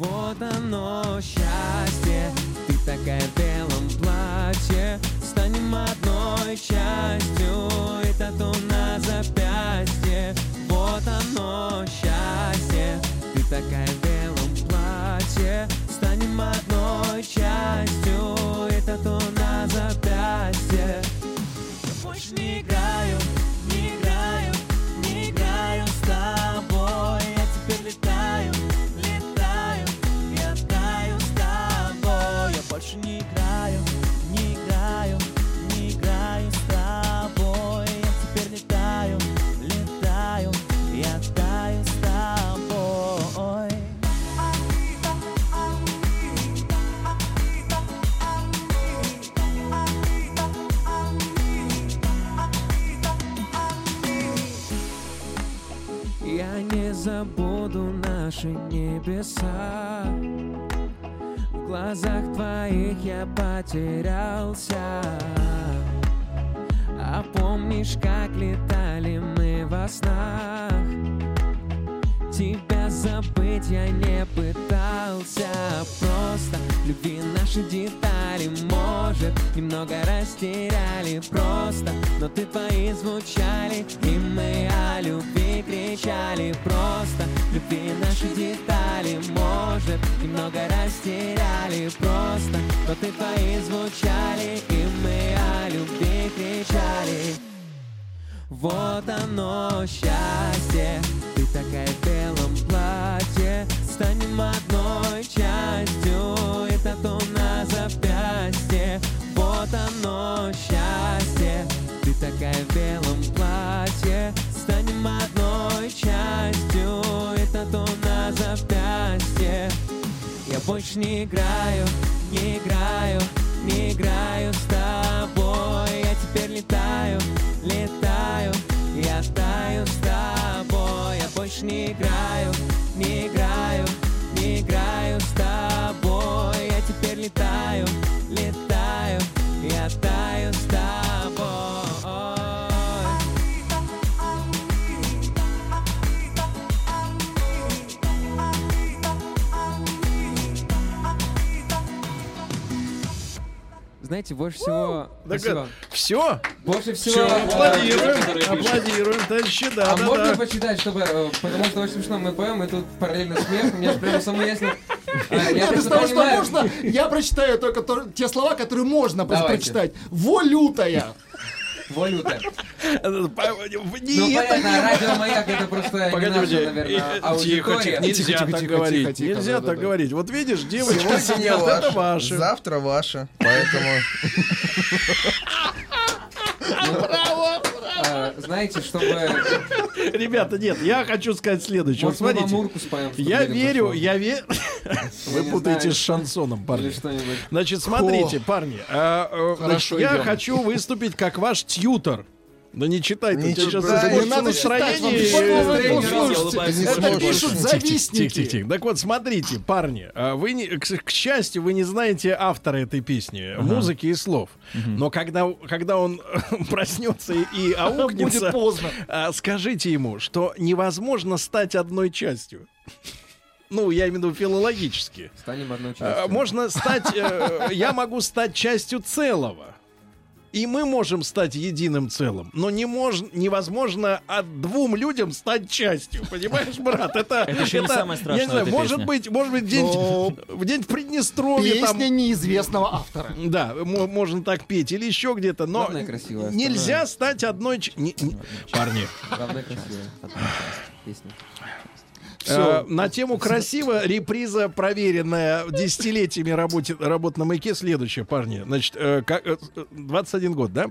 Вот оно счастье, ты такая в белом платье. Станем одной частью, и тату на запястье. Вот оно счастье, небеса. В глазах твоих я потерялся. А помнишь, как летали мы во снах? Тебя забыть я не пытался. Просто любви наши детали Может, немного растеряли. Просто Но ты твои звучали И мы о любви кричали. Просто любви наши детали Может, немного растеряли. Просто Но ты твои звучали И мы о любви кричали. Вот оно счастье, ты такая в белом платье Станем одной частью, тату на запястье. Вот оно счастье, ты такая в белом платье. Станем одной частью, и тату на запястье. Я больше не играю, не играю, не играю с тобой. Я теперь летаю, летаю, я таю с тобой. Я больше не играю, не играю, не играю с тобой Я Знаете, больше всего... Спасибо. Все? Больше всего... Все, аплодируем, аплодируем, товарищи, да, а да, можно да. почитать, чтобы... э, Потому что очень смешно мы поем, и тут параллельно смех. Мне же прямо самому ясно. А, Я Нет, из того, что можно, я прочитаю только то- те слова, которые можно прочитать. Волютая. Валюта. Ну, Ну, понятно, радио Маяк это просто не Погоди, наша, погоди. наверное, Тихо, тихо, нельзя так тихо, говорить. тихо, тихо, Нельзя так да. говорить. Вот видишь, девочки, Сегодня сидят, это ваше, ваши. завтра ваше, поэтому... А, Знаете, чтобы... Ребята, нет, я хочу сказать следующее. Вот Может, мы смотрите, споем, я верю, зашло? я верю... Вы путаете с шансоном, парни. Значит, смотрите, парни, э, Хорошо, я хочу выступить как ваш тьютор. Да не читай, Не сейчас читай, испортишь не надо настроение. Это пишут завистники. Тихо, тихо, тихо. Так вот, смотрите, парни, а вы не, к, к счастью, вы не знаете автора этой песни, музыки и слов. Но когда, когда он (laughs) проснется и, и (laughs) аукнется, Будет поздно. а, скажите ему, что невозможно стать одной частью. (laughs) Ну, я имею в виду филологически. Станем одной А, частью. Можно стать, э, я могу стать частью целого. И мы можем стать единым целым, но не мож, невозможно от двум людям стать частью, понимаешь, брат? Это, Это еще не самое страшное я не знаю, может песне. быть, может быть, день, Но в день в Приднестровье Песня там, неизвестного автора. да, мо- можно так петь или еще где-то, но Главное красивое, нельзя стать одной, ч- не- не- парни. Главное красивая песня. Э, на тему красиво реприза, проверенная десятилетиями работе, работ на маяке, следующая, парни. Значит, э, как, э, 21 год, да?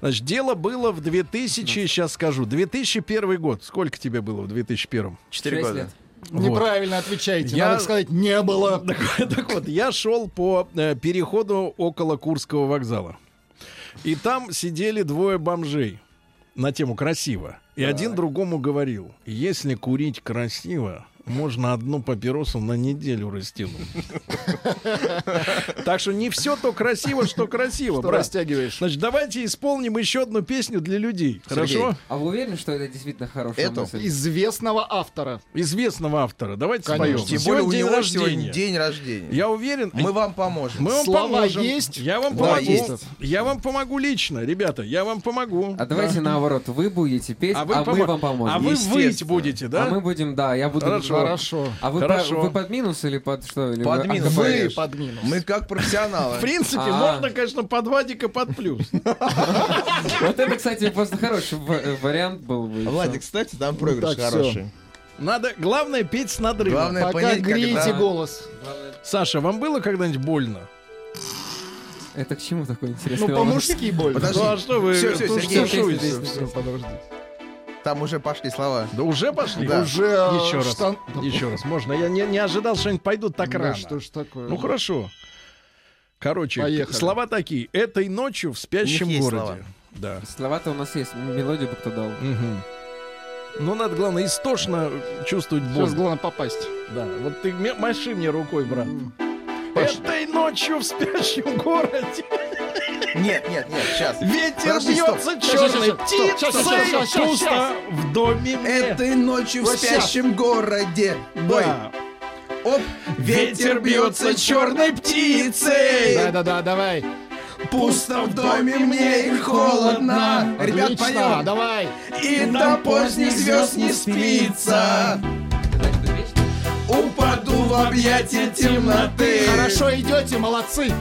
Значит, дело было в 2000, сейчас скажу, 2001 год. Сколько тебе было в 2001? Четыре Шесть года. лет. Вот. Неправильно отвечаете. Я- Надо сказать, не было. (laughs) Так, так вот, я шел по э, переходу около Курского вокзала. И там сидели двое бомжей на тему красиво. И один другому говорил, если курить красиво, можно одну папиросу на неделю растянуть. Так что не все то красиво, что красиво, Что растягиваешь? Значит, давайте исполним еще одну песню для людей. Хорошо? А вы уверены, что это действительно хорошая мысль? Известного автора. Известного автора. Давайте Конечно. споем. Тем Сегодня более у день него рождения. сегодня день рождения. Я уверен. Мы вам поможем. Мы вам Слова поможем. есть? Я вам помогу. Я вам помогу лично, ребята. Я вам помогу. А давайте наоборот, вы будете петь, а, мы помо- вам поможем. А вы выть будете, да? А мы будем, да, я буду... Хорошо. Хорошо. А вы, Хорошо. по- вы под минус или под что? Или Под вы минус. Вы под минус. Мы как профессионалы. В принципе, А. можно, конечно, под Вадика, под плюс. (laughs) Вот это, кстати, просто хороший вариант был бы. Владик, кстати, там проигрыш так, всё. хороший. Надо, главное, петь с надрывом. Главное Пока понять, как греете это... голос. Саша, вам было когда-нибудь больно? Это к чему такой Ну, интересный вопрос? по-мужски больно. Подожди. Ну а что вы всё, тут Сергей, тушуетесь? Всё, всё, подожди. Там уже пошли слова. Да уже пошли? Да. Уже э, Еще раз. штан- Еще раз. Можно? Я не, не ожидал, что они пойдут так Да рано. что ж такое? Ну хорошо. Короче, Поехали. слова такие. Этой ночью в спящем городе. слова. Да. Слова-то у нас есть, мелодию бы кто дал. Мгм. Ну, надо, главное, истошно чувствовать боль. Сейчас главное попасть. Да, вот ты маши мне рукой, брат. Этой ночью в спящем городе Нет, нет, нет, сейчас. ветер Подожди, бьется черной птицей, пусто в доме мне. Этой ночью в спящем городе. Бой. Да. Оп. Ветер бьется черной птицей. Да-да-да, давай. Пусто в доме мне и холодно. Ребят, Отлично, поем. давай. И до поздних звезд не спится. Упаду в объятия темноты. Хорошо идете, молодцы.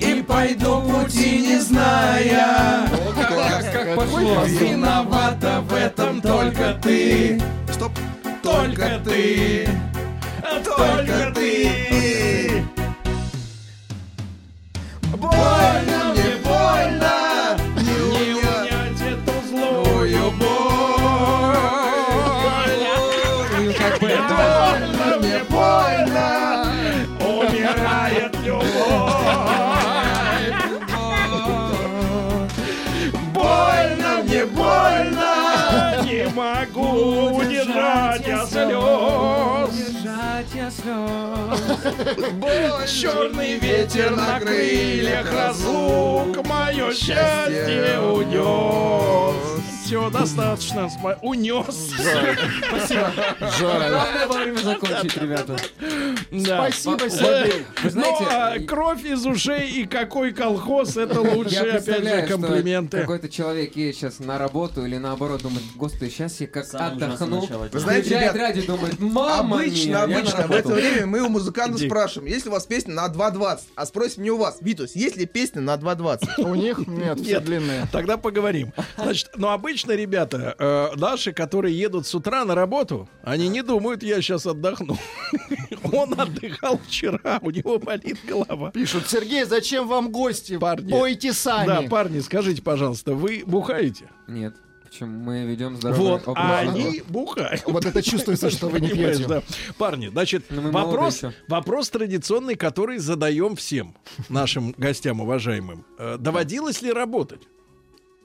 И пойду пути не зная. Как, как пошло. Виновата в этом только ты. Стоп. Только ты. Только ты. Больно мне, больно. Черный ветер на крыльях разлук Мое счастье унес. Все, достаточно. Унес. Спасибо. Жора. Главное вовремя закончить, ребята. Да. Спасибо, Сергей. Вы знаете, Ну, а кровь из ушей и какой колхоз, это лучшие, опять же, комплименты. какой-то человек едет сейчас на работу или наоборот думает, господи, сейчас я как отдохну. Вы знаете, ребят, радио, думает, мама Обычно, обычно в работу». это время мы у музыкантов Иди. спрашиваем, есть ли у вас песня на 2.20, а спросим не у вас, Витус, есть ли песня на 2.20? У них нет, все длинные. Тогда поговорим. Значит, ну обычно, ребята, э, наши, которые едут с утра на работу, они не думают, я сейчас отдохну. (laughs) Он отдыхал вчера, у него болит голова. Пишут, Сергей, зачем вам гости? Парни. Пойте сами. Да, парни, скажите, пожалуйста, вы бухаете? Нет, почему мы ведем здоровый Вот, а они бухают. Вот это чувствуется, что вы не пьете. да. Парни, значит, Ну, вопрос, вопрос традиционный, который задаем всем нашим гостям уважаемым. Э, Доводилось ли работать?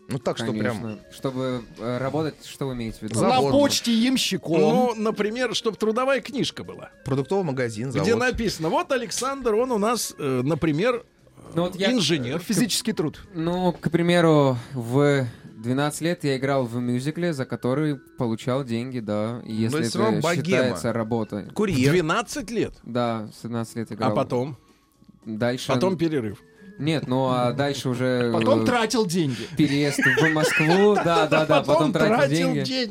Ну так, что прям-. Чтобы э, работать, что вы имеете в виду? На почте ямщиком. Ну, например, чтобы трудовая книжка была. Продуктовый магазин, Где написано, вот Александр, он у нас, э, например, Ну, вот я- инженер. Физический труд. Ну, к примеру, в 12 лет я играл в мюзикле, за который получал деньги, да. И если есть это богема. считается работа. Курьер. 12 лет. Да, с 12 лет играл. А потом? Дальше... Потом перерыв. Нет, ну а дальше уже... Потом э, тратил деньги. Переезд в Москву, (laughs) да, да, да, потом тратил деньги.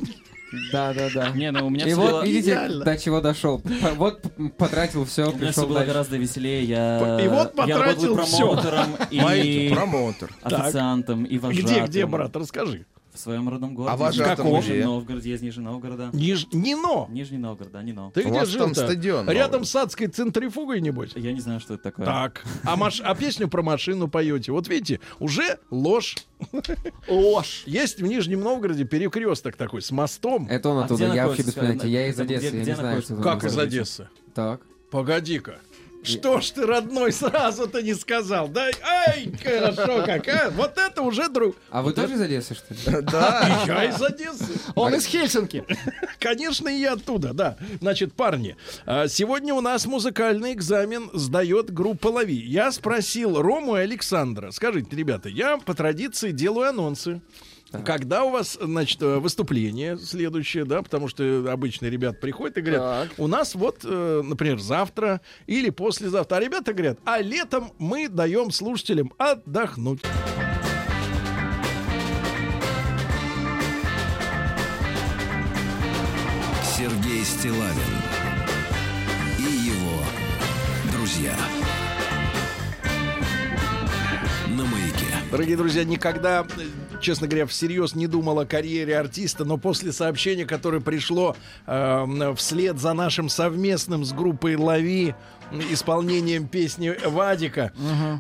Да, да, да. Не, ну у меня И вот было- видите, Идеально. до чего дошел. Вот потратил все, У меня все пришел было дальше. гораздо веселее. Я, И вот я работал потратил промоутером и Маэстро, промоутер. официантом, и вожатым. Где, где, брат, расскажи. В своем родном городе. А В где? Нижнем Новгороде, я из Нижнего Новгорода. Ниж... Нино. Нижний Новгород, да, Нино. Ты У где жил там стадион Рядом с адской центрифугой, небось? Я не знаю, что это такое. Так. А, маш... а песню про машину поете. Вот видите, уже ложь. Ложь. Есть в Нижнем Новгороде перекресток такой с мостом. Это он А оттуда, где я вообще без понятия. Я из где- Одессы, я где не знаю, что Как из Одессы? Так. Погоди-ка. Что ж ты, родной, сразу-то не сказал? Да, ай, хорошо, какая. Вот это уже друг. А вы тоже из Одессы, что ли? Да. (laughs) Я из Одессы. Он из Хельсинки. (laughs) Конечно, и я оттуда, да. Значит, парни, а, сегодня у нас музыкальный экзамен сдает группа «Лови». Я спросил Рому и Александра. Скажите, ребята, я по традиции делаю анонсы. Когда у вас, значит, э, выступление следующее, да, потому что обычно ребята приходят и говорят, у нас вот, э, например, завтра или послезавтра. А ребята говорят, а летом мы даем слушателям отдохнуть. Сергей Стилавин и его друзья. На маяке. Дорогие друзья, никогда, честно говоря, всерьез не думал о карьере артиста, но после сообщения, которое пришло э, вслед за нашим совместным с группой «Лови» исполнением песни Вадика,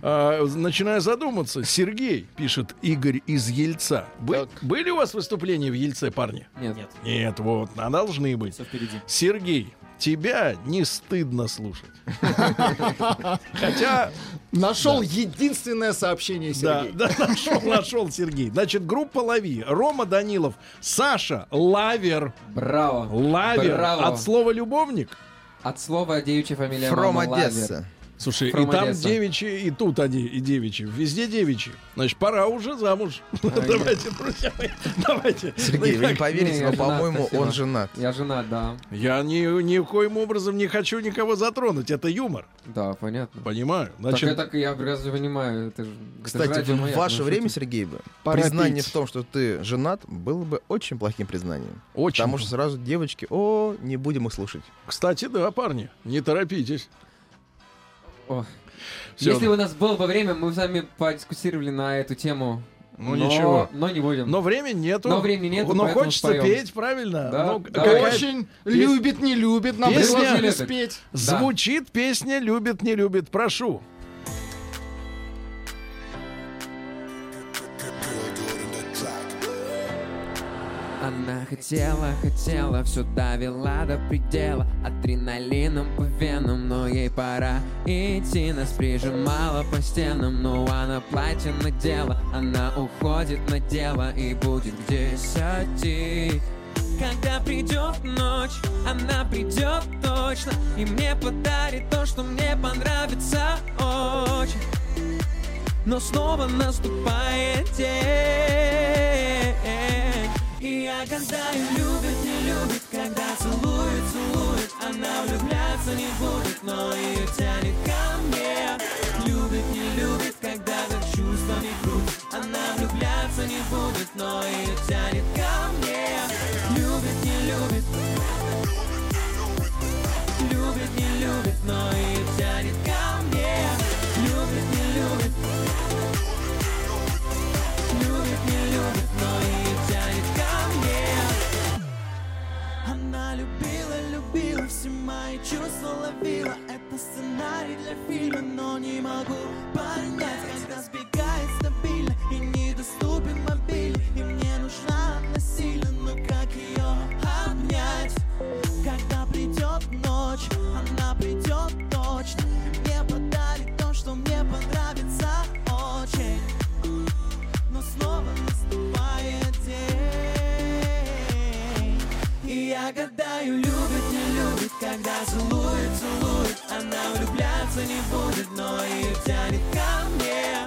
э, начинаю задуматься. Сергей, пишет Игорь из Ельца. Бы- были у вас выступления в Ельце, парни? Нет. Нет, Нет, вот, а должны быть. все впереди. Сергей, тебя не стыдно слушать. (laughs) Хотя Нашел единственное сообщение Да, Сергей. да, нашел, нашел Сергей. Значит, группа Лови. Рома Данилов, Саша Лавер. Браво. Лавер. Браво. От слова любовник. От слова девичья фамилия From мама Лавер. Одесса. Слушай, From и там Одесса. девичьи, и тут они, и девичьи. Везде девичьи. Значит, пора уже замуж. (laughs) Давайте, друзья мои, давайте. Сергей, вы не поверите, Не, но, по-моему, спасибо. он женат. Я женат, да. Я ни, ни коим образом не хочу никого затронуть. Это юмор. Да, понятно. Понимаю. Так Значит, я так я разве понимаю, это же... это Кстати, радио в «Маяк», ваше ну, время. Сергей, бы Пора признание пить. в том, что ты женат, было бы очень плохим признанием. очень. Потому что сразу девочки, о, не будем их слушать. Кстати, да, парни, не торопитесь. О. Всё. Если у нас было бы время, мы с вами подискутировали на эту тему. Ну, но, ничего. Но не будем. Но времени нету. Но времени нету, Но хочется споем. петь, правильно? Да, Ну, да. какая- Очень любит, не любит. Нам Песня- предложили спеть. Да. Звучит песня «Любит, не любит». Прошу. Она хотела, хотела, все довела до предела. Адреналином по венам, но ей пора идти. Нас прижимала по стенам, но она платье надела. Она уходит на дело и будет к десяти. Когда придет ночь, она придет точно. И мне подарит то, что мне понравится очень. Но снова наступает день И я гадаю, любит, не любит Когда целует, целует Она влюбляться не будет Но ее тянет ко мне. Любит, не любит Когда так чувствами крут Она влюбляться не будет Но ее тянет ко мне. Любит, не любит. Любит, не любит Но ее мои чувства ловила Это сценарий для фильма, но не могу понять Когда сбегает стабильно и недоступен мобиль. И мне нужна одна сила, но как ее обнять? Когда придет ночь, она придет точно. И Мне подали то, что мне понравится очень. Но снова наступает день. И я гадаю, любит когда целует, целует, она влюбляться не будет Но ее тянет ко мне.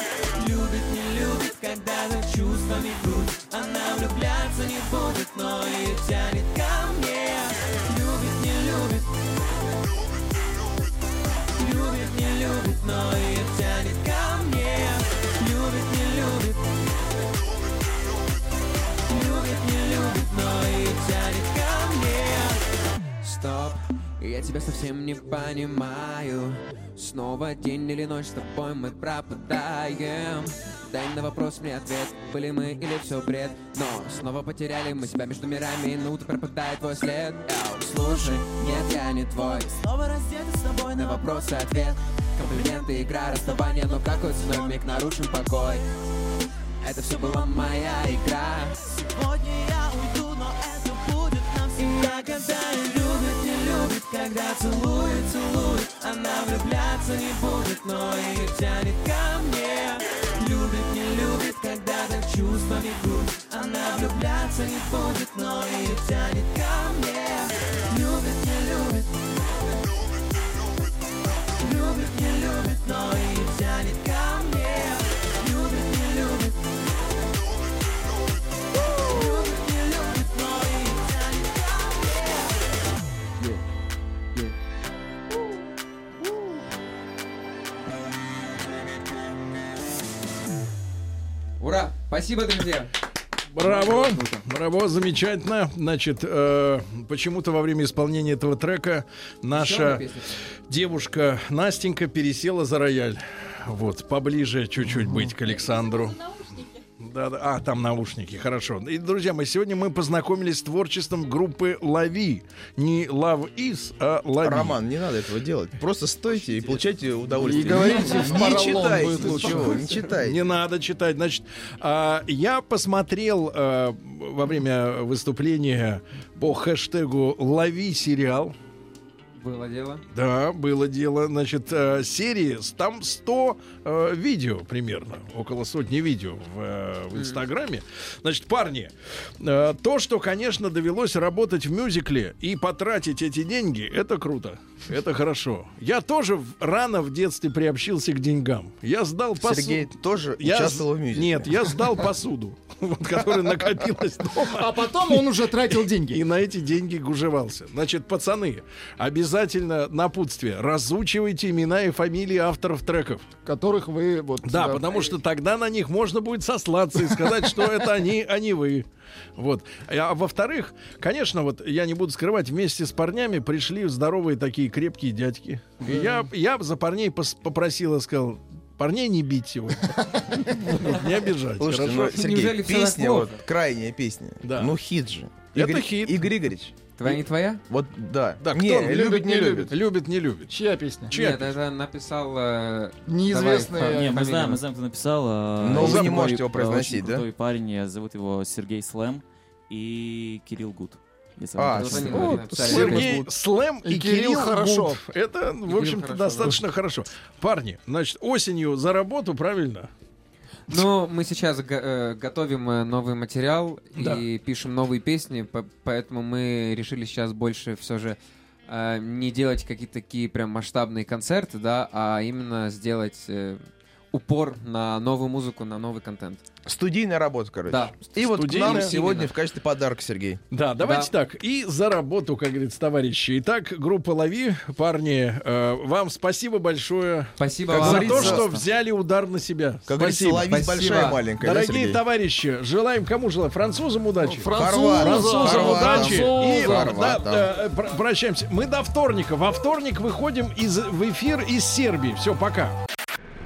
Любит, не любит, когда за чувствами грудь. Она влюбляться не будет, но ее тянет ко мне. Любит, не любит. Любит, не любит, но ее тебя совсем не понимаю. Снова день или ночь с тобой мы пропадаем. Дай на вопрос мне ответ Были мы или все бред. Но снова потеряли мы себя между мирами Ну теперь пропадает твой след. Яу, Слушай, нет, я не твой. Снова раздеты с тобой на вопросы ответ. Комплименты, игра, расставание Но какой ценой миг нарушим покой? Это все была моя игра. Сегодня влюбляться не будет Но ее тянет ко мне. Любит, не любит Когда так чувствами грусть Она влюбляться не будет Спасибо, друзья! Браво! Браво, замечательно. Значит, э, почему-то во время исполнения этого трека наша девушка Настенька пересела за рояль. Вот, поближе чуть-чуть быть к Александру. Да, да. А, там наушники, хорошо. И, друзья мои, сегодня мы познакомились с творчеством группы Лави. Не Love Is, а Лави. Роман, не надо этого делать. Просто стойте и получайте удовольствие. И говорите, не читайте ничего, не читайте. Не надо читать. Значит, а, я посмотрел а, во время выступления по хэштегу «Лови сериал». Было дело. Да, было дело. Значит, э, серии, там 100 э, видео примерно, около сотни видео в, э, в Инстаграме. Значит, парни, э, то, что, конечно, довелось работать в мюзикле и потратить эти деньги, это круто, это хорошо. Я тоже в- рано в детстве приобщился к деньгам. Я сдал посуду. Сергей тоже Я участвовал с- в мюзикле. Нет, я сдал посуду, (laughs) вот, которая накопилась дома. А потом он уже тратил деньги. И на эти деньги гужевался. Значит, пацаны, обязательно напутствие. Разучивайте имена и фамилии авторов треков. Которых вы вот... Да, потому что тогда на них можно будет сослаться и сказать, что это они, а не вы. Вот. А во-вторых, конечно, вот я не буду скрывать, вместе с парнями пришли здоровые такие крепкие дядьки. И я, я за парней пос- попросил и сказал, парней не бить. Вот, Не обижать. Слушайте, ну, Сергей, песня, вот, крайняя песня. Да. Ну, хит же. Это Игорь- хит. Игорь Игоревич. Твоя не твоя? Вот, да. Да, кто? не, любит, не любит. Любит, не любит. Чья песня? Чья Нет, это написал... э, Неизвестный, давай, Не, мы знаем, мы знаем, кто написал. а, Но вы не можете его произносить, очень да? крутой парень, э, зовут его Сергей Слэм и Кирилл Гуд. А. Сергей Слэм и, И Кирилл хорошо. Гуд. Это, в общем-то, хорошо, достаточно хорошо. Парни, значит, осенью за работу, правильно? Ну, мы сейчас э, готовим э, новый материал Да. и пишем новые песни, по- поэтому мы решили сейчас больше все же э, не делать какие-то такие прям масштабные концерты, да, а именно сделать упор на новую музыку, на новый контент. Студийная работа, короче. Да. И вот к нам сегодня в качестве подарка, Сергей. Да, давайте Да. так. И за работу, как говорится, товарищи. Итак, группа Лови, парни, э, вам спасибо большое Спасибо Как за вам. то, говорится, что взяли удар на себя. Как говорится, спасибо. ловить Спасибо. большая маленькая. да, Дорогие Сергей? товарищи, желаем кому желаем? Французам удачи. Французам, Французам Хорватам. удачи. И да, да, э, пр- прощаемся. Мы до вторника. Во вторник выходим из, в эфир из Сербии. Все, пока.